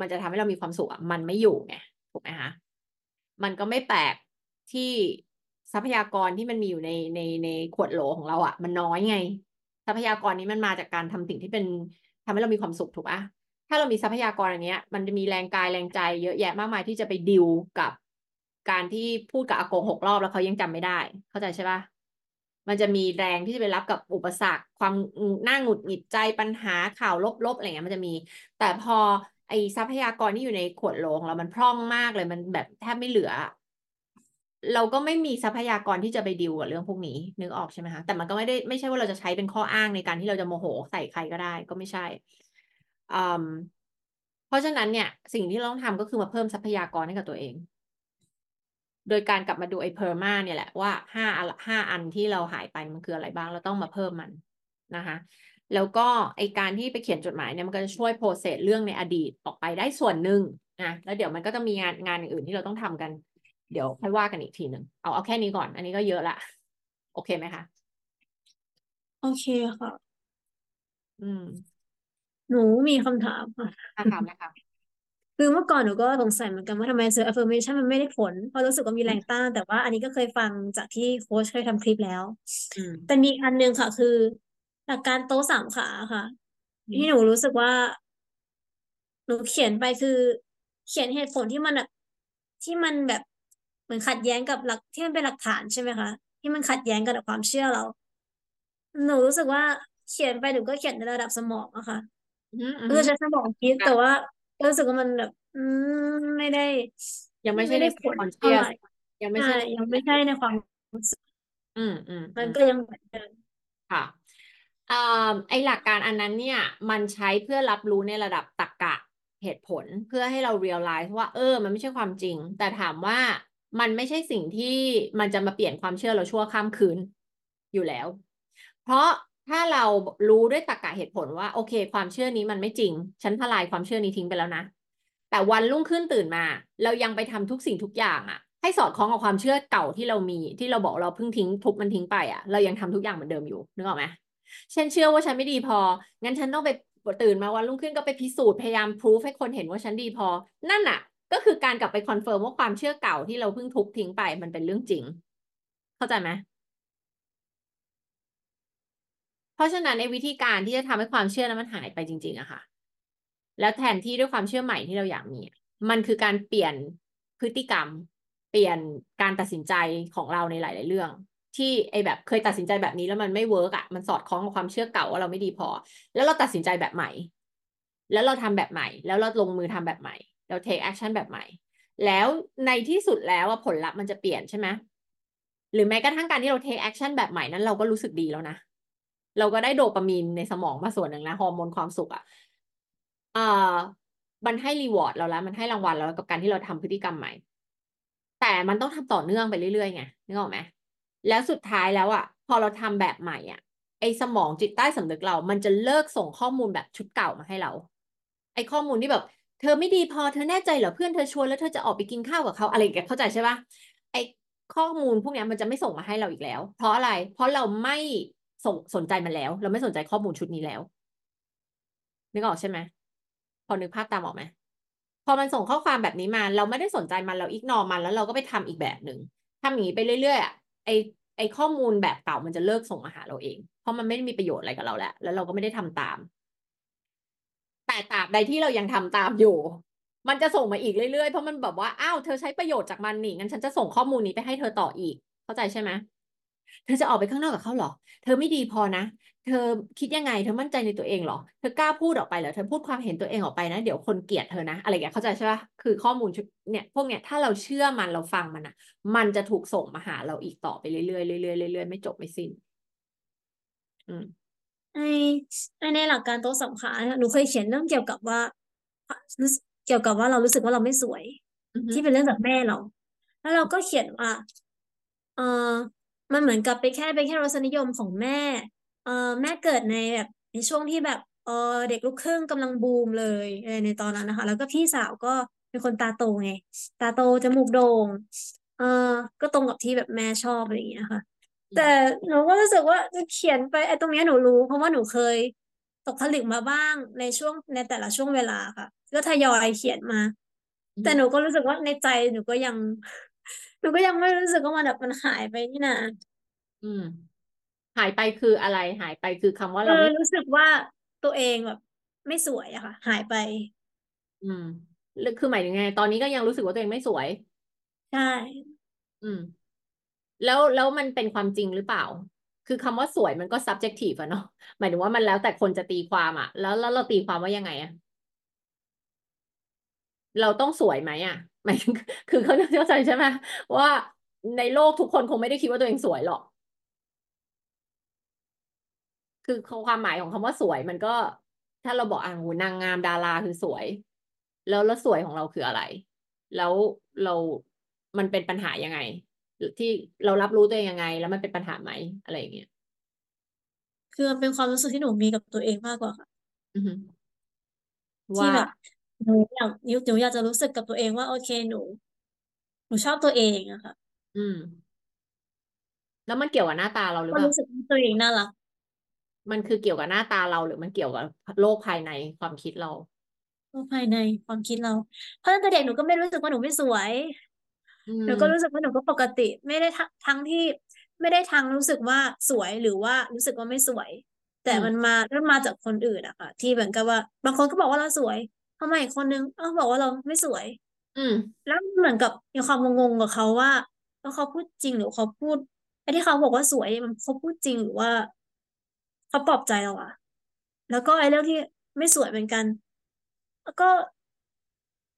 S1: มันจะทำให้เรามีความสุขมันไม่อยู่ไงถูกไหมคะมันก็ไม่แปลกที่ทรัพยากรที่มันมีอยู่ในในในขวดโหลของเราอะ มันน้อยไง ทรัพยากรนี้มันมาจากการทำสิ่งที่เป็นทำให้เรามีความสุขถูกปะถ้าเรามีทรัพยากรอันเนี้ย มันจะมีแรงกายแรงใจเยอะแยะมากมายที่จะไปดิวกับการที่พูดกับอากงหกรอบแล้วเขายังจำไม่ได้ เข้าใจใช่ปะ มันจะมีแรงที่จะไปรับกับอุปสรรค ความหน้าหงุดหงิดใจปัญหาข่าวลบๆอะไรเงี้ยมันจะมี แต่พอไอทรัพยากรที่อยู่ในขวดโหลของเรามันพร่องมากเลยมันแบบแทบไม่เหลือ เราก็ไม่มีทรัพยากรที่จะไปดิวกับเรื่องพวกนี้นึกออกใช่ไหมคะแต่มันก็ไม่ได้ไม่ใช่ว่าเราจะใช้เป็นข้ออ้างในการที่เราจะโมโหใส่ใครก็ได้ ก็ไม่ใช่อืมเพราะฉะนั้นเนี่ย สิ่งที่เราต้องทำก็คือมาเพิ่มทรัพยากรให้กับตัวเอง โดยการกลับมาดูไอ้เพอร์มาเนี่ยแหละว่าห้าห้าอันที่เราหายไปมันคืออะไรบ้างเราต้องมาเพิ่มมันนะคะแล้วก็ไอการที่ไปเขียนจดหมายเนี่ยมันก็จะช่วยโปรเซสเรื่องในอดีตออกไปได้ส่วนหนึ่งนะแล้วเดี๋ยวมันก็จะมีงานงานอื่นที่เราต้องทำกัน เดี๋ยวค่อยว่ากันอีกทีหนึ่งเอาเอาแค่นี้ก่อน อันนี้ก็เยอะละโอเคไหมคะ
S2: โอเคค่ะ
S1: อืม
S2: หนูมีคำถามค่ะ
S1: อะถามนะคะ
S2: คือเมื่อก่อนหนูก็สงสัยเหมือนกันว่าทำไม self affirmation มันไม่ได้ผล เพราะรู้สึกว่ามีแรงต้าน แต่ว่าอันนี้ก็เคยฟังจากที่โค้ชเคยทำคลิปแล้ว
S1: อืม
S2: แต่มีอีกอันหนึงค่ะ คือหลักการโต๊ะสามขาค่ะ
S1: อืม
S2: ที่หนูรู้สึกว่า หนูเขียนไปคือ เขียนเหตุผลที่มันแบบที่มันแบบเหมือนขัดแย้งกับหลักที่มันเป็นหลักฐานใช่ไหมคะที่มันขัดแย้งกับความเชื่อเรา หนูรู้สึกว่าเขียนไปหนูก็เขียนในระดับสมองอะค่ะ
S1: อืมอืม
S2: คือใช้สมองคิด
S1: ค่ะ
S2: แต่ว่า รู้สึกว่ามันแบบ อืมไม่ได้
S1: ยังไม่ใช่
S2: ไม่
S1: ใน
S2: ได้ผล
S1: คอนเชี
S2: เท่ายไห
S1: ส
S2: ร่
S1: ยังไม่
S2: ใช่
S1: ใช่ใน
S2: ยังไม่ใช่ในความรู้สึก
S1: อืมอืม
S2: มัน
S1: อืม
S2: ก็ยังเหมือนเดิม
S1: ค่ะอ่าไอหลักการอันนั้นเนี่ย มันใช้เพื่อรับรู้ในระดับตรรกะเหตุผลเพื่อให้เรา realize ว่า เออ มันไม่ใช่ความจริง แต่ถามว่ามันไม่ใช่สิ่งที่มันจะมาเปลี่ยนความเชื่อเราชั่วข้ามคืนอยู่แล้ว เพราะ ถ้าเรารู้ด้วยตรรกะเหตุผลว่า โอเค ความเชื่อนี้มันไม่จริง ฉันทลายความเชื่อนี้ทิ้งไปแล้วนะ แต่วันรุ่งขึ้นตื่นมา เรายังไปทำทุกสิ่งทุกอย่างอะให้สอดคล้องกับความเชื่อเก่าที่เรามีที่เราบอกเราเพิ่งทิ้งทุบมันทิ้งไปอะเรายังทำทุกอย่างเหมือนเดิมอยู่นึกออกไหมฉันเชื่อว่าฉันไม่ดีพอ งั้นฉันต้องไปตื่นมาวันรุ่งขึ้นก็ไปพิสูจน์พยายามพิสูจน์ให้คนเห็นว่าฉันดีพอ นั่นน่ะ ก็คือการกลับไป confirm ว่าความเชื่อเก่าที่เราเพิ่งทุบทิ้งไปมันเป็นเรื่องจริง เข้าใจไหม เพราะฉะนั้นในวิธีการที่จะทำให้ความเชื่อนั้นมันหายไปจริง ๆอะค่ะ แล้วแทนที่ด้วยความเชื่อใหม่ที่เราอยากมี มันคือการเปลี่ยนพฤติกรรม เปลี่ยนการตัดสินใจของเราในหลาย ๆ เรื่อง ที่ไอ้แบบเคยตัดสินใจแบบนี้แล้วมันไม่เวิร์กอะมันสอดคล้องกับความเชื่อเก่าว่าเราไม่ดีพอ แล้วเราตัดสินใจแบบใหม่ แล้วเราทำแบบใหม่ แล้วเราลงมือทำแบบใหม่ เรา take action แบบใหม่ แล้วในที่สุดแล้วผลลัพธ์มันจะเปลี่ยนใช่ไหมหรือแม้กระทั่งการที่เรา take action แบบใหม่นั้นเราก็รู้สึกดีแล้วนะ เราก็ได้โดปามีนในสมองมาส่วนหนึ่งนะฮอร์โมนความสุขอะเอ่อมันให้ reward เราแล้วมันให้รางวัลเรากับการที่เราทำพฤติกรรมใหม่ แต่มันต้องทำต่อเนื่องไปเรื่อยๆไงนึกออกไหมแล้วสุดท้ายแล้วอะพอเราทำแบบใหม่อะไอสมองจิตใต้สำนึกเรา มันจะเลิกส่งข้อมูลแบบชุดเก่ามาให้เรา ไอข้อมูลที่แบบ เธอไม่ดีพอเธอแน่ใจเหรอเพื่อนเธอชวนแล้วเธอจะออกไปกินข้าวกับเขาอะไรอย่างเงี้ยเข้าใจใช่ปะไอข้อมูลพวกเนี้ยมันจะไม่ส่งมาให้เราอีกแล้ว เพราะอะไร เพราะเราไม่ สนสนใจมันแล้ว เราไม่สนใจข้อมูลชุดนี้แล้ว นึกออกใช่ไหมพอนึกภาพตามออกไหมพอมันส่งข้อความแบบนี้มา เราไม่ได้สนใจมันเราอิกนอมันแล้วเราก็ไปทำอีกแบบหนึ่งทำอย่างนี้ไปเรื่อยๆอะไอไอข้อมูลแบบเก่ามันจะเลิกส่งมาหาเราเอง เพราะมันไม่ได้มีประโยชน์อะไรกับเราแล้วแล้วเราก็ไม่ได้ทำตาม แต่ตราบใดที่เรายังทำตามอยู่ มันจะส่งมาอีกเรื่อยๆเพราะมันแบบว่าอ้าวเธอใช้ประโยชน์จากมันนี่งั้นฉันจะส่งข้อมูลนี้ไปให้เธอต่ออีก เข้าใจใช่ไหม เธอจะออกไปข้างนอกกับเขาเหรอ เธอไม่ดีพอนะ เธอคิดยังไง เธอมั่นใจในตัวเองเหรอ เธอกล้าพูดออกไปเหรอ เธอพูดความเห็นตัวเองออกไปนะ เดี๋ยวคนเกลียดเธอนะ อะไรอย่างเงี้ยเข้าใจใช่ปะคือข้อมูลชุดเนี่ยพวกเนี้ยถ้าเราเชื่อมันเราฟังมันอะ มันจะถูกส่งมาหาเราอีกต่อไปเรื่อยๆเรื่อยๆเรื่อยๆไม่จบไม่สิ้น อืม
S2: ในในในหลักการโต๊ะสามขาเนี่ยหนูเคยเขียนเรื่องเกี่ยวกับว่ารู้สึกเกี่ยวกับว่าเรารู้สึกว่าเราไม่สวย
S1: อือฮึ
S2: ที่เป็นเรื่องจากแม่เรา แล้วเราก็เขียนว่า เออ มันเหมือนกับไปนแค่เป็นแค่รสนิยมของแม่ เออแม่เกิดในแบบในช่วงที่แบบเออเด็กลูกครึ่งกำลังบูมเลยในตอนนั้นนะคะ แล้วก็พี่สาวก็เป็นคนตาโตไง ตาโตจมูกโด่งเออก็ตรงกับที่แบบแม่ชอบอะไรอย่างเงี้ยค่ะ แต่หนูก็รู้สึกว่าจะเขียนไปไอ้ตรงเนี้ยหนูรู้ เพราะว่าหนูเคยตกผลึกมาบ้างในช่วงในแต่ละช่วงเวลาค่ะ ก็ทยอยเขียนมา แต่หนูก็รู้สึกว่าในใจหนูก็ยัง หนูก็ยังไม่รู้สึกว่ามันแบบมันหายไปนี่นะ
S1: อืม หายไปคืออะไร หายไปคือคำว่า
S2: เอ
S1: เรา
S2: อ
S1: ไม่
S2: รู้สึกว่าตัวเองแบบ ไม่สวยอะค่ะ หายไป
S1: อืมหรือคือหมายถึงไง ตอนนี้ก็ยังรู้สึกว่าตัวเองไม่สวย
S2: ใช่
S1: อืม แล้วแล้วมันเป็นความจริงหรือเปล่า คือคำว่าสวยมันก็ subjective อะเนาะหมายถึงว่ามันแล้วแต่คนจะตีความอะแล้วแล้วเราตีความว่ายังไงอะ เราต้องสวยไหมอะหมายถึงคือเขาเข้าใจใช่ไหมว่าในโลกทุกคนคงไม่ได้คิดว่าตัวเองสวยหรอก คือความหมายของคำว่าสวยมันก็ ถ้าเราบอกอะโหนางงามดาราคือสวย แล้วแล้วสวยของเราคืออะไร แล้วเรามันเป็นปัญหายังไง ที่เรารับรู้ตัวเองยังไง แล้วมันเป็นปัญหาไหมอะไรอย่างเงี้ย
S2: คือมันเป็นความรู้สึกที่หนูมีกับตัวเองมากกว่าค่ะ
S1: อือฮึ
S2: ที่
S1: ว่า
S2: แบบ หนูอยากหนูอยากจะรู้สึกกับตัวเองว่า โอเคหนู หนูชอบตัวเองอะค่ะ
S1: อืม แล้วมันเกี่ยวกับหน้าตาเราหรือ
S2: ก็
S1: เปล่า
S2: รู้สึกว่าตัวเองน่ารัก
S1: มันคือเกี่ยวกับหน้าตาเราหรือมันเกี่ยวกับโลกภายในความคิดเรา
S2: ภายในความคิดเรา เพราะตั้งแต่เด็กหนูก็ไม่รู้สึกว่าหนูไม่สวย
S1: อื
S2: หนู
S1: ม
S2: ก็รู้สึกว่าหนูก็ปกติ ไม่ได้ทั้งทั้งที่ไม่ได้ทั้งรู้สึกว่าสวยหรือว่ารู้สึกว่าไม่สวย แต่
S1: อืม
S2: มันมาเริ่มมาจากคนอื่นอะค่ะที่เหมือนกับว่า บางคนก็บอกว่าเราสวย ทำไมอีกคนนึงเอ้าบอกว่าเราไม่สวย
S1: อืม
S2: แล้วเหมือนกับมีความงงๆกับเขาว่าแล้วเขาพูดจริงหรือเขาพูดไอ้ที่เขาบอกว่าสวยมันเขาพูดจริงหรือว่าเขาปลอบใจเราอะแล้วก็ไอ้เรื่องที่ไม่สวยเหมือนกัน แล้วก็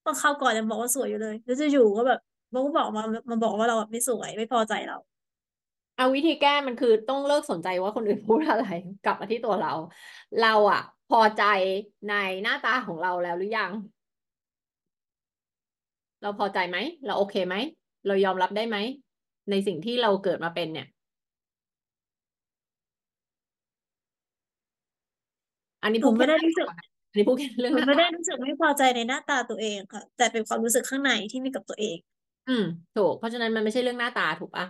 S2: บางคราวก่อนยังบอกว่าสวยอยู่เลย แล้วจะอยู่ๆก็แบบมันก็บอกมามาบอกว่าเราแบบไม่สวยไม่พอใจเรา
S1: เอาวิธีแก้มันคือต้องเลิกสนใจว่าคนอื่นพูดอะไร กลับมาที่ตัวเรา เราอะ พอใจในหน้าตาของเราแล้วหรือยัง เราพอใจไหม เราโอเคไหม เรายอมรับได้ไหม ในสิ่งที่เราเกิดมาเป็นเนี่ย อันนี้
S2: หนู
S1: พูด
S2: ไม่
S1: แค่
S2: ได้รู้สึก
S1: อันนี้พูดแค่เรื่อง
S2: หนู
S1: หน้า
S2: ไม่ได้
S1: ตา
S2: รู้สึกไม่พอใจในหน้าตาตัวเองค่ะ แต่เป็นความรู้สึกข้างในที่มีกับตัวเอง
S1: อืม ถูก เพราะฉะนั้นมันไม่ใช่เรื่องหน้าตาถูกปะ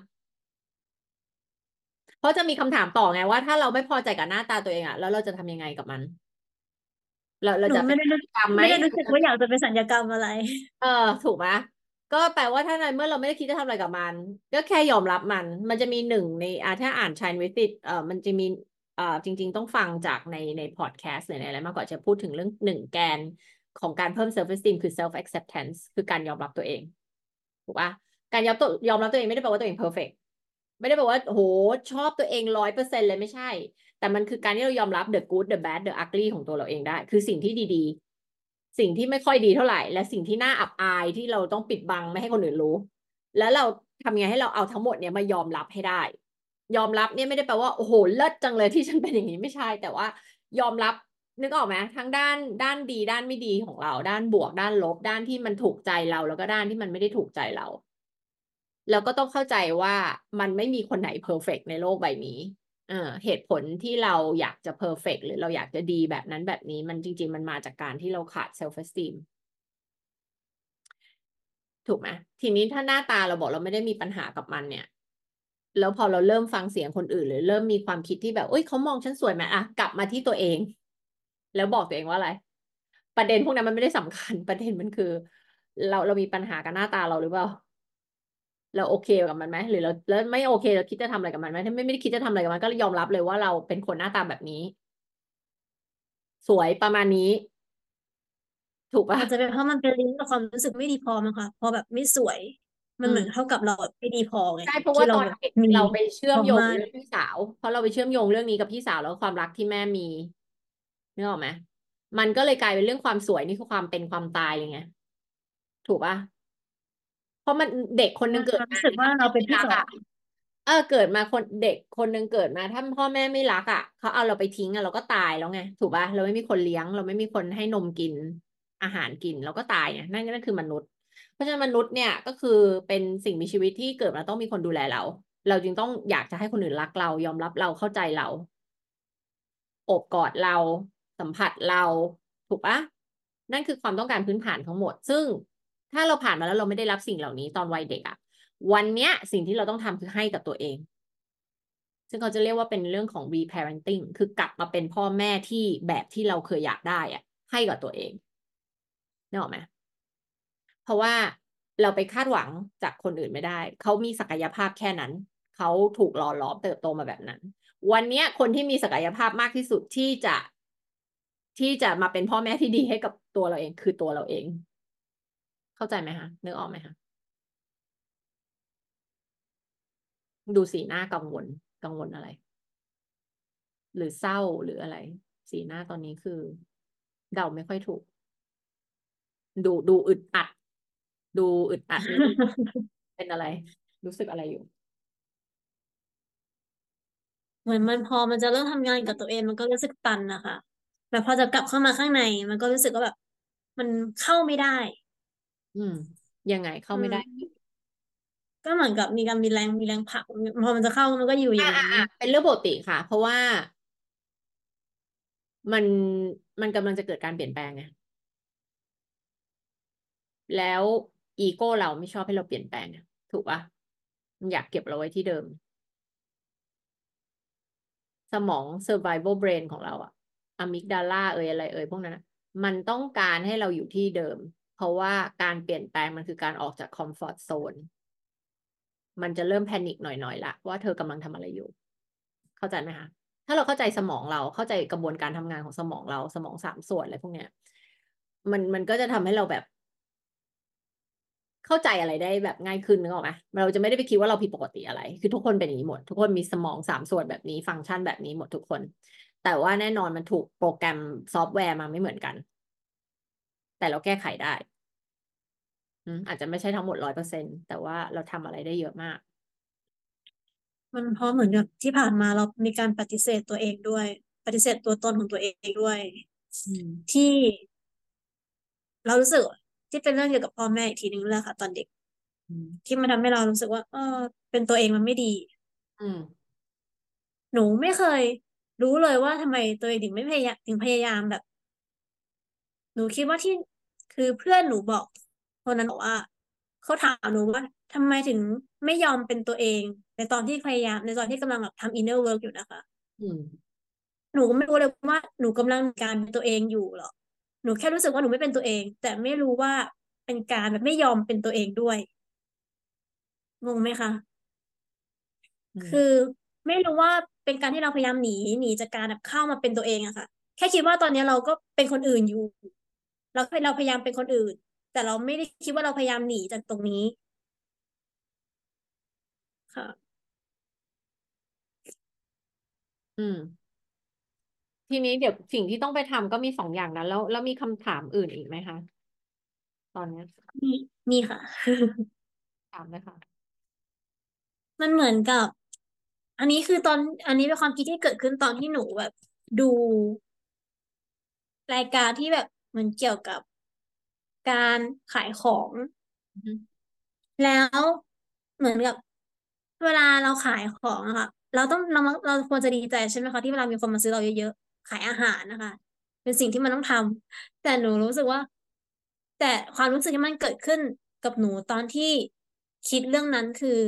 S1: เพราะจะมีคำถามต่อไงว่าถ้าเราไม่พอใจกับหน้าตาตัวเองอะแล้วเราจะทำยังไงกับมัน เราเรา
S2: หนู
S1: จะ
S2: ไม่
S1: เป็น
S2: ได้รู้
S1: กรรมไหม
S2: ไม่ได้รู้สึกว่าอยากจะไปสัญญกรรมอะไร
S1: เออ ถูกไหมก็แปลว่าถ้าในเมื่อเราไม่ได้คิดจะทำอะไรกับมัน ก็แค่ยอมรับมัน มันจะมีหนึ่งในอ่าถ้าอ่าน Shine with it เอ่อมันจะมีเอ่อจริง ๆ ต้องฟังจากในในพอดแคสต์หรือในอะไรมากกว่าจะพูดถึงเรื่องหนึ่งแกนของการเพิ่ม self esteem คือ self acceptance คือการยอมรับตัวเอง ถูกปะการยอมตัวยอมรับตัวเองไม่ได้แปลว่าตัวเอง perfect ไม่ได้แปลว่าโหชอบตัวเองร้อยเปอร์เซ็นเลยไม่ใช่ แต่มันคือการที่เรายอมรับ the good the bad the ugly ของตัวเราเองได้ คือสิ่งที่ดีๆ สิ่งที่ไม่ค่อยดีเท่าไหร่ และสิ่งที่น่าอับอายที่เราต้องปิดบังไม่ให้คนอื่นรู้ แล้วเราทำไงให้เราเอาทั้งหมดเนี่ยมายอมรับให้ได้ ยอมรับเนี่ยไม่ได้แปลว่าโอ้โหเลิศจังเลยที่ฉันเป็นอย่างนี้ไม่ใช่ แต่ว่ายอมรับนึกออกไหมทั้งด้านด้านดีด้านไม่ดีของเรา ด้านบวกด้านลบ ด้านที่มันถูกใจเรา แล้วก็ด้านที่มันไม่ได้ถูกใจเรา แล้วก็ต้องเข้าใจว่ามันไม่มีคนไหน perfect ในโลกใบนี้ เหตุผลที่เราอยากจะ perfect หรือเราอยากจะดีแบบนั้นแบบนี้มันจริง ๆ มันมาจากการที่เราขาด self-esteem ถูกไหมทีนี้ถ้าหน้าตาเราบอกเราไม่ได้มีปัญหากับมันเนี่ย แล้วพอเราเริ่มฟังเสียงคนอื่น หรือเริ่มมีความคิดที่แบบเอ้ยเขามองฉันสวยไหมอะกลับมาที่ตัวเอง แล้วบอกตัวเองว่าอะไร ประเด็นพวกนั้นมันไม่ได้สำคัญประเด็นมันคือ เราเรามีปัญหากับหน้าตาเราหรือเปล่า เราโอเคกับมันไหมหรือเราแล้วไม่โอเคเราคิดจะทำอะไรกับมันไหมถ้าไม่ไม่ได้คิดจะทำอะไรกับมันก็ยอมรับเลยว่าเราเป็นคนหน้าตาแบบนี้ สวยประมาณนี้ ถูกปะ
S2: อาจจะเป็นเพราะมันเป็นลิงก์กับความรู้สึกไม่ดีพอมั้งคะพอแบบไม่สวย มันเหมือนเท่ากับเราไม่ดีพอไง
S1: ใช่เพราะว่า
S2: ที่
S1: ตอน
S2: แบบ
S1: เด็ก
S2: มี
S1: เราไปเชื่อมโยง
S2: ความ
S1: เรื่องพี่สาว เพราะเราไปเชื่อมโยงเรื่องนี้กับพี่สาวแล้วความรักที่แม่มีนึกออกไหมมันก็เลยกลายเป็นเรื่องความสวยนี่คือความเป็นความตายเลยไงถูกปะ เพราะมันเด็กคนหนึงเกิด
S2: รู้สึกว่าเราเป็นที่สอง
S1: อะเออเกิดมาคนเด็กคนหนึงเกิดมา ถ้าพ่อแม่ไม่รักอะเขาเอาเราไปทิ้งอะเราก็ตายแล้วไงถูกปะเราไม่มีคนเลี้ยง เราไม่มีคนให้นมกินอาหารกินเราก็ตายไงนั่นนั่นคือมนุษย์ เพราะฉะนั้นมนุษย์เนี่ยก็คือเป็นสิ่งมีชีวิตที่เกิดมาต้องมีคนดูแลเรา เราจึงต้องอยากจะให้คนอื่นรักเรา ยอมรับเราเข้าใจเราโอบกอดเรา สัมผัสเรา ถูกปะนั่นคือความต้องการพื้นฐานทั้งหมด ซึ่ง ถ้าเราผ่านมาแล้วเราไม่ได้รับสิ่งเหล่านี้ตอนวัยเด็กอะวันเนี้ยสิ่งที่เราต้องทำคือให้กับตัวเอง ซึ่งเขาจะเรียกว่าเป็นเรื่องของ reparenting คือกลับมาเป็นพ่อแม่ที่แบบที่เราเคยอยากได้อะให้กับตัวเองนึกออกไหมเพราะว่าเราไปคาดหวังจากคนอื่นไม่ได้ เขามีศักยภาพแค่นั้น เขาถูกหล่อหลอมเติบโตมาแบบนั้น วันเนี้ยคนที่มีศักยภาพมากที่สุดที่จะที่จะมาเป็นพ่อแม่ที่ดีให้กับตัวเราเองคือตัวเราเอง เข้าใจไหมคะนึกออกไหมคะดูสีหน้ากังวลกังวลอะไร หรือเศร้าหรืออะไร สีหน้าตอนนี้คือ เดาไม่ค่อยถูก ดูดูอึดอัด ดูอึดอัดนิดนึงเป็นอะไร รู้สึกอะไรอยู่
S2: เหมือนมันพอมันจะเริ่มทำงานกับตัวเองมันก็รู้สึกตันนะคะแต่พอจะกลับเข้ามาข้างใน มันก็รู้สึกว่าแบบ มันเข้าไม่ได้
S1: อืม ยังไงเข้า
S2: อื
S1: ไม่ได้
S2: มก็เหมือนกับมีการมีแรงมีแรงผลักพอมันจะเข้ามันก็อยู่อ
S1: อ่า
S2: ย่าง
S1: อ่า
S2: นั้น
S1: อ่าเป็นเรื่องปกติค่ะ เพราะว่ามันมันกำลังจะเกิดการเปลี่ยนแปลงไงแล้วอีโก้เราไม่ชอบให้เราเปลี่ยนแปลงไงถูกปะมันอยากเก็บเราไว้ที่เดิม สมอง survival brain ของเราอะอะมิกดาลาเอ่ยอะไรเอ่ยพวกนั้นอะมันต้องการให้เราอยู่ที่เดิมเพ ราะว่าการเปลี่ยนแปลงมันคือการออกจากคอมฟอร์ z โซน มันจะเริ่ม panic หน่อยๆละว่าเธอกำลังทำอะไรอยู่ เข้าใจไหมคะ ถ้าเราเข้าใจสมองเราเข้าใจกระบวนการทำงานของสมองเราสมองสามส่วนอะไรพวกเนี้ย มันมันก็จะทำให้เราแบบ เข้าใจอะไรได้แบบง่ายขึ้นนึกออกไหมเราจะไม่ได้ไปคิดว่าเราผิดปกติอะไร คือทุกคนเป็นอย่างนี้หมด ทุกคนมีสมองสามส่วนแบบนี้ ฟังก์ชันแบบนี้หมดทุกคน แต่ว่าแน่นอนมันถูกโปรแกรมซอฟต์แวร์มาไม่เหมือนกัน แต่เราแก้ไขได้ อืมอาจจะไม่ใช่ทั้งหมดร้อยเปอร์เซ็นแต่ว่าเราทำอะไรได้เยอะมาก
S2: มันเพราะเหมือนกับที่ผ่านมาเรามีการปฏิเสธตัวเองด้วย ปฏิเสธตัวตนของตัวเองด้วย
S1: อืม
S2: ที่ เรารู้สึกที่เป็นเรื่องเกี่ยวกับพ่อแม่อีกทีนึงแล้วค่ะ ตอนเด็ก
S1: อืม
S2: ที่มันทำให้เรารู้สึกว่า เออ เป็นตัวเองมันไม่ดี
S1: อืม
S2: หนูไม่เคย รู้เลยว่าทำไมตัวเองถึงไม่พยายามถึงพยายามแบบ หนูคิดว่าที่คือเพื่อนหนูบอก คนนั้นบอกว่าเขาถามหนูว่าทำไมถึงไม่ยอมเป็นตัวเอง ในตอนที่พยายามในตอนที่กำลังแบบทำ inner work อยู่นะคะ
S1: อืม
S2: หนูก็ไม่รู้เลยว่าหนูกำลังการเป็นตัวเองอยู่หรอกหนูแค่รู้สึกว่าหนูไม่เป็นตัวเอง แต่ไม่รู้ว่าเป็นการแบบไม่ยอมเป็นตัวเองด้วยงงไหมคะ
S1: อืม
S2: คือไม่รู้ว่าเป็นการที่เราพยายามหนีหนีจากการแบบเข้ามาเป็นตัวเองอะค่ะ แค่คิดว่าตอนนี้เราก็เป็นคนอื่นอยู่เราเราพยายามเป็นคนอื่น แต่เราไม่ได้คิดว่าเราพยายามหนีจากตรงนี้ ค่ะ
S1: อืม ทีนี้เดี๋ยวสิ่งที่ต้องไปทำก็มีสองอย่างนั้นแล้ว แล้วมีคำถามอื่นอีกไหมคะ ตอนเนี้ย
S2: นี่นี่ค่ะ
S1: ถามเลยค่ะ
S2: มันเหมือนกับ อันนี้คือตอน อันนี้เป็นความคิดที่เกิดขึ้นตอนที่หนูแบบ ดูรายการที่แบบเหมันเกี่ยวกับ การขายของ
S1: อือฮึ
S2: แล้วเหมือนกับเวลาเราขายของอะค่ะเราต้องเราเราควรจะดีใจใช่ไหมคะที่เวลามีคนมาซื้อเราเยอะๆขายอาหารนะคะ เป็นสิ่งที่มันต้องทำแต่หนูรู้สึกว่า แต่ความรู้สึกที่มันเกิดขึ้นกับหนูตอนที่คิดเรื่องนั้นคือ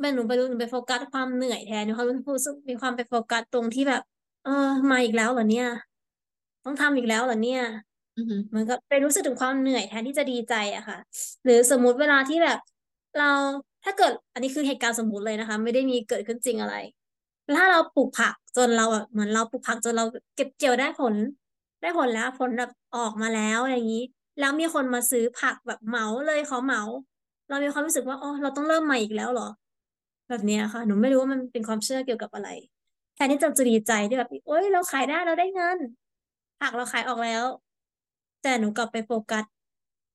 S2: แม่หนูไปรู้หนูไปโฟกัสความเหนื่อยแทนมีความรู้สึกมีความไปโฟกัสตรงที่แบบ เออ มาอีกแล้วเหรอเนี่ย ต้องทำอีกแล้วเหรอเนี่ย
S1: อือฮึ
S2: เห มือนกับไปรู้สึกถึงความเหนื่อยแทนที่จะดีใจอะค่ะ หรือสมมุติเวลาที่แบบ เราถ้าเกิดอันนี้คือเหตุการณ์สมมุติเลยนะคะ ไม่ได้มีเกิดขึ้นจริงอะไร ถ้าเราปลูกผักจนเราอะเหมือนเราปลูกผักจนเราเก็บเกี่ยวได้ผล ได้ผลแล้วผลแบบออกมาแล้วอะไรอย่างนี้ แล้วมีคนมาซื้อผักแบบเหมาเลยเขาเหมา เรามีความรู้สึกว่าอ๋อเราต้องเริ่มใหม่อีกแล้วเหรอ แบบนี้ค่ะ หนูไม่รู้ว่ามันเป็นความเชื่อเกี่ยวกับอะไรแทนที่จะจะดีใจที่แบบโอ๊ยเราขายได้เราได้เงินผักเราขายออกแล้ว แต่หนูกลับไปโฟกัส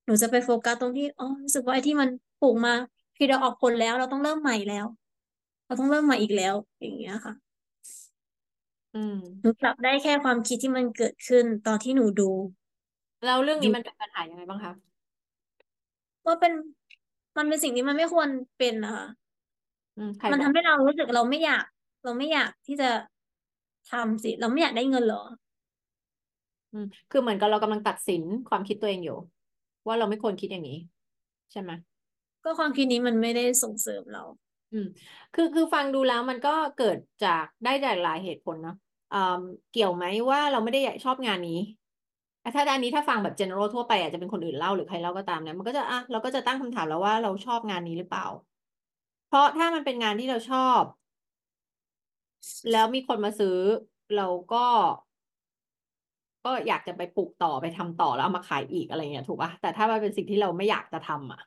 S2: หนูจะไปโฟกัสตรงที่อ๋อรู้สึกว่าไอ้ที่มันปลูกมาคือเราออกผลแล้วเราต้องเริ่มใหม่แล้ว เราต้องเริ่มใหม่อีกแล้ว อย่างเงี้ยค่ะ
S1: อืม
S2: หนูกลับได้แค่ความคิดที่มันเกิดขึ้นตอนที่หนูดู
S1: แล้วเรื่อง
S2: อ
S1: นี้
S2: ยู่
S1: มันเป็นปัญหายังไงบ้างคะ
S2: ว่าเป็นมันเป็นสิ่งที่มันไม่ควรเป็นนะคะ
S1: อืมใคร
S2: มัน
S1: บอ
S2: ทำ
S1: ก
S2: ให้เรารู้สึกเราไม่อยาก เราไม่อยากที่จะทำสิ เราไม่อยากได้เงินเหรอ
S1: อืมคือเหมือนกับเรากำลังตัดสินความคิดตัวเองอยู่ ว่าเราไม่ควรคิดอย่างนี้ ใช่ไหม
S2: ก็ความคิดนี้มันไม่ได้ส่งเสริมเรา
S1: อืม คือคือฟังดูแล้วมันก็เกิดจากได้จากหลายเหตุผลเนาะอ่าเกี่ยวไหมว่าเราไม่ได้อยากชอบงานนี้อะถ้าอันนี้ถ้าฟังแบบ general ทั่วไปอาจจะเป็นคนอื่นเล่าหรือใครเล่าก็ตามเนี่ยมันก็จะอะเราก็จะตั้งคำถามแล้วว่าเราชอบงานนี้หรือเปล่า เพราะถ้ามันเป็นงานที่เราชอบ แล้วมีคนมาซื้อ เราก็ ก็อยากจะไปปลูกต่อไปทำต่อแล้วเอามาขายอีกอะไรเงี้ยถูกป่ะแต่ถ้ามันเป็นสิ่งที่เราไม่อยากจะทำอะ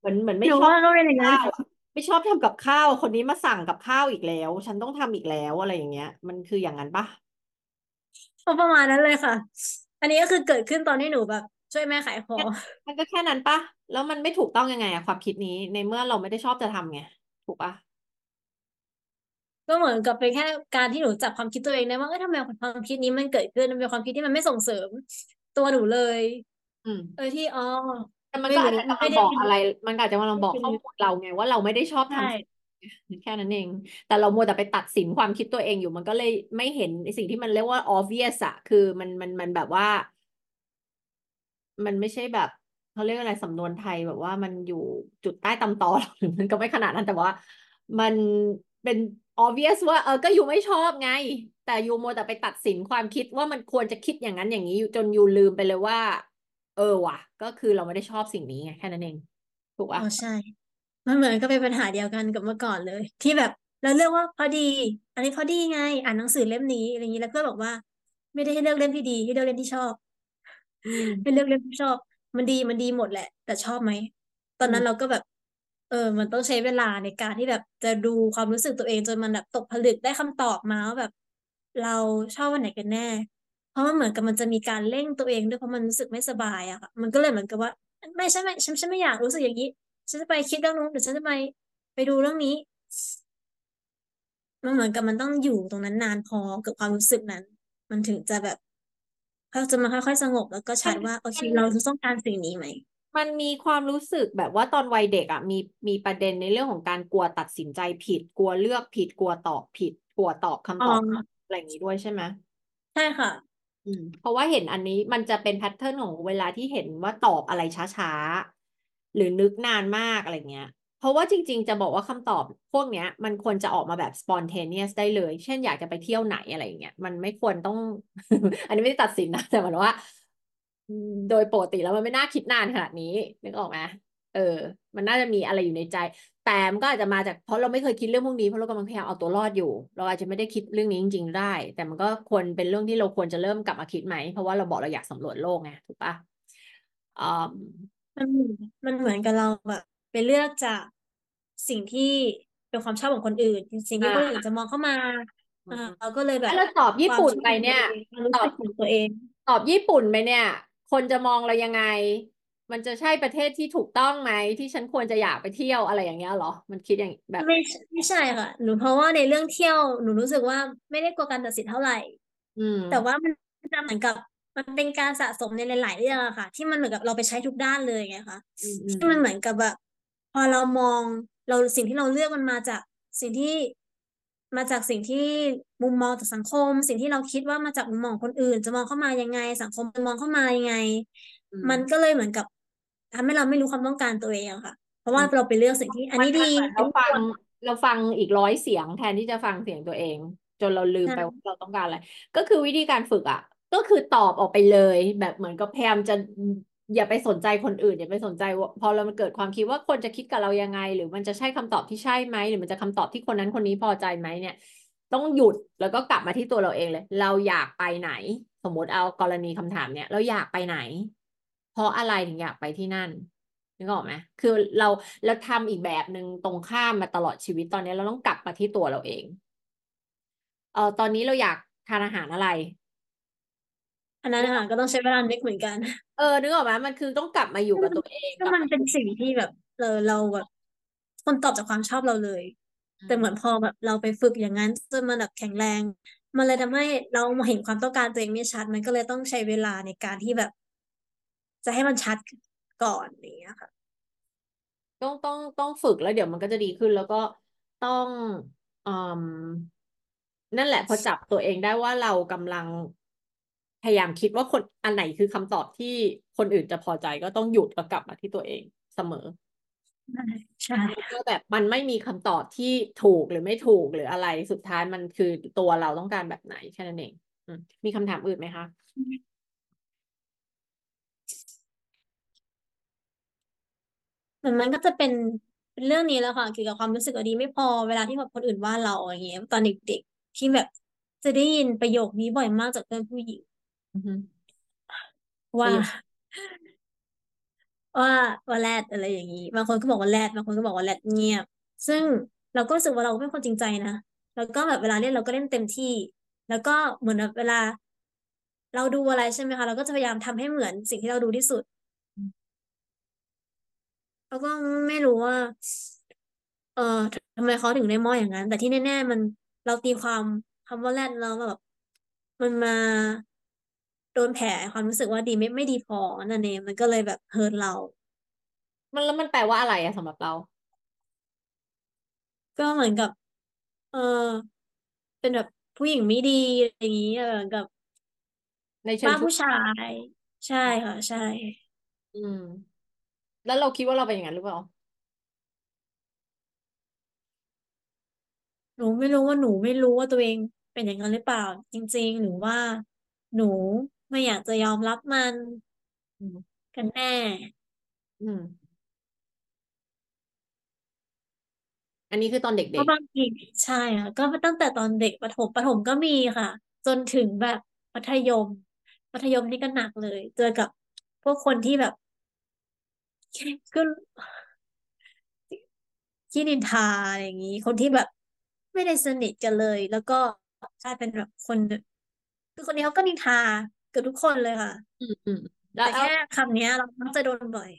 S1: เหมือนเหมือนไม่
S2: หนู
S1: ชอบ
S2: ว่าก็เป็นอย่างนั้น
S1: ข้าวอะไม่ชอบทำกับข้าว คนนี้มาสั่งกับข้าวอีกแล้ว ฉันต้องทำอีกแล้วอะไรอย่างเงี้ย มันคืออย่างนั้นปะ
S2: ก็ประมาณนั้นเลยค่ะ อันนี้ก็คือเกิดขึ้นตอนที่หนูแบบ ช่วยแม่ขายของ
S1: มันก็แค่นั้นปะแล้วมันไม่ถูกต้องยังไงอะความคิดนี้ในเมื่อเราไม่ได้ชอบจะทำไงถูกปะ
S2: ก็เหมือนกับเป็นแค่การที่หนูจับความคิดตัวเองได้ว่าเอ้ยทำไมความคิดนี้มันเกิดขึ้นมันเป็นความคิดที่มันไม่ส่งเสริม ตัวหนูเลย
S1: อืม
S2: เออที่อ๋อ
S1: แต่มัน
S2: ไม่รู้
S1: ก็อาจจะกำลั
S2: ไม่ได้เป็น
S1: งบอกอะไรมันก็อาจจะกำลังบอก
S2: เป็น
S1: ข้อมูลเราไง ว่าเราไม่ได้ชอบ
S2: ใช่
S1: ทำแค่นั้นเอง แต่เรามัวแต่ไปตัดสินความคิดตัวเองอยู่ มันก็เลยไม่เห็นสิ่งที่มันเรียกว่า obvious อะคือมันมันมันแบบว่า มันไม่ใช่แบบเขาเรียกอะไรสำนวนไทยแบบว่ามันอยู่จุดใต้ตำตอหรอกหรือมันก็ไม่ขนาดนั้นแต่ว่า มัน เป็น obvious ว่าเออก็อยู่ไม่ชอบไง แต่อยู่มัวแต่ไปตัดสินความคิดว่ามันควรจะคิดอย่างนั้นอย่างนี้อยู่จนอยู่ลืมไปเลยว่า เออว่ะ ก็คือเราไม่ได้ชอบสิ่งนี้ไงแค่นั้นเอง ถูกปะ
S2: อ๋อใช่มันเหมือนก็เป็นปัญหาเดียวกันกับเมื่อก่อนเลย ที่แบบเราเลือกว่าพอดี อันนี้พอดีไง อ่านหนังสือเล่มนี้อะไรอย่างนี้แล้วก็บอกว่า ไม่ได้ให้เลือกเล่มที่ดีให้เลือกเล่มที่ชอบ
S1: อืม
S2: ให้เลือกเล่มที่ชอบ มันดีมันดีหมดแหละ แต่ชอบไหมตอนนั้นเรา
S1: อืม
S2: ก็แบบ เออ มันต้องใช้เวลาในการที่แบบจะดูความรู้สึกตัวเองจนมันแบบตกผลึกได้คำตอบมาว่าแบบ เราชอบวันไหนกันแน่ เพราะมันเหมือนกับมันจะมีการเร่งตัวเองด้วยเพราะมันรู้สึกไม่สบายอะค่ะ มันก็เลยเหมือนกับว่า ไม่ใช่ไม่ฉันฉันไม่อยากรู้สึกอย่างนี้ฉันจะไปคิดเรื่องนู้นหรือฉันจะไปไปดูเรื่องนี้ มันเหมือนกับมันต้องอยู่ตรงนั้นนานพอกับความรู้สึกนั้น มันถึงจะแบบเขาจะมาค่อยๆสงบแล้วก็
S1: มัน
S2: ชัดว่าโอเค
S1: มัน
S2: เราต้องการสิ่งนี้ไหม
S1: มันมีความรู้สึกแบบว่าตอนวัยเด็กอะมีมีประเด็นในเรื่องของการกลัวตัดสินใจผิด กลัวเลือกผิด กลัวตอบผิด กลัวตอบ
S2: อ๋
S1: คำตอบ
S2: อ
S1: อะไรอย่างนี้ด้วยใช่ไหม
S2: ใช่ค่ะ
S1: อืม เพราะว่าเห็นอันนี้มันจะเป็นแพทเทิร์นของเวลาที่เห็นว่าตอบอะไรช้าๆ หรือนึกนานมากอะไรเงี้ย เพราะว่าจริง ๆ จะบอกว่าคำตอบพวกเนี้ย มันควรจะออกมาแบบ spontaneous ได้เลย เช่นอยากจะไปเที่ยวไหนอะไรเงี้ยมันไม่ควรต้อง อันนี้ไม่ได้ตัดสินนะแต่หมายว่า โดยปกติแล้วมันไม่น่าคิดนานขนาดนี้นึกออกไหมเออ มันน่าจะมีอะไรอยู่ในใจ แต่มันก็อาจจะมาจากเพราะเราไม่เคยคิดเรื่องพวกนี้เพราะเรากำลังพยายามเอาตัวรอดอยู่ เราอาจจะไม่ได้คิดเรื่องนี้จริง ๆ ได้ แต่มันก็ควรเป็นเรื่องที่เราควรจะเริ่มกลับมาคิดไหม เพราะว่าเราบอกเราอยากสำรวจโลกไงถูกปะอืม
S2: มันมันเหมือนกับเราแบบไปเลือกจากสิ่งที่เป็นความชอบของคนอื่น สิ่ง
S1: อ่
S2: ที่คนอื่นาจะมองเข้ามาอ่าเราก็เลยแบบ
S1: ถ้าเราตอบญี่ปุ่น
S2: ความชอบของตั
S1: ไปเนี่ย
S2: วเองความ
S1: ตอบ
S2: รู้สึกของตัวเอง
S1: ตอบญี่ปุ่นไปเนี่ย คนจะมองเรายังไง มันจะใช่ประเทศที่ถูกต้องไหมที่ฉันควรจะอยากไปเที่ยวอะไรอย่างเงี้ยเหรอ มันคิดอย่างแบบ
S2: ไม่ไม่ใช่ค่ะหนูเพราะว่าในเรื่องเที่ยวหนูรู้สึกว่าไม่ได้กลัวการตัดสินเท่าไหร่
S1: อืม
S2: แต่ว่ามันจะเหมือนกับมันเป็นการสะสมในหลาย ๆ เรื่องอะค่ะ ที่มันเหมือนกับเราไปใช้ทุกด้านเลยไงคะ
S1: อืมอืม
S2: ที่มันเหมือนกับแบบพอเรามองเราสิ่งที่เราเลือกมันมาจากสิ่งที่ มาจากสิ่งที่มุมมองจากสังคม สิ่งที่เราคิดว่ามาจากมุมมองคนอื่น จะมองเข้ามายังไง สังคมจะมองเข้ามายังไง
S1: อื
S2: มันก็
S1: ม
S2: เลยเหมือนกับทำให้เราไม่รู้ความต้องการตัวเองอะค่ะ เพราะ
S1: อืม
S2: ว่าเราไปเลือกสิ่งที่ อัน
S1: มัน
S2: นี้ดี
S1: มันเหมือนเราฟัง
S2: อันนี้ควร
S1: เราฟังอีกร้อยเสียงแทนที่จะฟังเสียงตัวเอง จนเราลืมไปว่า
S2: ใช่
S1: เราต้องการอะไรก็คือวิธีการฝึกอะก็คือตอบออกไปเลย แบบเหมือนกับพยายามจะ อย่าไปสนใจคนอื่น อย่าไปสนใจพอเรามันเกิดความคิดว่าคนจะคิดกับเรายังไง หรือมันจะใช่คำตอบที่ใช่ไหมหรือมันจะคำตอบที่คนนั้นคนนี้พอใจไหมเนี่ย ต้องหยุดแล้วก็กลับมาที่ตัวเราเองเลย เราอยากไปไหน สมมติเอากรณีคำถามเนี่ย เราอยากไปไหน เพราะอะไรถึงอยากไปที่นั่นนึกออกไหมคือเราเราทำอีกแบบหนึ่งตรงข้ามมาตลอดชีวิตตอนนี้เราต้องกลับมาที่ตัวเราเองเออตอนนี้เราอยากทานอาหารอะไร
S2: อันนั้นนะคะก็ต้องใช้เวลานึกเหมือนกัน
S1: เออนึกออกไหมมันคือต้องกลับมาอยู่กับตัวเอง
S2: ก็
S1: กลับมา
S2: มันเป็นสิ่งที่แบบเราเราแบบคนตอบจากความชอบเราเลย
S1: อื
S2: แต่เหมือนพ
S1: ม
S2: อแบบเราไปฝึกอย่างนั้นจนมันแบบแข็งแรง มันเลยทำให้เรามาเห็นความต้องการตัวเองไม่ชัด มันก็เลยต้องใช้เวลาในการที่แบบ จะให้มันชัดก่อนอย่างเงี้ยค่ะ
S1: ต้องต้องต้องฝึกแล้วเดี๋ยวมันก็จะดีขึ้นแล้วก็ต้องอืมนั่นแหละพอจับตัวเองได้ว่าเรากำลัง พยายามคิดว่าคนอันไหนคือคำตอบที่คนอื่นจะพอใจก็ต้องหยุดแล้วกลับมาที่ตัวเองเสมอ
S2: ใช่ใช่
S1: แล้วก็แบบมันไม่มีคำตอบที่ถูกหรือไม่ถูกหรืออะไรสุดท้ายมันคือตัวเราต้องการแบบไหนแค่นั้นเองอืมมีคำถามอื่นไหมคะ
S2: เหมือนมันก็จะเป็นเป็นเรื่องนี้แล้วค่ะเกี่ยวกับความรู้สึกดีไม่พอเวลาที่แบบคนอื่นว่าเราอย่างเงี้ยตอนเด็กๆที่แบบจะได้ยินประโยคนี้บ่อยมากจากเพื่อนผู้หญิง
S1: อือฮึประ
S2: ว่า
S1: โยค
S2: ว่าว่าแรดอะไรอย่างนี้บางคนก็บอกว่าแรดบางคนก็บอกว่าแรดเงียบ ซึ่งเราก็รู้สึกว่าเราเป็นคนจริงใจนะแล้วก็แบบเวลาเล่นเราก็เล่นเต็มที่ แล้วก็เหมือนแบบเวลา เราดูอะไรใช่ไหมคะเราก็จะพยายามทำให้เหมือนสิ่งที่เราดูที่สุด แล้วก็ไม่รู้ว่า เออทำไมเขาถึงได้มองอย่างนั้น แต่ที่แน่ ๆ มันเราตีความคำว่าแรดแล้วแบบ มันมา โดนแผลความรู้สึกว่าดีไม่ไม่ดีพอนั่นเองมันก็เลยแบบเฮิร์ตเรา
S1: มันแล้วมันแปลว่าอะไรอะสำหรับเรา
S2: ก็เหมือนกับ เออเป็นแบบผู้หญิงไม่ดีอย่างนี้เออเหมือนกับ
S1: ในเชิงชุด
S2: บ้าผู้ชาย ใช่ค่ะ ใช่
S1: อืม แล้วเราคิดว่าเราเป็นอย่างนั้นหรือเปล่า
S2: หนูไม่รู้ว่าหนูไม่รู้ว่าตัวเองเป็นอย่างนั้นหรือเปล่า จริง ๆ หรือว่าหนู ไม่อยากจะยอมรับมัน
S1: อืม
S2: กันแน่
S1: อืม อันนี้คือตอนเด็ก
S2: เพราะบางทีใช่ค่ะก็ตั้งแต่ตอนเด็กประถมประถมก็มีค่ะ จนถึงแบบมัธยม มัธยมนี่ก็หนักเลย เจอกับพวกคนที่แบบก็ขี้นินทาอะไรอย่างนี้ คนที่แบบไม่ได้สนิทกันเลย แล้วก็กลายเป็นแบบคนคือคนนี้เขาก็นินทาเกือบทุกคนเลยค่ะ
S1: ๆอืมอืมแล้วเอา
S2: แต่แค่คำเนี้ยเรามักจะโดนบ่อย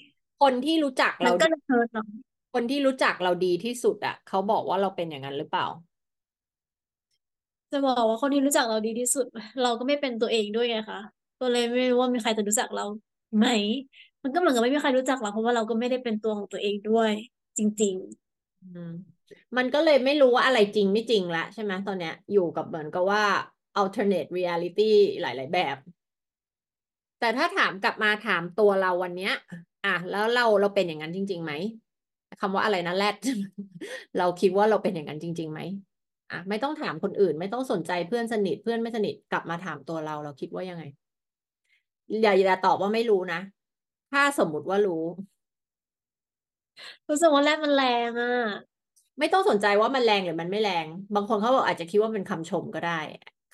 S1: คนที่รู้จักเราดี
S2: มันก็จะเฮิร์ตเรา
S1: คนที่รู้จักเราดีที่สุดอะเขาบอกว่าเราเป็นอย่างนั้นหรือเปล่า
S2: จะบอกว่าคนที่รู้จักเราดีที่สุด เราก็ไม่เป็นตัวเองด้วยไงคะก็เลยไม่รู้ว่ามีใครจะรู้จักเราไหม มันก็เหมือนกับไม่มีใครรู้จักเราเพราะว่าเราก็ไม่ได้เป็นตัวของตัวเองด้วย จริง
S1: อืมมันก็เลยไม่รู้ว่าอะไรจริงไม่จริงละใช่ไหมตอนเนี้ย อยู่กับเหมือนกับว่า alternate reality หลาย ๆ แบบ แต่ถ้าถามกลับมาถามตัวเราวันเนี้ย อะแล้วเราเราเป็นอย่างนั้นจริงๆไหมคำว่าอะไรนะแรดเราคิดว่าเราเป็นอย่างนั้นจริงๆไหมอะไม่ต้องถามคนอื่น ไม่ต้องสนใจเพื่อนสนิทเพื่อนไม่สนิทกลับมาถามตัวเราเราคิดว่ายังไง อย่าอย่าตอบว่าไม่รู้นะถ้าสมมุติว่ารู้
S2: ๆรู้สึกว่าแรกมันแรงอะ
S1: ไม่ต้องสนใจว่ามันแรงหรือมันไม่แรง บางคนเขาบอกอาจจะคิดว่าเป็นคำชมก็ได้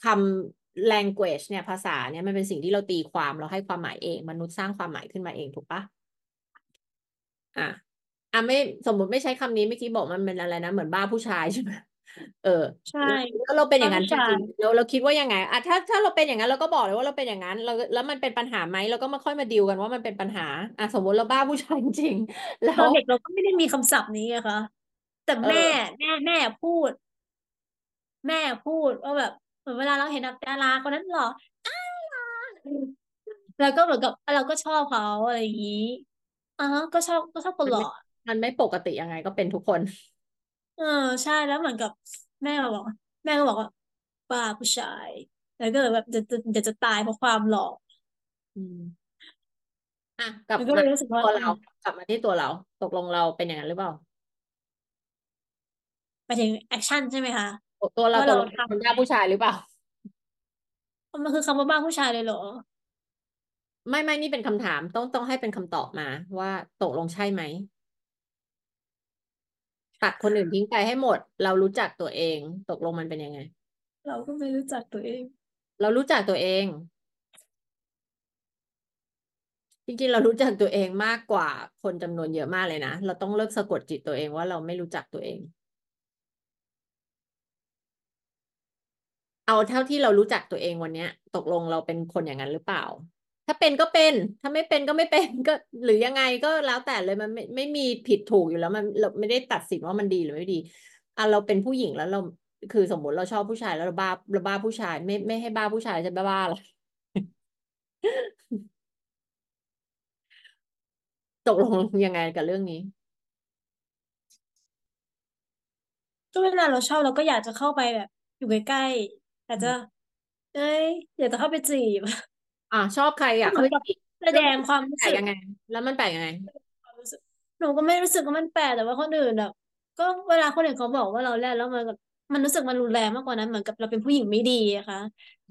S1: คำ language เนี่ยภาษาเนี่ยมันเป็นสิ่งที่เราตีความเราให้ความหมายเอง มนุษย์สร้างความหมายขึ้นมาเองถูกปะอะอะไม่สมมุติไม่ใช้คำนี้เมื่อกี้บอกมันเป็นอะไรนะ เหมือนบ้าผู้ชายใช่ไหมเออ
S2: ใช่
S1: แล้วเราเป็นอย่างนั้นจ
S2: บ้าผู้ชาย
S1: ริงๆเราเราคิดว่ายังไงอะถ้าถ้าเราเป็นอย่างนั้นเราก็บอกเลยว่าเราเป็นอย่างนั้นเราแล้วมันเป็นปัญหาไหมเราก็มาค่อยมาดีลกันว่ามันเป็นปัญหาอะสมมติเราบ้าผู้ชายจริงๆแล้ว
S2: ตอนเด็กเราก็ไม่ได้มีคำศัพท์นี้อะค่ะแต่
S1: เอ
S2: แม่
S1: อ
S2: แม่แม่พูด แม่พูดว่าแบบ เหมือนเวลาเราเห็นแบบดาราคนนั้นหล่ออ้าวแล้วก็เหมือนกับเราก็ชอบเขาอะไรอย่างนี้อ๋อก็ชอบก็ชอบคนหล่อ
S1: มันไม่มันไม่ปกติยังไงก็เป็นทุกคน
S2: เออใช่แล้วเหมือนกับแม่ก็บอก แม่ก็บอกว่าป้าผู้ชาย แล้วก็เลยแบบจะจะจะจะตายเพราะความหล่อ
S1: อืมอะกลับ
S2: แล้วก็เล
S1: มา
S2: ยรู้สึกว่า
S1: ตัวเรา
S2: อืม
S1: กลับมาที่ตัวเรา ตกลงเราเป็นอย่างนั้นหรือเปล่า
S2: ไปถึงแอคชั่นใช่ไหมคะ
S1: ตัวเรา
S2: ว่าเรา
S1: ตกลง
S2: ทำไหม
S1: เป็นหน้าผู้ชายหรือเปล่า
S2: มันคือคำว่าบ้าผู้ชายเลยเหรอ
S1: ไม่ไม่นี่เป็นคำถามต้องต้องให้เป็นคำตอบมา ว่าตกลงใช่ไหมตัดคนอื่นทิ้งไปให้หมด เรารู้จักตัวเอง ตกลงมันเป็นยังไง
S2: เราก็ไม่รู้จักตัวเอง
S1: เรารู้จักตัวเอง จริงๆ เรารู้จักตัวเองมากกว่าคนจำนวนเยอะมากเลยนะ เราต้องเลิกสะกดจิตตัวเองว่าเราไม่รู้จักตัวเอง เอาเท่าที่เรารู้จักตัวเองวันเนี้ย ตกลงเราเป็นคนอย่างนั้นหรือเปล่า ถ้าเป็นก็เป็น ถ้าไม่เป็นก็ไม่เป็นก็ หรือยังไงก็แล้วแต่เลยมันไม่ไม่มีผิดถูกอยู่แล้ว มันเราไม่ได้ตัดสินว่ามันดีหรือไม่ดีอะเราเป็นผู้หญิงแล้วเราคือสมมติเราชอบผู้ชายแล้วเราบ้าเราบ้าผู้ชาย ไม่ไม่ให้บ้าผู้ชายจะบ้าบ้าอะไรตกลงยังไงกับเรื่องนี้
S2: ก็เวลาเราชอบเราก็อยากจะเข้าไปแบบ อยู่ใกล้ อาจจะ
S1: อืม
S2: เอ้ยอยากจะเข้าไปจีบ
S1: อะชอบใคร
S2: ก็เหมือนกับ
S1: อะเขาไปจีบ
S2: แสด
S1: เรื่อง
S2: งความรู้สึก
S1: แปลกยังไง แล้วมันแปลกยังไง
S2: ความรู้สึกหนูก็ไม่รู้สึกว่ามันแปลกแต่ว่าคนอื่นแบบก็เวลาคนอื่นเขาบอกว่าเราแรดแล้วมันแบบมันรู้สึกมันรุนแรงมากกว่านั้นเหมือนกับเราเป็นผู้หญิงไม่ดีอะค่ะ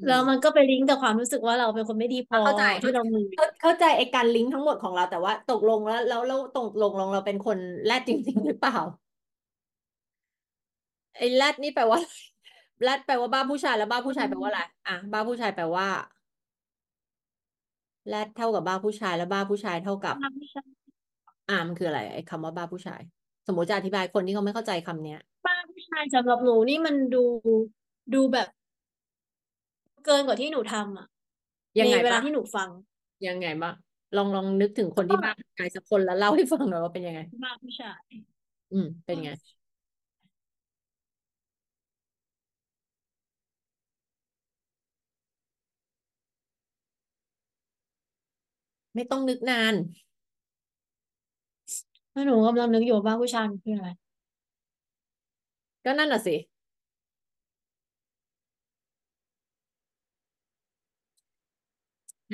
S2: แล้วมัน
S1: อืม
S2: ก็ไปลิงก์กับความรู้สึกว่าเราเป็นคนไม่ดีพอ
S1: เข้าใจเข้าใจ
S2: ที่เรามี
S1: เข้าเข้าใจไอ้การลิงก์ทั้งหมดของเราแต่ว่าตกลงแล้วแล้วแล้วตกลงลงเราเป็นคนแรดจริง ๆ หรือเปล่าไอ้แรดนี่แปลว่าอะไร แรดแปลว่าบ้าผู้ชายแล้วบ้าผู้ชายแปลว่าอะไรอะบ้าผู้ชายแปลว่าแรดเท่ากับบ้าผู้ชายแล้วบ้าผู้ชายเท่ากับ
S2: ไม่ใช่
S1: อ่ามันคืออะไรไอ้คำว่าบ้าผู้ชาย สมมติจะอธิบายคนที่เขาไม่เข้าใจคำเนี้ย
S2: บ้านผู้ชายสำหรับหนูนี่มันดูดูแบบ เกินกว่าที่หนูทำอะ
S1: ยัง
S2: ใน
S1: ไง
S2: เวลา
S1: บ้าง
S2: ที่หนูฟัง
S1: ยังไงบ้างลองลองนึกถึงคนที่บ้านใครสักคนแล้วเล่าให้ฟังหน่อยว่าเป็นยังไง
S2: บ้านผู้ชาย
S1: อืม เป็นไง ไม่ต้องนึกนาน
S2: แล้วหนูกำลังนึกอยู่ว่าบ้าผู้ชายมันคืออะไร
S1: ก็นั่นน่ะสิ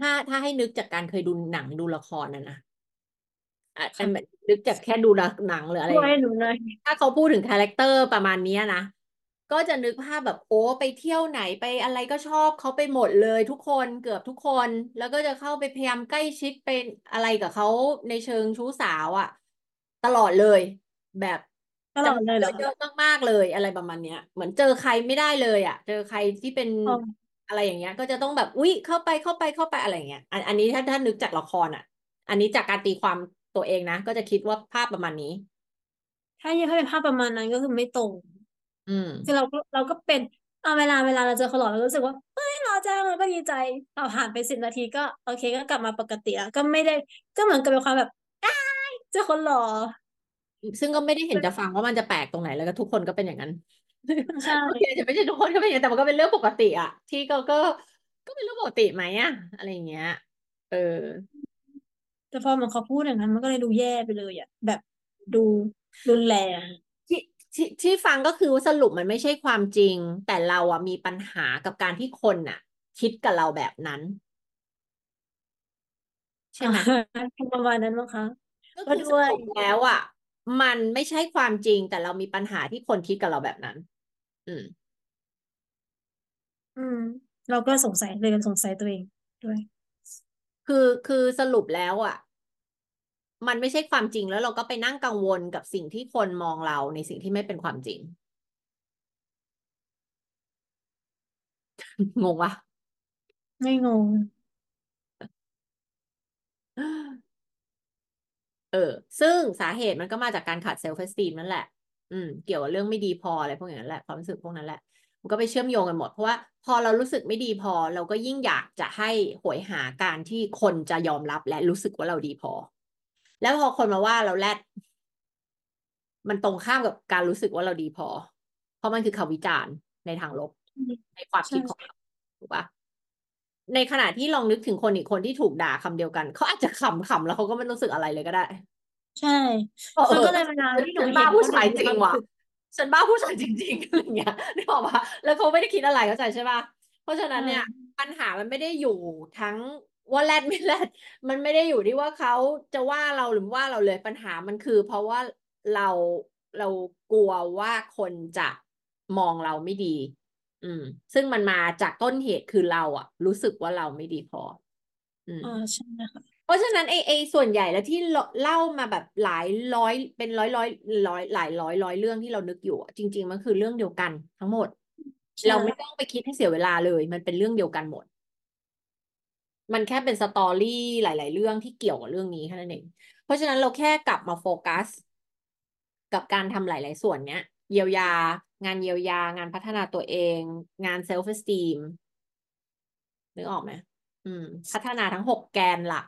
S1: ถ้าถ้าให้นึกจากการเคยดูหนังดูละครนะนะอะ
S2: ค่ะ
S1: อันนึกจากแค่ดูหนังหรืออะไรอ
S2: ช่ว
S1: ย่าง
S2: ย
S1: เงี้ย ช่วย
S2: หนูหน่อย
S1: ถ้าเขาพูดถึง character ประมาณเนี้ยนะ ก็จะนึกภาพแบบโอ้ไปเที่ยวไหนไปอะไรก็ชอบเขาไปหมดเลยทุกคนเกือบทุกคน แล้วก็จะเข้าไปพยายามใกล้ชิดเป็นอะไรกับเขาในเชิงชู้สาวอะตลอดเลย แบบ
S2: ตลอดเลยเหรอ
S1: เยอะมากๆเลยอะไรประมาณเนี้ย เหมือนเจอใครไม่ได้เลยอะเจอใครที่เป็น
S2: อ๋อ
S1: อะไรอย่างเงี้ย ก็จะต้องแบบอุ๊ยเข้าไปเข้าไปเข้าไปอะไรอย่างเงี้ยอันอันนี้ถ้าถ้านึกจากละครอะอันนี้จากการตีความตัวเองนะก็จะคิดว่าภาพประมาณนี้
S2: ถ้าถ้าเป็นภาพประมาณนั้นก็คือไม่ตรง
S1: อืม
S2: คือเราก็เราก็เป็นเอาเวลาเวลาเราเจอเขาหล่อเราก็รู้สึกว่าเฮ้ยหล่อจังเราก็ดีใจเราผ่านไปสิบนาทีก็โอเคก็กลับมาปกติแล้วก็ไม่ได้ก็เหมือนกับเป็นความแบบอ้ายเจอคนหล่อ
S1: ซึ่งก็ไม่ได้เห็นจะฟังว่ามันจะแปลกตรงไหนแล้วก็ทุกคนก็เป็นอย่างนั้น
S2: ใช่
S1: โอเคจะไม่ใช่ทุกคนก็เป็นอย่างนั้นแต่มันก็เป็นเรื่องปกติอะที่ก็ก็ก็เป็นเรื่องปกติไหมอะอะไรอย่างเงี้ย เออ
S2: แต่พอเหมันเขาพูดอย่างนั้นมันก็เลยดูแย่ไปเลยอะแบบดูรุนแรง
S1: ที่ที่ที่ฟังก็คือว่าสรุปมันไม่ใช่ความจริง แต่เราอะมีปัญหากับการที่คนอะคิดกับเราแบบนั้น ใช่ไหม
S2: ประมาณนั้นมั้งคะ
S1: ก็
S2: ก็
S1: คือส
S2: ด้วย
S1: รุปแล้วอะมันไม่ใช่ความจริง แต่เรามีปัญหาที่คนคิดกับเราแบบนั้น อืม
S2: อืม เราก็สงสัยเลยสงสัยตัวเองด้วย
S1: คือคือสรุปแล้วอะ มันไม่ใช่ความจริงแล้วเราก็ไปนั่งกังวลกับสิ่งที่คนมองเราในสิ่งที่ไม่เป็นความจริง งงวะ
S2: ไม่งง
S1: เออ ซึ่งสาเหตุมันก็มาจากการขาดเซลฟ์เอสตีมนั่นแหละ อืม เกี่ยวกับเรื่องไม่ดีพออะไรพวกอย่างนั้นแหละความรู้สึกพวกนั้นแหละมันก็ไปเชื่อมโยงกันหมด เพราะว่าพอเรารู้สึกไม่ดีพอ เราก็ยิ่งอยากจะให้โหยหาการที่คนจะยอมรับและรู้สึกว่าเราดีพอ แล้วพอคนมาว่าเราแรดมันตรงข้ามกับการรู้สึกว่าเราดีพอ เพราะมันคือคำวิจารณ์ในทางลบ ในความคิด
S2: ใช่
S1: ของเราถูกปะในขณะที่ลองนึกถึงคนอีกคนที่ถูกด่าคำเดียวกัน เขาอาจจะขำขำแล้วเขาก็ไม่รู้สึกอะไรเลยก็ได้
S2: ใช่
S1: เออ
S2: มันก็เลยเวลาที่หนู
S1: ฉัน
S2: เห็
S1: บ้านผู้
S2: ก็
S1: ชาย
S2: เลย
S1: จริง
S2: มี
S1: ว่ะ
S2: ความรู้สึก
S1: ฉันบ้าผู้ชายจริงๆอะไรเงี้ยนึกออกปะแล้วเขาไม่ได้คิดอะไรเข้าใจใช่ปะเพราะฉะนั้นเนี่ย ปัญหามันไม่ได้อยู่ทั้ง ว่าแรดไม่แรดมันไม่ได้อยู่ที่ว่าเขาจะว่าเราหรือว่าเราเลยปัญหามันคือ เพราะว่าเราเรากลัวว่าคนจะมองเราไม่ดี อืม ซึ่งมันมาจากต้นเหตุคือเราอะรู้สึกว่าเราไม่ดีพอ อืม
S2: อ่าใช่ค่ะ
S1: เพราะฉะนั้นไอไอส่วนใหญ่แล้วที่เล่ามาแบบหลายร้อยเป็นร้อยร้อยร้อยหลายร้อยร้อยเรื่องที่เรานึกอยู่อะจริง ๆ มันคือเรื่องเดียวกันทั้งหมด
S2: ใช่
S1: เราไม่ต้องไปคิดให้เสียเวลาเลย มันเป็นเรื่องเดียวกันหมด มันแค่เป็น story หลาย ๆ เรื่องที่เกี่ยวกับเรื่องนี้แค่นั้นเอง เพราะฉะนั้นเราแค่กลับมาโฟกัส กับการทำหลาย ๆ ส่วนเนี้ย เยียวยา งานเยียวยา งานพัฒนาตัวเอง งาน self-esteem นึกออกไหมอืม พัฒนาทั้งหกแกนหลัก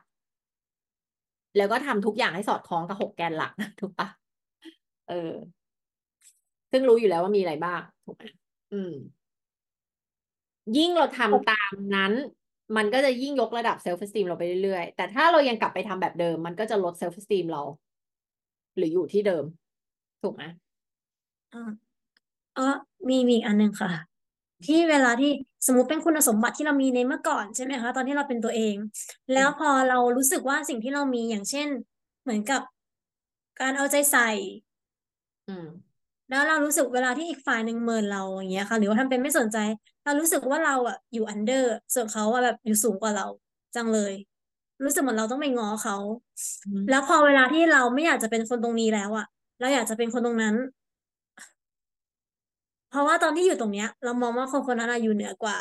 S1: แล้วก็ทำทุกอย่างให้สอดคล้องกับหกแกนหลักถูกปะเออ ซึ่งรู้อยู่แล้วว่ามีอะไรบ้างถูกไหมอืม ยิ่งเราทำตามนั้น มันก็จะยิ่งยกระดับเซลฟ์ e ส t ีมเราไปเรื่อยๆ แต่ถ้าเรายังกลับไปทำแบบเดิม มันก็จะลดเซลฟ์ e ส t ีมเรา หรืออยู่ที่เดิม ถูกไหม
S2: อ่าเออมีมีอีกอันหนึ่งค่ะ ที่เวลาที่สมมติเป็นคุณสมบัติที่เรามีในเมื่อก่อนใช่ไหมคะ ตอนที่เราเป็นตัวเอง แล้วพอเรารู้สึกว่าสิ่งที่เรามีอย่างเช่น เหมือนกับการเอาใจใส่
S1: อืม
S2: แล้วเรารู้สึกเวลาที่อีกฝ่ายหนึ่งเมินเราอย่างเงี้ยค่ะ หรือว่าทำเป็นไม่สนใจ เรารู้สึกว่าเราอะอยู่อันเดอร์ ส่วนเขาอะแบบอยู่สูงกว่าเราจังเลย รู้สึกเหมือนเราต้องไปง้อเขา
S1: อืม
S2: แล้วพอเวลาที่เราไม่อยากจะเป็นคนตรงนี้แล้วอะ เราอยากจะเป็นคนตรงนั้น เพราะว่าตอนที่อยู่ตรงเนี้ย เรามองว่าคนคนนั้นอะอยู่เหนือกว่า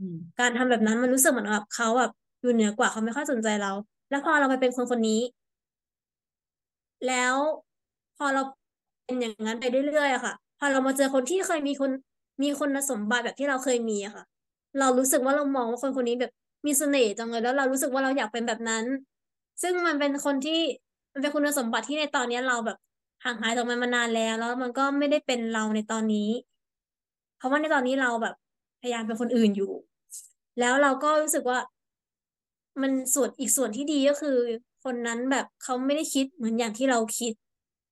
S1: อืม
S2: การทำแบบนั้นมันรู้สึกเหมือนแบบเขาแบบอยู่เหนือกว่าเขาไม่ค่อยสนใจเรา แล้วพอเราไปเป็นคนคนนี้ แล้วพอเรา เป็นอย่างนั้นไปเรื่อยๆอะค่ะ พอเรามาเจอคนที่เคยมีคนมีคุณสมบัติแบบที่เราเคยมีอะค่ะ เรารู้สึกว่าเรามองว่าคนคนนี้แบบมีเสน่ห์จังเลยแล้วเรารู้สึกว่าเราอยากเป็นแบบนั้น ซึ่งมันเป็นคนที่มันเป็นคุณสมบัติที่ในตอนนี้เราแบบห่างหายจากมันมานานแล้ว แล้วมันก็ไม่ได้เป็นเราในตอนนี้ เพราะว่าในตอนนี้เราแบบพยายามเป็นคนอื่นอยู่ แล้วเราก็รู้สึกว่า มันส่วนอีกส่วนที่ดีก็คือ คนนั้นแบบเขาไม่ได้คิดเหมือนอย่างที่เราคิด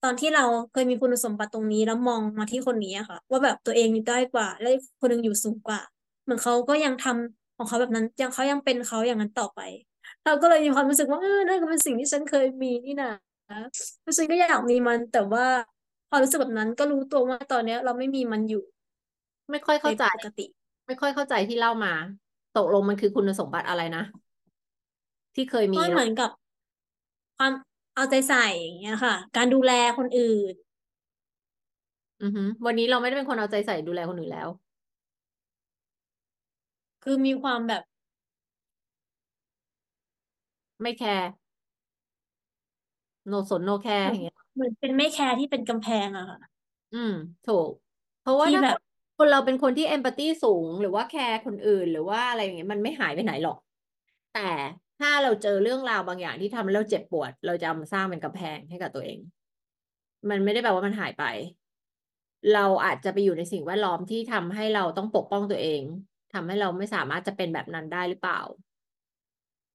S2: ตอนที่เราเคยมีคุณสมบัติตรงนี้แล้วมองมาที่คนนี้อะค่ะ ว่าแบบตัวเองอยู่ด้อยกว่า แล้วอีกคนหนึงอยู่สูงกว่า เหมือนเขาก็ยังทำของเขาแบบนั้นยังเขายังเป็นเขาอย่างนั้นต่อไป เราก็เลยมีความรู้สึกว่าเออนั่นก็เป็นสิ่งที่ฉันเคยมีนี่นะแล้วฉันก็อยากมีมันแต่ว่าพอรู้สึกแบบนั้นก็รู้ตัวว่าตอนเนี้ย เราไม่มีมันอยู่
S1: ไม่ค่อย
S2: ใน
S1: เข้าใจ
S2: ปกติ
S1: ไม่ค่อยเข้าใจที่เล่ามา ตกลงมันคือคุณสมบัติอะไรนะที่เคยมี
S2: ก็เห
S1: แล้ว
S2: มือนกับความ เอาใจใส่อย่างเงี้ยค่ะ การดูแลคนอื่น
S1: อือฮึวันนี้เราไม่ได้เป็นคนเอาใจใส่ดูแลคนอื่นแล้ว
S2: คือมีความแบบ
S1: ไม่แคร์no สน no แคร์อย่างเงี้ย
S2: เหมือนเป็นไม่แคร์ที่เป็นกำแพงอะค่ะ
S1: อืม ถูก เพราะว่าถ้า
S2: ที่แบบ
S1: คนเราเป็นคนที่ empathy สูง หรือว่าแคร์คนอื่น หรือว่าอะไรอย่างเงี้ยมันไม่หายไปไหนหรอก แต่ ถ้าเราเจอเรื่องราวบางอย่างที่ทำให้เราเจ็บปวด เราจะมาสร้างเป็นกำแพงให้กับตัวเอง มันไม่ได้แปลว่ามันหายไป เราอาจจะไปอยู่ในสิ่งแวดล้อมที่ทำให้เราต้องปกป้องตัวเองทำให้เราไม่สามารถจะเป็นแบบนั้นได้หรือเปล่า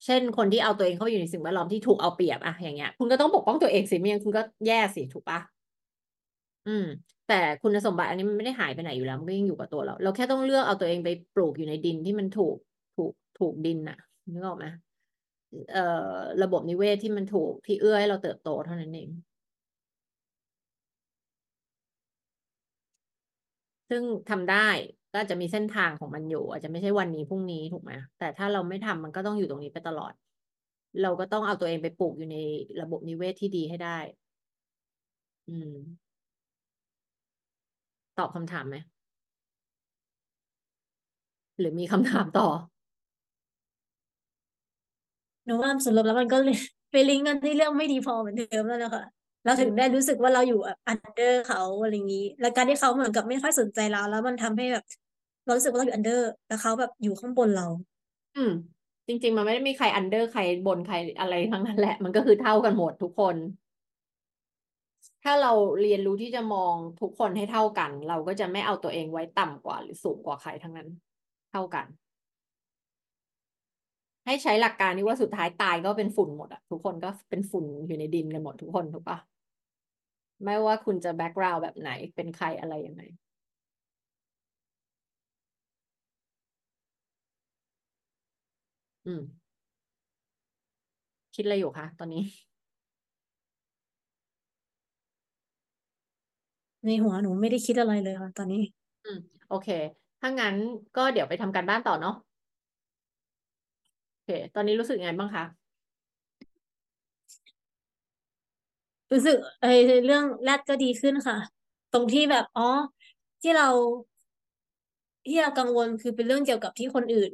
S1: เช่นคนที่เอาตัวเองเข้าอยู่ในสิ่งแวดล้อมที่ถูกเอาเปรียบอะอย่างเงี้ย คุณก็ต้องปกป้องตัวเองสิไม่งั้นคุณก็แย่สิถูกปะอืม แต่คุณสมบัติอันนี้มันไม่ได้หายไปไหนอยู่แล้วมันก็ยังอยู่กับตัวเรา เราแค่ต้องเลือกเอาตัวเองไปปลูกอยู่ในดินที่มันถูกถูกถูกดินน่ะนึกออกไหม ระบบนิเวศที่มันถูกที่เอื้อให้เราเติบโตเท่านั้นเอง ซึ่งทำได้ก็จจะมีเส้นทางของมันอยู่ อาจจะไม่ใช่วันนี้พรุ่งนี้ถูกไหมแต่ถ้าเราไม่ทำมันก็ต้องอยู่ตรงนี้ไปตลอด เราก็ต้องเอาตัวเองไปปลูกอยู่ในระบบนิเวศที่ดีให้ได้ อืม ตอบคำถามไหมหรือมีคำถามต่อ
S2: หนูว่าสรุปแล้วมันก็เลยไปลิงก์กันที่เรื่องไม่ดีพอเหมือนเดิมแล้วนะคะเราถึงได้รู้สึกว่าเราอยู่under เขาอะไรอย่างนี้ แล้วการที่เขาเหมือนกับไม่ค่อยสนใจเรา แล้วมันทำให้แบบเรารู้สึกว่าเราอยู่ under แล้วเขาแบบอยู่ข้างบนเรา
S1: อืม จริง ๆ มันไม่ได้มีใคร under ใครบนใครอะไรทั้งนั้นแหละ มันก็คือเท่ากันหมดทุกคน ถ้าเราเรียนรู้ที่จะมองทุกคนให้เท่ากัน เราก็จะไม่เอาตัวเองไว้ต่ำกว่า หรือสูงกว่าใครทั้งนั้น เท่ากัน ให้ใช้หลักการนี้ว่าสุดท้ายตายก็เป็นฝุ่นหมดอะทุกคนก็เป็นฝุ่นอยู่ในดินกันหมดทุกคนถูกปะไม่ว่าคุณจะแบ็กกราวด์แบบไหนเป็นใครอะไรยังไงอืม คิดอะไรอยู่คะตอนนี้
S2: ในหัวหนูไม่ได้คิดอะไรเลยค่ะตอนนี้
S1: อืม โอเค ถ้างั้นก็เดี๋ยวไปทำการบ้านต่อเนาะโอเค ตอนนี้รู้สึกยังไงบ้างคะ
S2: รู้สึกเออเรื่องแรดก็ดีขึ้นค่ะ ตรงที่แบบอ๋อ ที่เราที่เรากังวลคือเป็นเรื่องเกี่ยวกับที่คนอื่น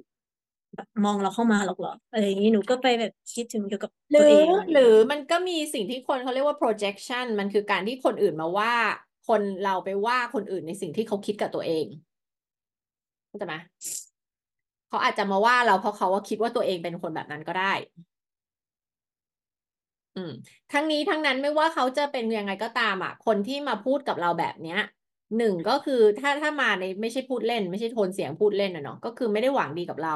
S2: แบบมองเราเข้ามาหรอกเหรออะไรอย่างนี้หนูก็ไปแบบคิดถึงเกี่ยวกับ
S1: หรือ
S2: ตัวเองอะไรอ
S1: หรือ
S2: ย่างนี้
S1: มันก็มีสิ่งที่คนเขาเรียกว่า projection มันคือการที่คนอื่นมาว่า คนเราไปว่าคนอื่นในสิ่งที่เขาคิดกับตัวเองเข้าใจไหม เขาอาจจะมาว่าเราเพราะเขาว่าคิดว่าตัวเองเป็นคนแบบนั้นก็ได้ อืม ทั้งนี้ทั้งนั้นไม่ว่าเขาจะเป็นยังไงก็ตามอะ คนที่มาพูดกับเราแบบเนี้ยหนึ่งก็คือถ้าถ้ามาในไม่ใช่พูดเล่น ไม่ใช่โทนเสียงพูดเล่นนะเนาะก็คือไม่ได้หวังดีกับเรา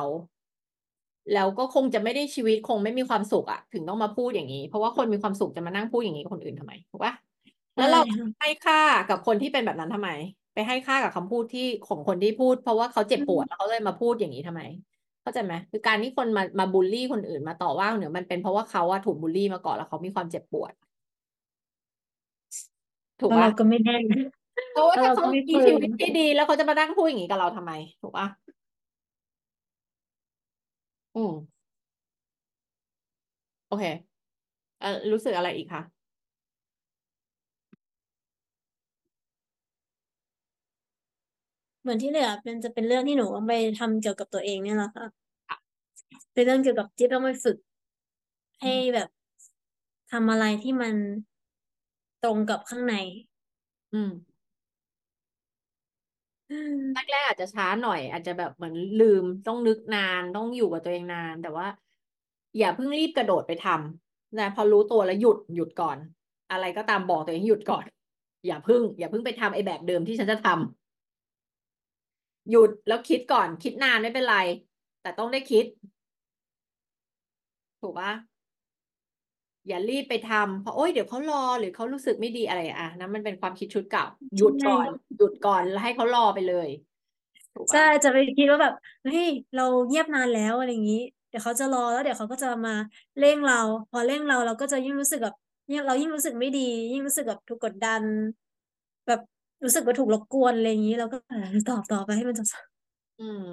S1: แล้วก็คงจะไม่ได้ชีวิตคงไม่มีความสุขอะถึงต้องมาพูดอย่างนี้ เพราะว่าคนมีความสุขจะมานั่งพูดอย่างนี้กับคนอื่นทำไมถูกปะแล้
S2: ใช่
S1: วเรา
S2: ค่ะ
S1: ให้ค่ากับคนที่เป็นแบบนั้นทำไม ไปให้ค่ากับคำพูดที่ของคนที่พูด เพราะว่าเขาเจ็บ
S2: อื
S1: ปวดแล้ว
S2: ม
S1: เขาเลยมาพูดอย่างนี้ทำไม เข้าใจไหมคือการที่คนมามาบูลลี่คนอื่นมาต่อว่าคนอื่นมันเป็นเพราะว่าเขาอะถูกบูลลี่มาก่อนแล้วเขามีความเจ็บปวด ถูกปะ
S2: แล้วเราก็ไม่ได้
S1: เพราะว่า
S2: แล้ว
S1: ถ้าเขา
S2: เราก็ไม่เค
S1: มีชีวิตที่
S2: ย
S1: ดี แล้วเขาจะมานั่งพูดอย่างนี้กับเราทำไม ถูกปะอืมโอเคเออรู้สึกอะไรอีกคะ
S2: เหมือนที่เหลือเป็นจะเป็นเรื่องที่หนูเอาไปทำเกี่ยวกับตัวเองเนี่ยแหละค่ะ เป็นเรื่องเกี่ยวกับที่ต้องไปฝึก ให้แบบทำอะไรที่มันตรงกับข้างใน
S1: อืมแรกๆอาจจะช้าหน่อย อาจจะแบบเหมือนลืมต้องนึกนานต้องอยู่กับตัวเองนาน แต่ว่า อย่าเพิ่งรีบกระโดดไปทำนะพอรู้ตัวแล้วหยุดหยุดก่อน อะไรก็ตามบอกตัวเองหยุดก่อน อย่าเพิ่ง อย่าเพิ่งไปทำไอ้แบบเดิมที่ฉันจะทำ หยุดแล้วคิดก่อน คิดนานไม่เป็นไร แต่ต้องได้คิด ถูกปะอย่ารีบไปทำเพราะโอ๊ยเดี๋ยวเขารอหรือเขารู้สึกไม่ดีอะไรอะนั้นมันเป็นความคิดชุดเก่า หยุดก่อน หยุดก่อนแล้วให้เขารอไปเลย
S2: ใช่จะไปคิดว่าแบบเฮ้ยเราเงียบนานแล้วอะไรอย่างนี้ เดี๋ยวเขาจะรอแล้วเดี๋ยวเขาก็จะมาเร่งเรา พอเร่งเราเราก็จะยิ่งรู้สึกแบบเรายิ่งรู้สึกไม่ดี ยิ่งรู้สึกแบบถูกกดดัน แบบ รู้สึกว่าถูกรบกวนอะไรอย่างนี้เราก็เออตอบต่อไปให้มันจบ
S1: อืม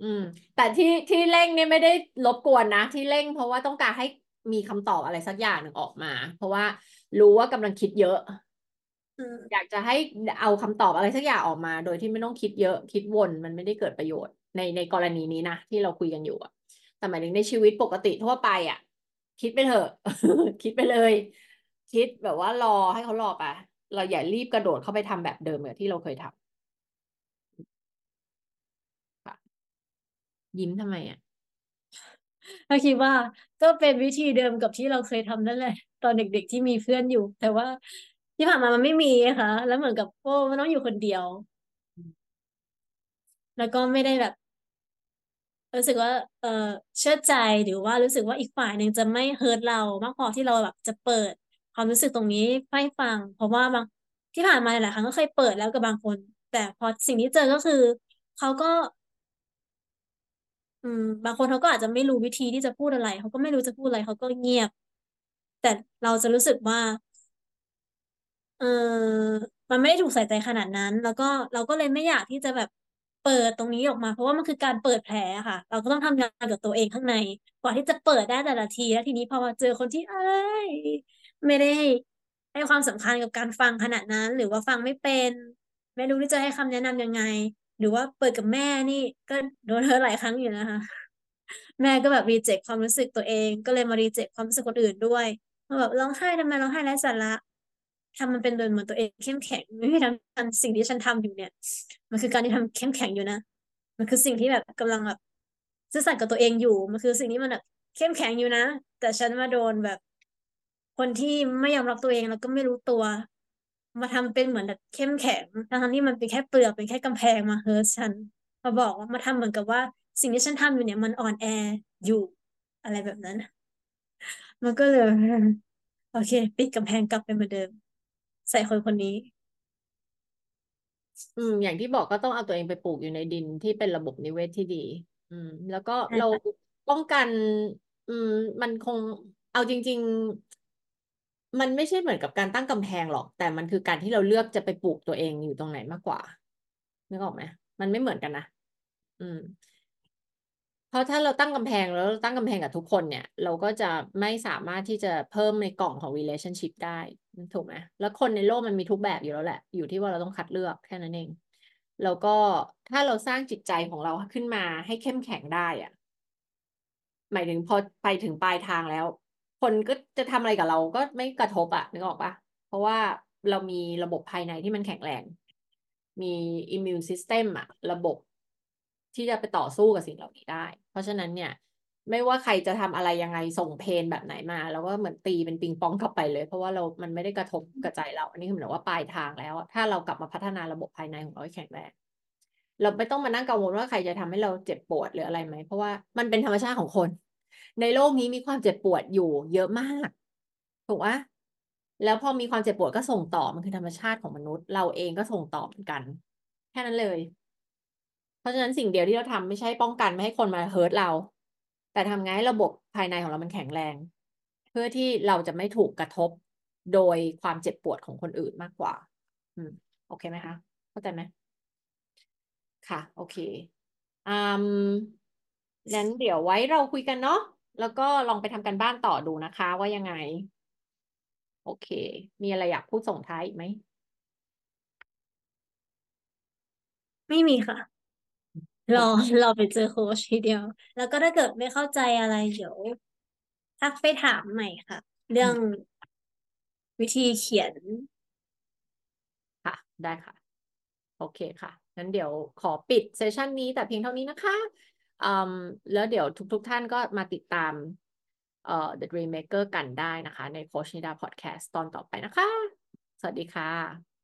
S1: อืม แต่ที่ที่เร่งเนี่ยไม่ได้รบกวนนะ ที่เร่งเพราะว่าต้องการให้มีคำตอบอะไรสักอย่างหนึ่งออกมา เพราะว่ารู้ว่ากำลังคิดเยอะ
S2: อืม
S1: อยากจะให้เอาคำตอบอะไรสักอย่างออกมา โดยที่ไม่ต้องคิดเยอะคิดวนมันไม่ได้เกิดประโยชน์ในในกรณีนี้นะที่เราคุยกันอยู่อะแต่หมายถึงในชีวิตปกติทั่วไปอะคิดไปเถอะ คิดไปเลย คิดแบบว่ารอให้เขารอไป เราอย่ารีบกระโดดเข้าไปทำแบบเดิมเหมือนที่เราเคยทำค่ะยิ้มทำไมอะ
S2: เราคิดว่าก็เป็นวิธีเดิมกับที่เราเคยทำนั่นแหละ ตอนเด็กๆที่มีเพื่อนอยู่ แต่ว่าที่ผ่านมามันไม่มีอะค่ะ แล้วเหมือนกับโอ้มันต้องอยู่คนเดียว แล้วก็ไม่ได้แบบ รู้สึกว่า เออเชื่อใจหรือว่ารู้สึกว่าอีกฝ่ายหนึ่งจะไม่เฮิร์ตเรามากพอที่เราแบบจะเปิด ความรู้สึกตรงนี้ให้ฟัง เพราะว่าบางที่ผ่านมาหลายครั้งก็เคยเปิดแล้วกับบางคน แต่พอสิ่งที่เจอก็คือเขาก็ อืม บางคนเขาก็อาจจะไม่รู้วิธีที่จะพูดอะไรเขาก็ไม่รู้จะพูดอะไรเขาก็เงียบ แต่เราจะรู้สึกว่า เออมันไม่ได้ถูกใส่ใจขนาดนั้น แล้วก็เราก็เลยไม่อยากที่จะแบบเปิดตรงนี้ออกมา เพราะว่ามันคือการเปิดแผลค่ะ เราก็ต้องทำงานกับตัวเองข้างในกว่าที่จะเปิดได้แต่ละที แล้วทีนี้พอมาเจอคนที่เอ้ย ไม่ได้ให้ความสำคัญกับการฟังขนาดนั้น หรือว่าฟังไม่เป็น ไม่รู้ที่จะให้คำแนะนำยังไง หรือว่าเปิดกับแม่นี่ก็โดนเธอหลายครั้งอยู่นะคะแม่ก็แบบรีเจ็คความรู้สึกตัวเอง ก็เลยมารีเจ็คความรู้สึกคนอื่นด้วยมาแบบร้องไห้ทำไมร้องไห้ไร้สาระทำมันเป็นเดินเหมือนตัวเองเข้มแข็งไม่ได้ทำสิ่งที่ฉันทำอยู่เนี่ย มันคือการที่ทำเข้มแข็งอยู่นะมันคือสิ่งที่แบบกำลังแบบซื่อสัตย์กับตัวเองอยู่ มันคือสิ่งที่มันแบบเข้มแข็งอยู่นะ แต่ฉันมาโดนแบบ คนที่ไม่ยอมรับตัวเองแล้วก็ไม่รู้ตัว มาทำเป็นเหมือนแบบเข้มแข็งทั้งๆที่มันเป็นแค่เปลือกเป็นแค่กำแพงมาเฮิร์ตฉันมาบอกว่ามาทำเหมือนกับว่า สิ่งที่ฉันทำอยู่เนี่ยมันอ่อนแออยู่อะไรแบบนั้น มันก็เลยโอเค ปิดกำแพงกลับไปเหมือนเดิม ใส่คนคนนี้
S1: อืม อย่างที่บอกก็ต้องเอาตัวเองไปปลูกอยู่ในดินที่เป็นระบบนิเวศที่ดี อืม แล้วก็
S2: ใช่
S1: เรา
S2: ค่ะ
S1: ป้องกัน อืม มันคงเอาจริง ๆ มันไม่ใช่เหมือนกับการตั้งกำแพงหรอก แต่มันคือการที่เราเลือกจะไปปลูกตัวเองอยู่ตรงไหนมากกว่านึกออกไหมมันไม่เหมือนกันนะอืม เพราะถ้าเราตั้งกำแพงแล้วเราตั้งกำแพงกับทุกคนเนี่ย เราก็จะไม่สามารถที่จะเพิ่มในกล่องของ relationship ได้ถูกไหมแล้วคนในโลกมันมีทุกแบบอยู่แล้วแหละ อยู่ที่ว่าเราต้องคัดเลือกแค่นั้นเอง แล้วก็ถ้าเราสร้างจิตใจของเราขึ้นมาให้เข้มแข็งได้อะหมายถึงพอไปถึงปลายทางแล้ว คนก็จะทำอะไรกับเราก็ไม่กระทบอะนึกออกปะเพราะว่าเรามีระบบภายในที่มันแข็งแรง มี immune system อะระบบที่จะไปต่อสู้กับสิ่งเหล่านี้ได้ เพราะฉะนั้นเนี่ย ไม่ว่าใครจะทำอะไรยังไงส่งเพนแบบไหนมาเราก็เหมือนตีเป็นปิงปองกลับไปเลย เพราะว่าเรา มันไม่ได้กระทบกับใจเรา อันนี้คือเหมือนว่าปลายทางแล้ว ถ้าเรากลับมาพัฒนาระบบภายในของเราให้แข็งแรงเราไม่ต้องมานั่งกังวลว่าใครจะทำให้เราเจ็บปวดหรืออะไรไหม เพราะว่ามันเป็นธรรมชาติของคน ในโลกนี้มีความเจ็บปวดอยู่เยอะมาก ถูกปะแล้วพอมีความเจ็บปวดก็ส่งต่อมันคือธรรมชาติของมนุษย์ เราเองก็ส่งต่อเหมือนกัน แค่นั้นเลย เพราะฉะนั้นสิ่งเดียวที่เราทำไม่ใช่ป้องกันไม่ให้คนมาเฮิร์ตเรา แต่ทำไงให้ระบบภายในของเรามันแข็งแรง เพื่อที่เราจะไม่ถูกกระทบโดยความเจ็บปวดของคนอื่นมากกว่า อืม โอเคไหมคะเข้าใจไหมค่ะ โอเคอืมงั้นเดี๋ยวไว้เราคุยกันเนาะ แล้วก็ลองไปทำกันบ้านต่อดูนะคะว่ายังไง โอเค มีอะไรอยากพูดส่งท้ายอีกไหม
S2: ไม่มีค่ะ รอรอไปเจอโค้ชทีเดียว แล้วก็ถ้าเกิดไม่เข้าใจอะไรเดี๋ยวทักไปถามใหม่ค่ะ เรื่องวิธีเขียน
S1: ค่ะ ได้ค่ะ โอเคค่ะ งั้นเดี๋ยวขอปิดเซสชันนี้แต่เพียงเท่านี้นะคะอืม แล้วเดี๋ยวทุกๆท่านก็มาติดตามเอ่อ The Dream Maker กันได้นะคะ ในโคชนิดาพอดแคสต์ตอนต่อไปนะคะ สวัสดีค่ะ